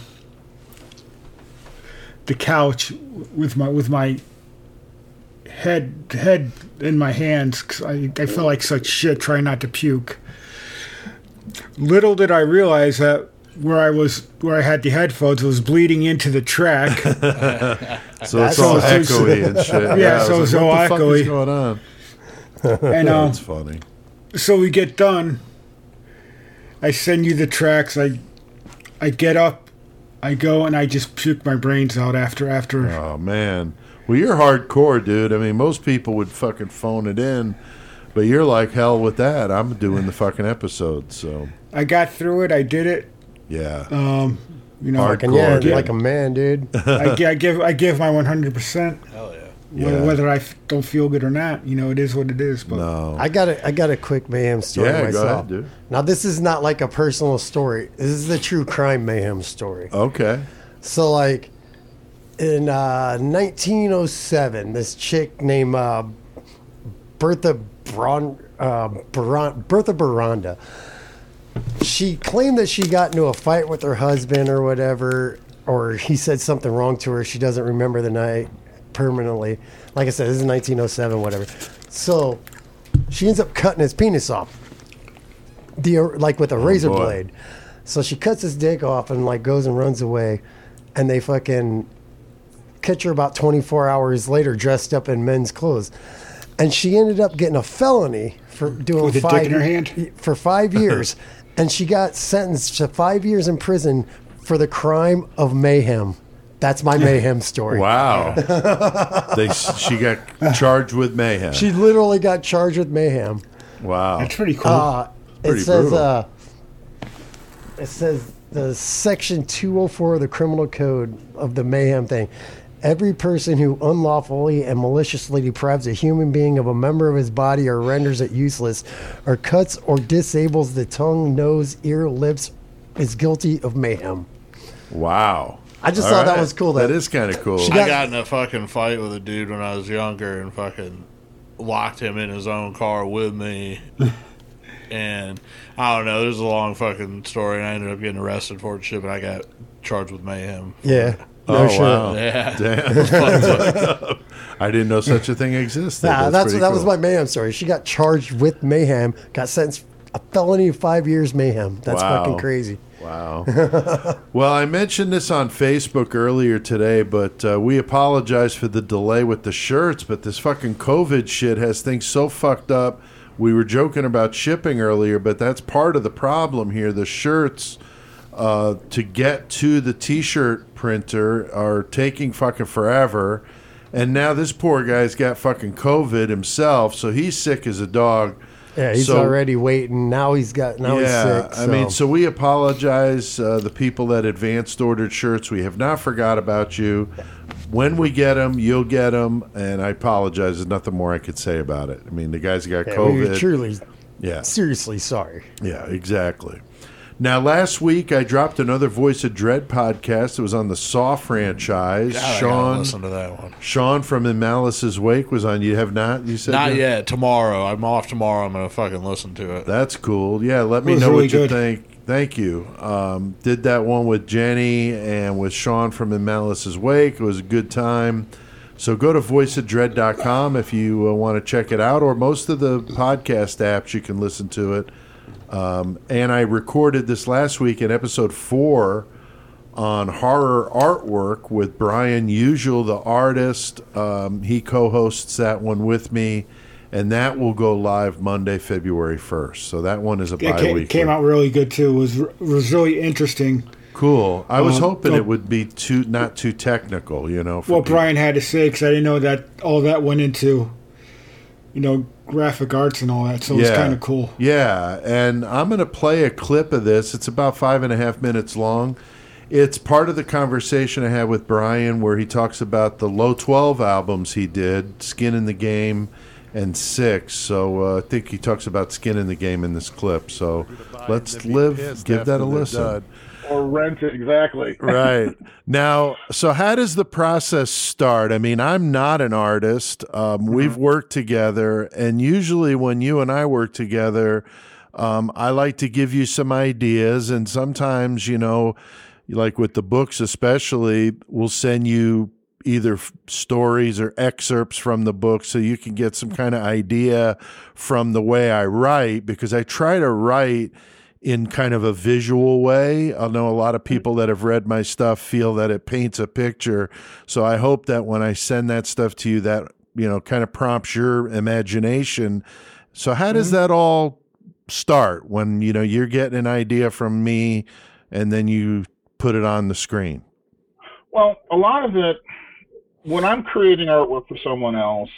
the couch with my with my head head in my hands 'cause I, I felt like such shit trying not to puke. Little did I realize that where I was where I had the headphones was bleeding into the track. So it's all so it's- echoey and shit. Yeah, I so was it's all what the fuck is echoey. going on? and um, That's funny. so we get done. I send you the tracks. I I get up, I go and I just puke my brains out after after. Oh man. Well, you're hardcore, dude. I mean, most people would fucking phone it in, but you're like hell with that. I'm doing the fucking episode, so I got through it. I did it. yeah. Um, you know, Hardcore, And yeah, dude. like a man, dude. I, I give I give my one hundred percent. Hell yeah. Yeah. Whether I f- don't feel good or not, you know, it is what it is. But no. I got a I got a quick mayhem story Yeah, go myself. ahead, dude. Now this is not like a personal story. This is the true crime mayhem story. Okay. So like in uh, 1907, this chick named uh, Bertha Bron, uh, Baron, Bertha Baranda. She claimed that she got into a fight with her husband or whatever, or he said something wrong to her. She doesn't remember the night permanently. Like I said, this is 1907, whatever. So she ends up cutting his penis off, the like with a oh, razor boy. blade. So she cuts his dick off and like goes and runs away, and they fucking catch her about 24 hours later dressed up in men's clothes, and she ended up getting a felony for doing With a dick in her hand? for five years, and she got sentenced to five years in prison for the crime of mayhem. That's my mayhem story. Wow. they she got charged with mayhem. She literally got charged with mayhem. wow. that's pretty cool. Uh, it says brutal. uh, it says the section 204 of the criminal code of the mayhem thing. Every person who unlawfully and maliciously deprives a human being of a member of his body or renders it useless or cuts or disables the tongue, nose, ear, lips is guilty of mayhem. Wow. I just All thought that was cool, That that- is kind of cool. She I got- got in a fucking fight with a dude when I was younger and fucking locked him in his own car with me. and I don't know, there's a long fucking story, and I ended up getting arrested for it, shit, but I got charged with mayhem. Yeah. No oh shit. wow. Yeah. Damn. It's fucked up. I didn't know such a thing existed. Nah, that's, pretty that was my mayhem story. She got charged with mayhem, got sentenced a felony of five years mayhem. That's Wow. fucking crazy. Wow. well, I mentioned this on Facebook earlier today, but uh, we apologize for the delay with the shirts. But this fucking COVID shit has things so fucked up. We were joking about shipping earlier, but that's part of the problem here. The shirts uh, to get to the t-shirt printer are taking fucking forever. And now this poor guy's got fucking COVID himself, so he's sick as a dog. Yeah, he's So- already waiting. Now he's got. Now he's sick. I mean, so we apologize, uh, the people that advanced ordered shirts. We have not forgot about you. When we get them, you'll get them, and I apologize. There's nothing more I could say about it. I mean, the guys got yeah, we COVID. were truly, yeah, seriously sorry. yeah, exactly. Now, last week I dropped another Voice of Dread podcast. It was on the Saw franchise. God, I Sean, listen to that one. Sean from In Malice's Wake was on. You have not? You said Not no? yet. Tomorrow. I'm off tomorrow. I'm gonna fucking listen to it. That's cool. Yeah, let me know really what you think. Thank you. Um, did that one with Jenny and with Sean from In Malice's Wake. It was a good time. So go to voiceofdread.com if you uh, want to check it out, or most of the podcast apps you can listen to it. Um, and I recorded this last week in episode four on horror artwork with Brian Usual, the artist. Um, he co hosts that one with me, and that will go live Monday, February 1st. So that one is a It bi weekly. came out really good too. It was was really interesting. Cool. I was Um, hoping it would be too not too technical, you know. What people. Brian had to say because I didn't know that all that went into, you know, graphic arts and all that. So it's kind of cool. Yeah, and I'm going to play a clip of this. It's about five and a half minutes long. It's part of the conversation I had with Brian where he talks about the low 12 albums he did, Skin in the Game and Six. So uh, I think he talks about Skin in the Game in this clip. So let's live, give that a listen. Or rent it, exactly. right. Now so how does the process start? I mean i'm not an artist. Um, we've worked together and usually when you and i work together um, i like to give you some ideas and sometimes you know like with the books especially we'll send you either stories or excerpts from the book so you can get some kind of idea from the way i write because i try to write in kind of a visual way. I know a lot of hmm. people that have read my stuff feel that it paints a picture. So I hope that when I send that stuff to you, that, you know, kind of prompts your imagination. So how does mm-hmm. that all start when, you know, you're getting an idea from me and then you put it on the screen? Well, a lot of it, when I'm creating artwork for someone else,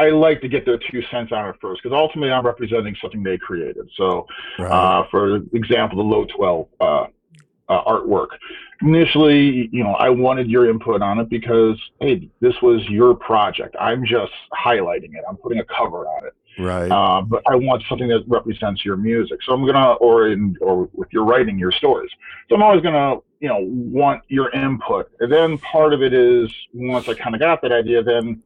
I like to get their two cents on it first because ultimately I'm representing something they created. So, uh, for example, the low 12 uh, uh, artwork. Initially, you know, I wanted your input on it because, hey, this was your project. I'm just highlighting it. I'm putting a cover on it. Right. Uh, but I want something that represents your music. So I'm gonna, or in, or with your writing, your stories. So I'm always gonna, you know, want your input. And then part of it is once I kind of got that idea, then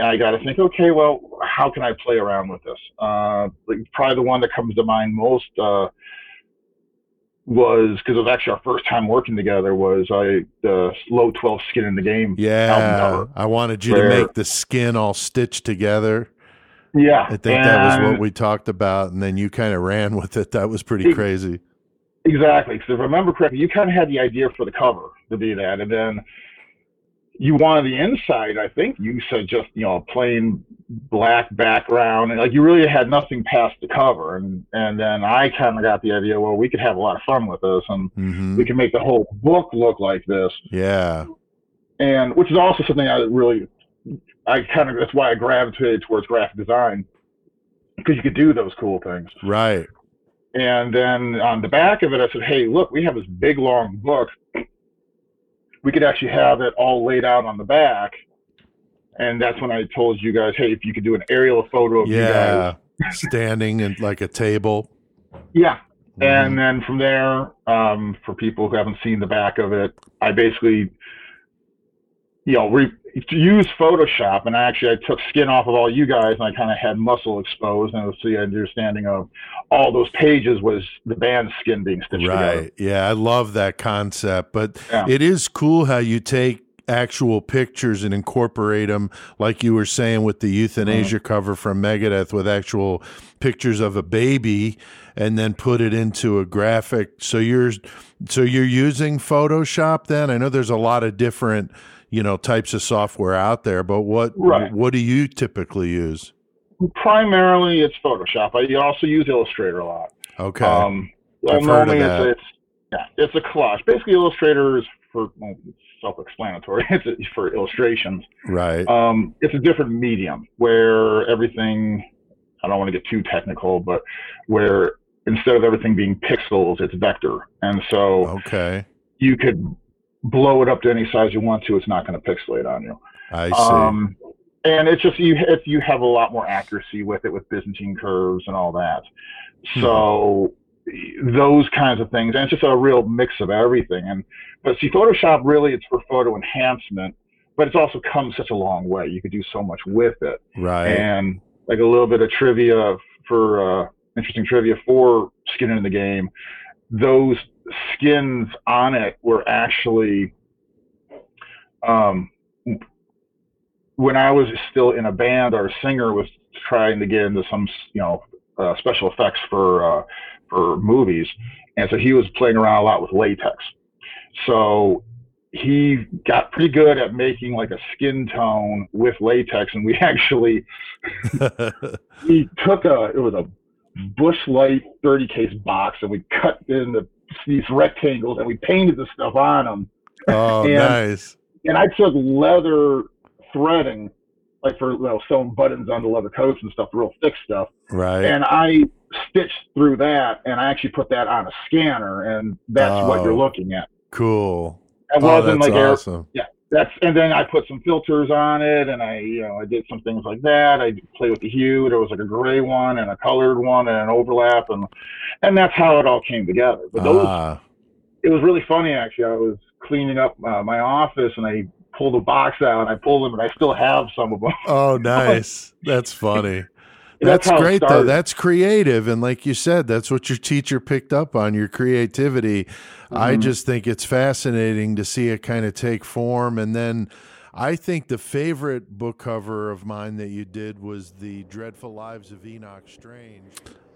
I got to think, okay, well, how can I play around with this? Uh, probably the one that comes to mind most uh, was because it was actually our first time working together. Was I the low 12 skin in the game? album yeah. I wanted you to make the skin all stitched together. Yeah, I think that was what we talked about. And then you kind of ran with it. That was pretty Ex- crazy. Exactly. Because if I remember correctly, you kind of had the idea for the cover to be that, and then you wanted the inside. I think you said just you know a plain black background, and like you really had nothing past the cover. And and then I kind of got the idea. Well, we could have a lot of fun with this, and hmm we can make the whole book look like this. Yeah. And which is also something I really, I kind of that's why I gravitated towards graphic design because you could do those cool things. Right. And then on the back of it, I said, hey, look, we have this big long book. We could actually have it all laid out on the back. And that's when I told you guys, hey, if you could do an aerial photo of you guys. Standing in like a table. Yeah. Mm-hmm. And then from there, um, for people who haven't seen the back of it, I basically, you know, re- use Photoshop, and I actually I took skin off of all you guys, and I kind of had muscle exposed, and was the understanding of all those pages was the band's skin being stitched together. Right. Yeah, I love that concept. But Yeah. it is cool how you take actual pictures and incorporate them, like you were saying with the euthanasia Mm-hmm. cover from Megadeth, with actual pictures of a baby, and then put it into a graphic. So you're so you're using Photoshop. Then I know there's a lot of different you know types of software out there, but what Right. what do you typically use? Primarily, it's Photoshop. I also use Illustrator a lot. Okay. Um, I've heard of normally that. It's, it's yeah, it's a collage. Basically, Illustrator is for well, self-explanatory. It's for illustrations. right. Um, it's a different medium where everything. I don't want to get too technical, but where instead of everything being pixels, it's vector, and so okay. you could blow it up to any size you want to. It's not going to pixelate on you. I see. Um, and it's just you if you have a lot more accuracy with it with Byzantine curves and all that. Hmm. So those kinds of things. And it's just a real mix of everything. And but see, Photoshop really it's for photo enhancement, but it's also come such a long way. You could do so much with it. Right. And like a little bit of trivia for uh, interesting trivia for skin in the game. Those skins on it were actually um, when I was still in a band, our singer was trying to get into some, you know, uh, special effects for uh, for movies, and so he was playing around a lot with latex. So he got pretty good at making like a skin tone with latex, and we actually he took a it was a Busch Light 30 case box, and we cut in the, these rectangles, and we painted the stuff on them. Oh, and, nice. And I took leather threading, like for you know, sewing buttons onto leather coats and stuff, real thick stuff. Right. And I stitched through that, and I actually put that on a scanner, and that's what you're Oh. looking at. Cool. It oh, wasn't like air- awesome. yeah, that's and then I put some filters on it, and I you know I did some things like that. I played with the hue. There was like a gray one and a colored one and an overlap, and and that's how it all came together. But those, Ah, it was really funny actually. I was cleaning up uh, my office, and I pulled a box out, and I pulled them, and I still have some of them. oh, nice. That's funny. That's That's great though. That's creative, and like you said, that's what your teacher picked up on your creativity. I Mhm. just think it's fascinating to see it kind of take form, and then I think the favorite book cover of mine that you did was the Dreadful Lives of Enoch Strange.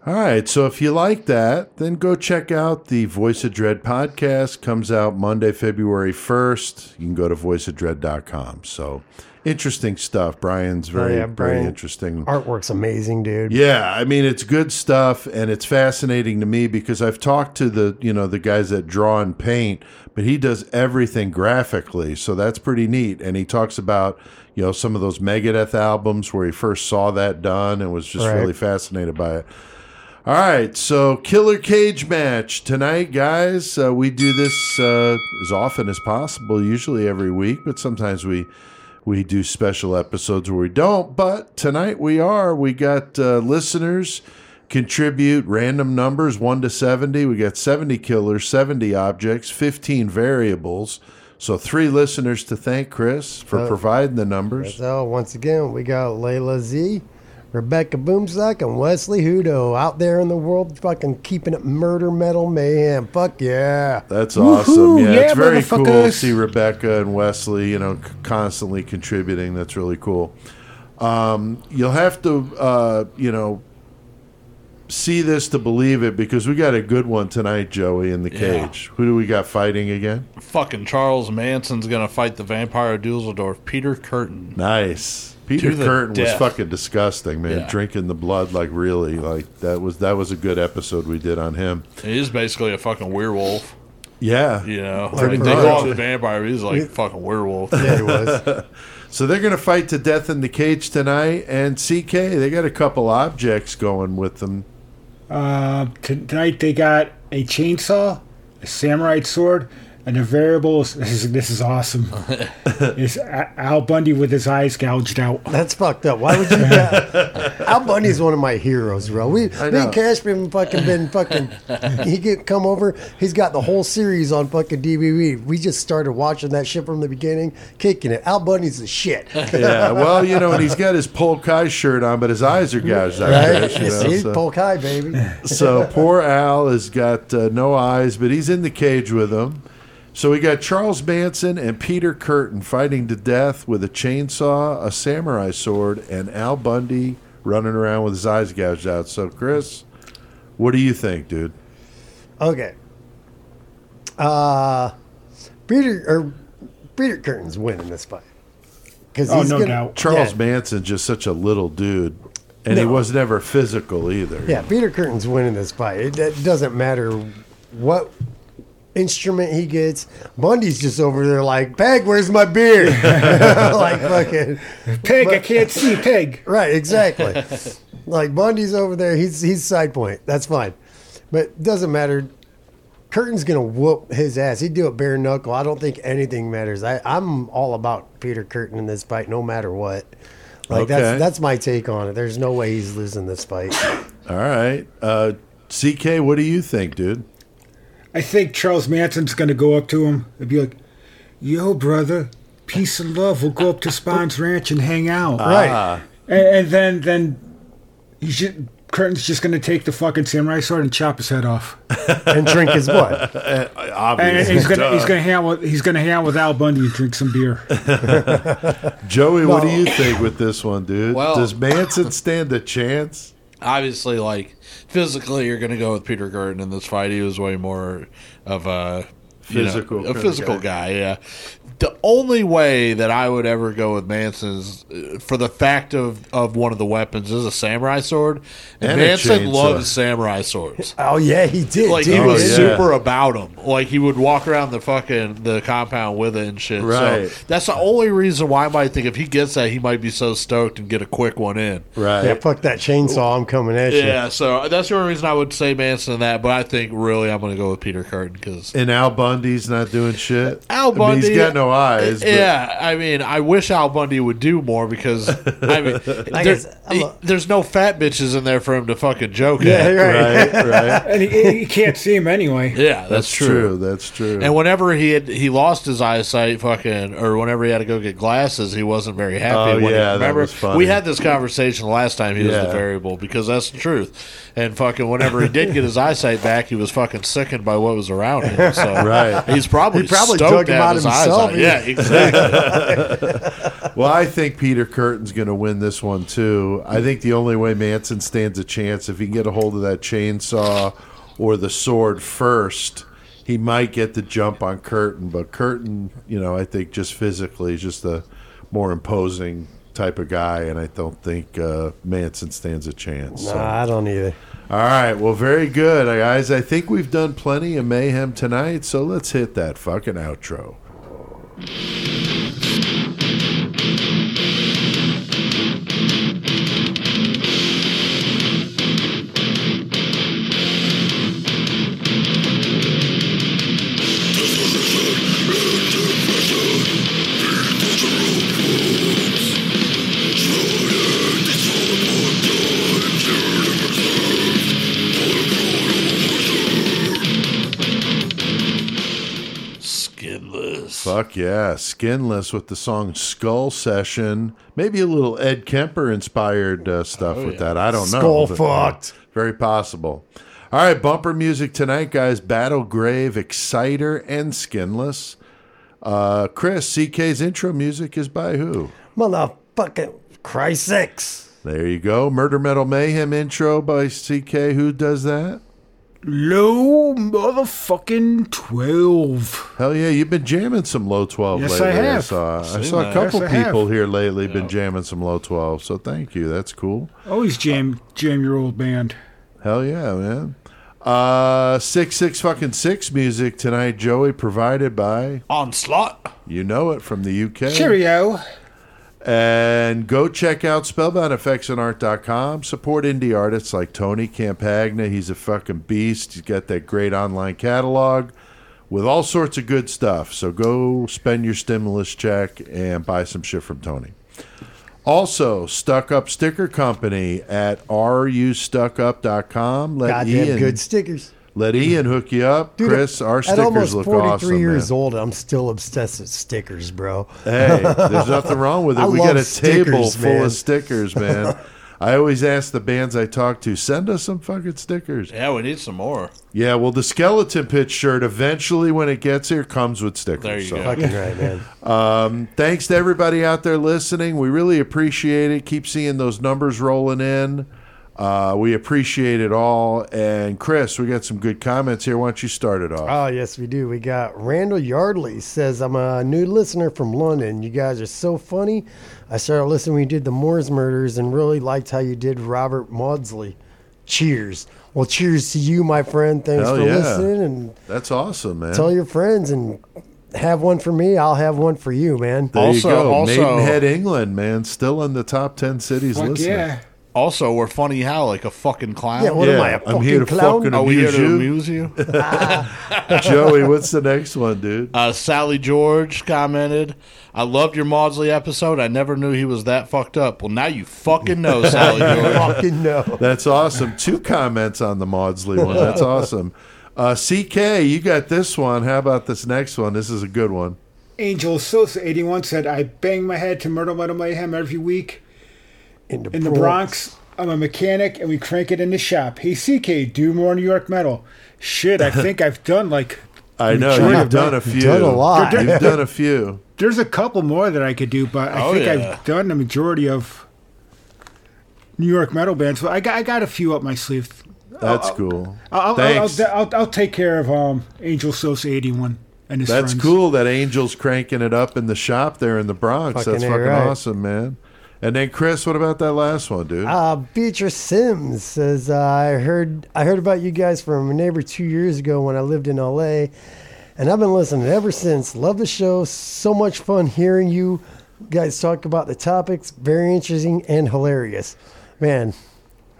All right, so if you like that, then go check out the Voice of Dread podcast. Comes out Monday, February 1st. You can go to voiceofdread.com. So interesting stuff. Brian's very, Oh, yeah, very Brian. interesting. Artwork's amazing, dude. Yeah, I mean it's good stuff and it's fascinating to me because I've talked to the, you know, the guys that draw and paint, but he does everything graphically. So that's pretty neat and he talks about, you know, some of those Megadeth albums where he first saw that done and was just Right. really fascinated by it. All right, so killer cage match tonight, guys. Uh, we do this uh, as often as possible, usually every week, but sometimes we we do special episodes where we don't. But tonight we are. We got uh, listeners contribute random numbers one to seventy. We got seventy killers, seventy objects, fifteen variables. So three listeners to thank Chris for Uh, providing the numbers. So once again, we got Layla Z, Rebecca Boomstock, and Wesley Hudo out there in the world, fucking keeping it murder metal mayhem. Fuck yeah! That's awesome. Woohoo, Yeah, yeah, it's very cool to see Rebecca and Wesley, you know, constantly contributing. That's really cool. Um, you'll have to, uh, you know, see this to believe it because we got a good one tonight, Joey, in the Yeah. cage. Who do we got fighting again? Fucking Charles Manson's gonna fight the vampire of Dusseldorf, Peter Kürten. Nice. Peter To the Kürten was fucking disgusting, man. Yeah. Drinking the blood like really, like that was that was a good episode we did on him. He is basically a fucking werewolf. Yeah, You know, Pretty they call him a vampire. He's like a fucking werewolf. Yeah, he was. So they're going to fight to death in the cage tonight. And CK, they got a couple objects going with them. Uh, tonight they got a chainsaw, a samurai sword, and the variables. This is this is awesome. is Al Bundy with his eyes gouged out. That's fucked up. Why would you? Get, Al Bundy's one of my heroes, bro. We, me and Cash been fucking been fucking. He get come over. He's got the whole series on fucking DVD. We just started watching that shit from the beginning, kicking it. Al Bundy's the shit, Yeah, well, you know, and he's got his Polk High shirt on, but his eyes are gouged out. right? Chris, you know, See, so- Polk High, baby. so poor Al has got uh, no eyes, but he's in the cage with them. So we got Charles Manson and Peter Kürten fighting to death with a chainsaw, a samurai sword, and Al Bundy running around with his eyes gouged out. So, Chris, what do you think, dude? Okay. Uh, Peter or Peter Kürten's winning this fight because Oh, no doubt. Charles Yeah. Manson's just such a little dude, and he No. was never physical either. Yeah, Peter Kürten's winning this fight. It, it doesn't matter what instrument he gets. Bundy's just over there like, Peg, where's my beer? like fucking Peg, I can't see Peg. right, exactly. like Bundy's over there. He's he's side point. That's fine, but it doesn't matter. Kürten's gonna whoop his ass. He'd do it bare knuckle. I don't think anything matters. I, I'm all about Peter Kürten in this fight, no matter what. Like Okay. that's that's my take on it. There's no way he's losing this fight. All right. Uh, CK, what do you think, dude? I think Charles Manson's going to go up to him and be like, "Yo, brother, peace and love. We'll go up to Spahn's Ranch and hang out." Ah. Right. And, and then then he's just, Kürten's just going to take the fucking samurai sword and chop his head off. And drink his what? And he's gonna he's gonna hang out with he's gonna hang out with Al Bundy and drink some beer. Joey, what do you think with this one, dude? Well- Does Manson stand a chance? Obviously, like physically, you're going to go with Peter Kürten in this fight. He was way more of a you know, Physical a physical guy. guy. Yeah. The only way that I would ever go with Manson is uh, for the fact of, of one of the weapons is a samurai sword, and, And Manson chainsaw. loves samurai swords. Oh yeah, he did. Like dude. he was yeah. super about them. Like he would walk around the fucking the compound with it and shit. Right. So that's the only reason why I might think if he gets that, he might be so stoked and get a quick one in. Right. Yeah, fuck that chainsaw. I'm coming at you. Yeah, so that's the only reason I would say Manson in that. But I think really I'm going to go with Peter Kürten because And Al Bundy's not doing shit. Al I mean, Bundy. he's got no eyes. But Yeah, I mean, I wish Al Bundy would do more because I mean, there- guess a- there's no fat bitches in there for him to fucking joke Yeah, at. right. Right, right. And he, he can't see him anyway. Yeah, that's, That's true. That's true. And whenever he had he lost his eyesight, fucking, or whenever he had to go get glasses, he wasn't very happy. Oh, when he- yeah, that remember was funny. we had this conversation last time he was Yeah. the variable because that's the truth. And fucking, whenever he did get his eyesight back, he was fucking sickened by what was around him. So Right. he's probably He probably stoked took to him have out his himself. Eyesight. Yeah, exactly. Well, I think Peter Kürten's going to win this one too. I think the only way Manson stands a chance if he can get a hold of that chainsaw or the sword first, he might get the jump on Kürten. But Kürten, you know, I think just physically is just a more imposing type of guy, and I don't think uh, Manson stands a chance. So. Nah, I don't either. All right, well, very good, guys. I think we've done plenty of mayhem tonight, so let's hit that fucking outro. Skinless. Fuck yeah, Skinless with the song Skull Session. Maybe a little Ed Kemper inspired uh, stuff with that. I don't know. Skull fucked. Very possible. All right, bumper music tonight, guys. Battle Grave, Exciter, and Skinless. Uh, Chris, CK's intro music is by who? Motherfucking Christ sakes. There you go. Murder Metal Mayhem intro by CK. Who does that? Low motherfucking 12. Hell yeah, you've been jamming some low 12 Yes, lately. I have. saw, I saw a couple Yes, people here lately been jamming some low 12, so thank you. That's cool. Always jam jam your old band. Hell yeah, man. Uh, six six fucking six music tonight, Joey, provided by Onslaught. you know it from the UK. Cheerio. And go check out spellboundeffectsandart.com. Support indie artists like Tony Campagna. He's a fucking beast. He's got that great online catalog with all sorts of good stuff. So go spend your stimulus check and buy some shit from Tony. Also, Stuck Up Sticker Company at rustuckup.com. Let Goddamn Ian good stickers. Let Ian hook you up. Dude, Chris, our At stickers almost look 43 awesome. years man. old, I'm still obsessed with stickers, bro. Hey, there's nothing wrong with it. I we love got a table stickers, full man. of stickers, man. I always ask the bands I talk to, send us some fucking stickers. Yeah, we need some more. Yeah, well, the skeleton pitch shirt eventually, when it gets here, comes with stickers. There you so. go. Fucking right, man. Um, thanks to everybody out there listening. We really appreciate it. Keep seeing those numbers rolling in. Uh, we appreciate it all. And Chris, we got some good comments here. Why don't you start it off? Oh, yes, we do. We got Randall Yardley says, I'm a new listener from London. You guys are so funny. I started listening when you did the Moors murders and really liked how you did Robert Maudsley. Cheers. Well, cheers to you, my friend. Thanks Hell for yeah. listening. And That's awesome, man. tell your friends and have one for me. I'll have one for you, man. there Also- you go. also- Maidenhead, England, man. Still in the top 10 cities listening. yeah. Also, we're funny how like a fucking clown. Yeah, what am I, a I'm here to fucking clown? fucking Are we here amuse to you. amuse you? Joey, what's the next one, dude? Uh, Sally George commented, "I loved your Maudsley episode. I never knew he was that fucked up. Well, now you fucking know, Sally George. Fucking know. That's awesome. Two comments on the Maudsley one. That's awesome. Uh, CK, you got this one. How about this next one? This is a good one. Angel Sosa 81 said, I bang my head to Murder Metal Mayhem every week In the, in the Bronx. I'm a mechanic and we crank it in the shop. Hey, CK, do more New York metal. Shit, I think I've done like. I know you've of done a few. done a lot. You've done a few. There's a couple more that I could do, but I Oh, think yeah. I've done the majority of New York metal bands. So I got, I got a few up my sleeve. That's cool. I'll, I'll, I'll, I'll, I'll, I'll take care of um, Angel Sosa 81 and his That's friends. cool that Angel's cranking it up in the shop there in the Bronx. Fucking That's fucking right. awesome, man. And then Chris, what about that last one, dude? Uh, Beatrice Sims says, uh, "I heard I heard about you guys from a neighbor two years ago when I lived in L.A. And I've been listening ever since. Love the show. So much fun hearing you guys talk about the topics. Very interesting and hilarious. Man,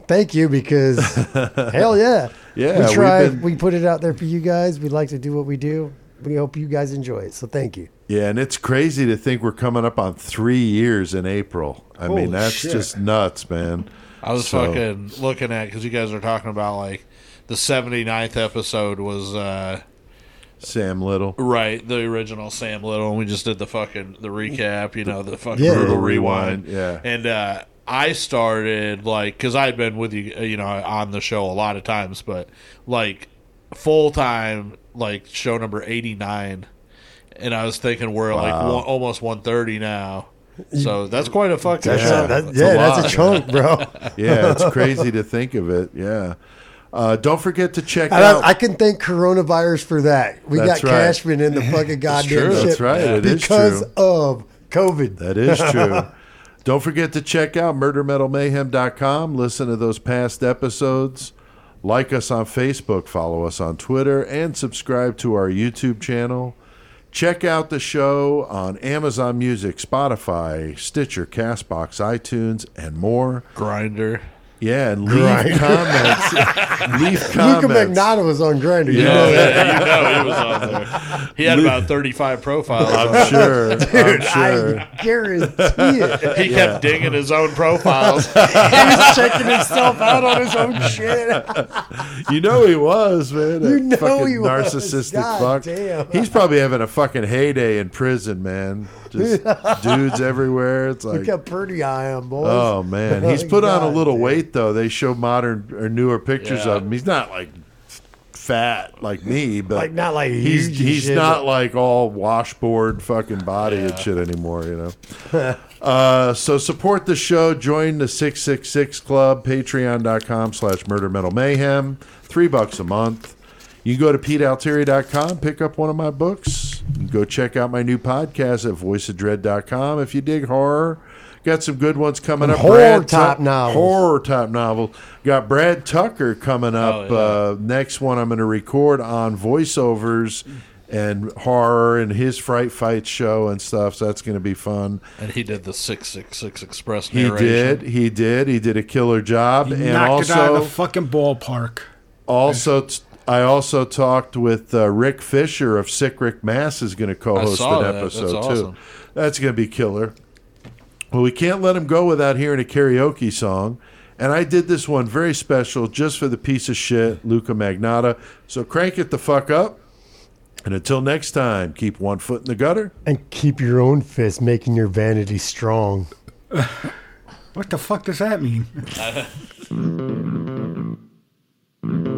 thank you because hell yeah. Yeah, We we've been- We put it out there for you guys. We like to do what we do. We hope you guys enjoy it. So thank you. Yeah, and it's crazy to think we're coming up on three years in April. I Holy mean, that's shit. just nuts, man. I was So- fucking looking at because you guys are talking about like the 79th episode was uh Sam Little. right the original Sam Little and we just did the fucking the recap you know the fucking Yeah. brutal Brutal rewind Rewind, yeah. and uh I started like because I'd been with you uh, you know on the show a lot of times but like full time like show number 89 and I was thinking we're like one, almost 130 now so that's quite a fucking That's show. a- That- That's yeah, a that's a chunk, bro. Yeah, it's crazy to think of it. Yeah. Uh, don't forget to check And out. I, I can thank coronavirus for that. We That's got right. Cashman in the fucking goddamn true. ship That's right. It is because true. of COVID. That is true. Don't forget to check out murdermetalmayhem.com. Listen to those past episodes. Like us on Facebook, follow us on Twitter, and subscribe to our YouTube channel. Check out the show on Amazon Music, Spotify, Stitcher, Castbox, iTunes, and more. grinder Yeah, and leave comments. leave Luca comments. Magnotta was on Grindr. You Yeah, know that. yeah, you know he was on there. He had about 35 profiles. I'm sure. I'm sure. I guarantee it. He kept digging his own profiles. He was checking himself out on his own shit. You know he was, man. You know fucking he was. narcissistic God fuck. damn. He's probably having a fucking heyday in prison, man. Just dudes everywhere. It's like, Look how pretty I am, boys. oh man, he's put on a little damn. weight though. They show modern or newer pictures Yeah. of him. He's not like fat like me, but Like, not like he's huge and he's shit, not but- like all washboard fucking body and shit anymore. You know. Uh, so support the show. Join the 666 Club, patreon.com slash murder metal mayhem. Three bucks a month. You can go to PeteAltieri.com, pick up one of my books. You can go check out my new podcast at voiceofdread.com. If you dig horror, got some good ones coming up. Horror Tu- top novels. Horror top novel. Got Brad Tucker coming up. Oh, yeah. uh, next one I'm going to record on voiceovers and horror and his Fright Fight show and stuff. So that's going to be fun. and he did the 666 Express He did. He did. He did a killer job. and Knocked it out of also, the fucking ballpark. also, t- I also talked with uh, Rick Fisher of Sick Rick Mass is going to co-host saw an that. That's episode too. That's going to be killer. Well, we can't let him go without hearing a karaoke song. And I did this one very special just for the piece of shit, Luca Magnotta. So crank it the fuck up. And until next time, keep one foot in the gutter. And keep your own fist making your vanity strong. What the fuck does that mean?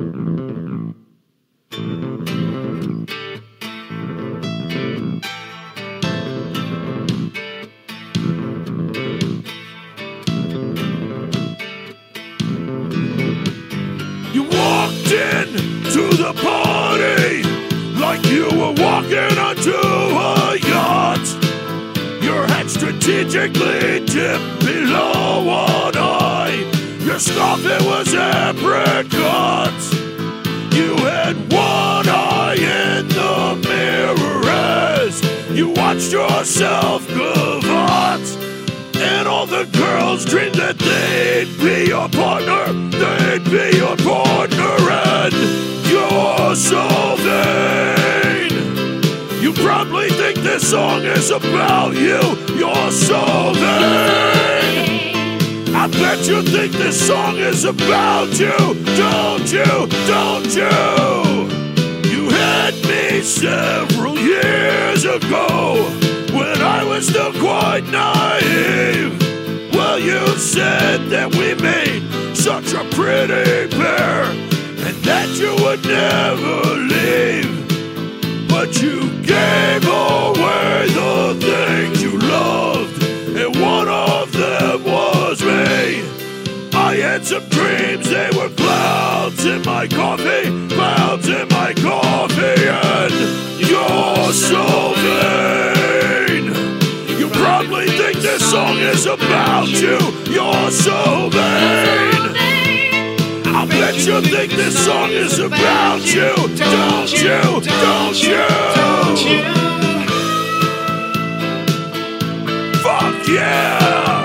strategically dipped below one eye. Your scarf it was apricot. You had one eye in the mirror as you watched yourself gavotte. And all the girls dreamed that they'd be your partner, they'd be your partner, and you're so vain. This song is about you, you're so vain. I bet you think this song is about you, don't you, don't you? You had me several years ago when I was still quite naive. Well, you said that we made such a pretty pair and that you would never leave. But you gave away the things you loved, and one of them was me. I had some dreams, they were clouds in my coffee, clouds in my coffee, and you're so vain. You probably think this song is about you, you're so vain. Bet you think this song is about you, don't you, don't you? Fuck yeah!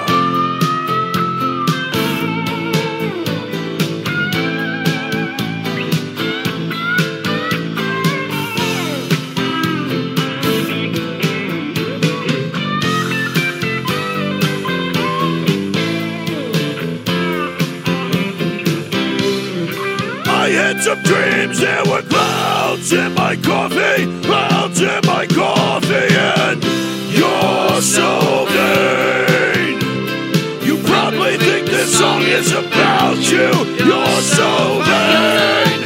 Some dreams, there were clouds in my coffee, clouds in my coffee, and you're so vain. You probably think this song is about you, you're so vain.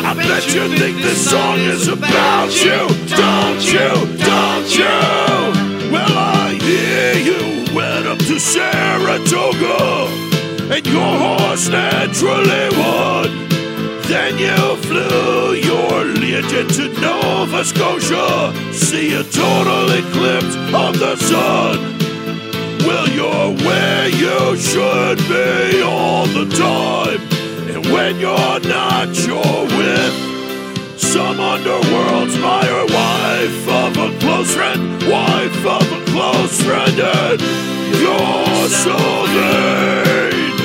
I bet you think this song is about you, don't you, don't you? Well, I hear you went up to Saratoga and your horse naturally won. Then you flew your Learjet to Nova Scotia, see a total eclipse of the sun. Well, you're where you should be all the time, and when you're not, you're with some underworld spire, wife of a close friend, wife of a close friend, and you're so vain.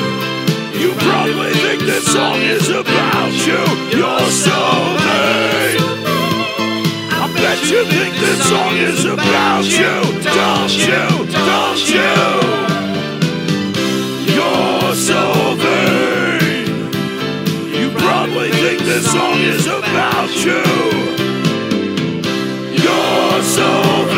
Probably think this song is about you. You're so vain. I bet you think this song is about you. Don't you? Don't you? You're so vain. You probably think this song is about you. You're so.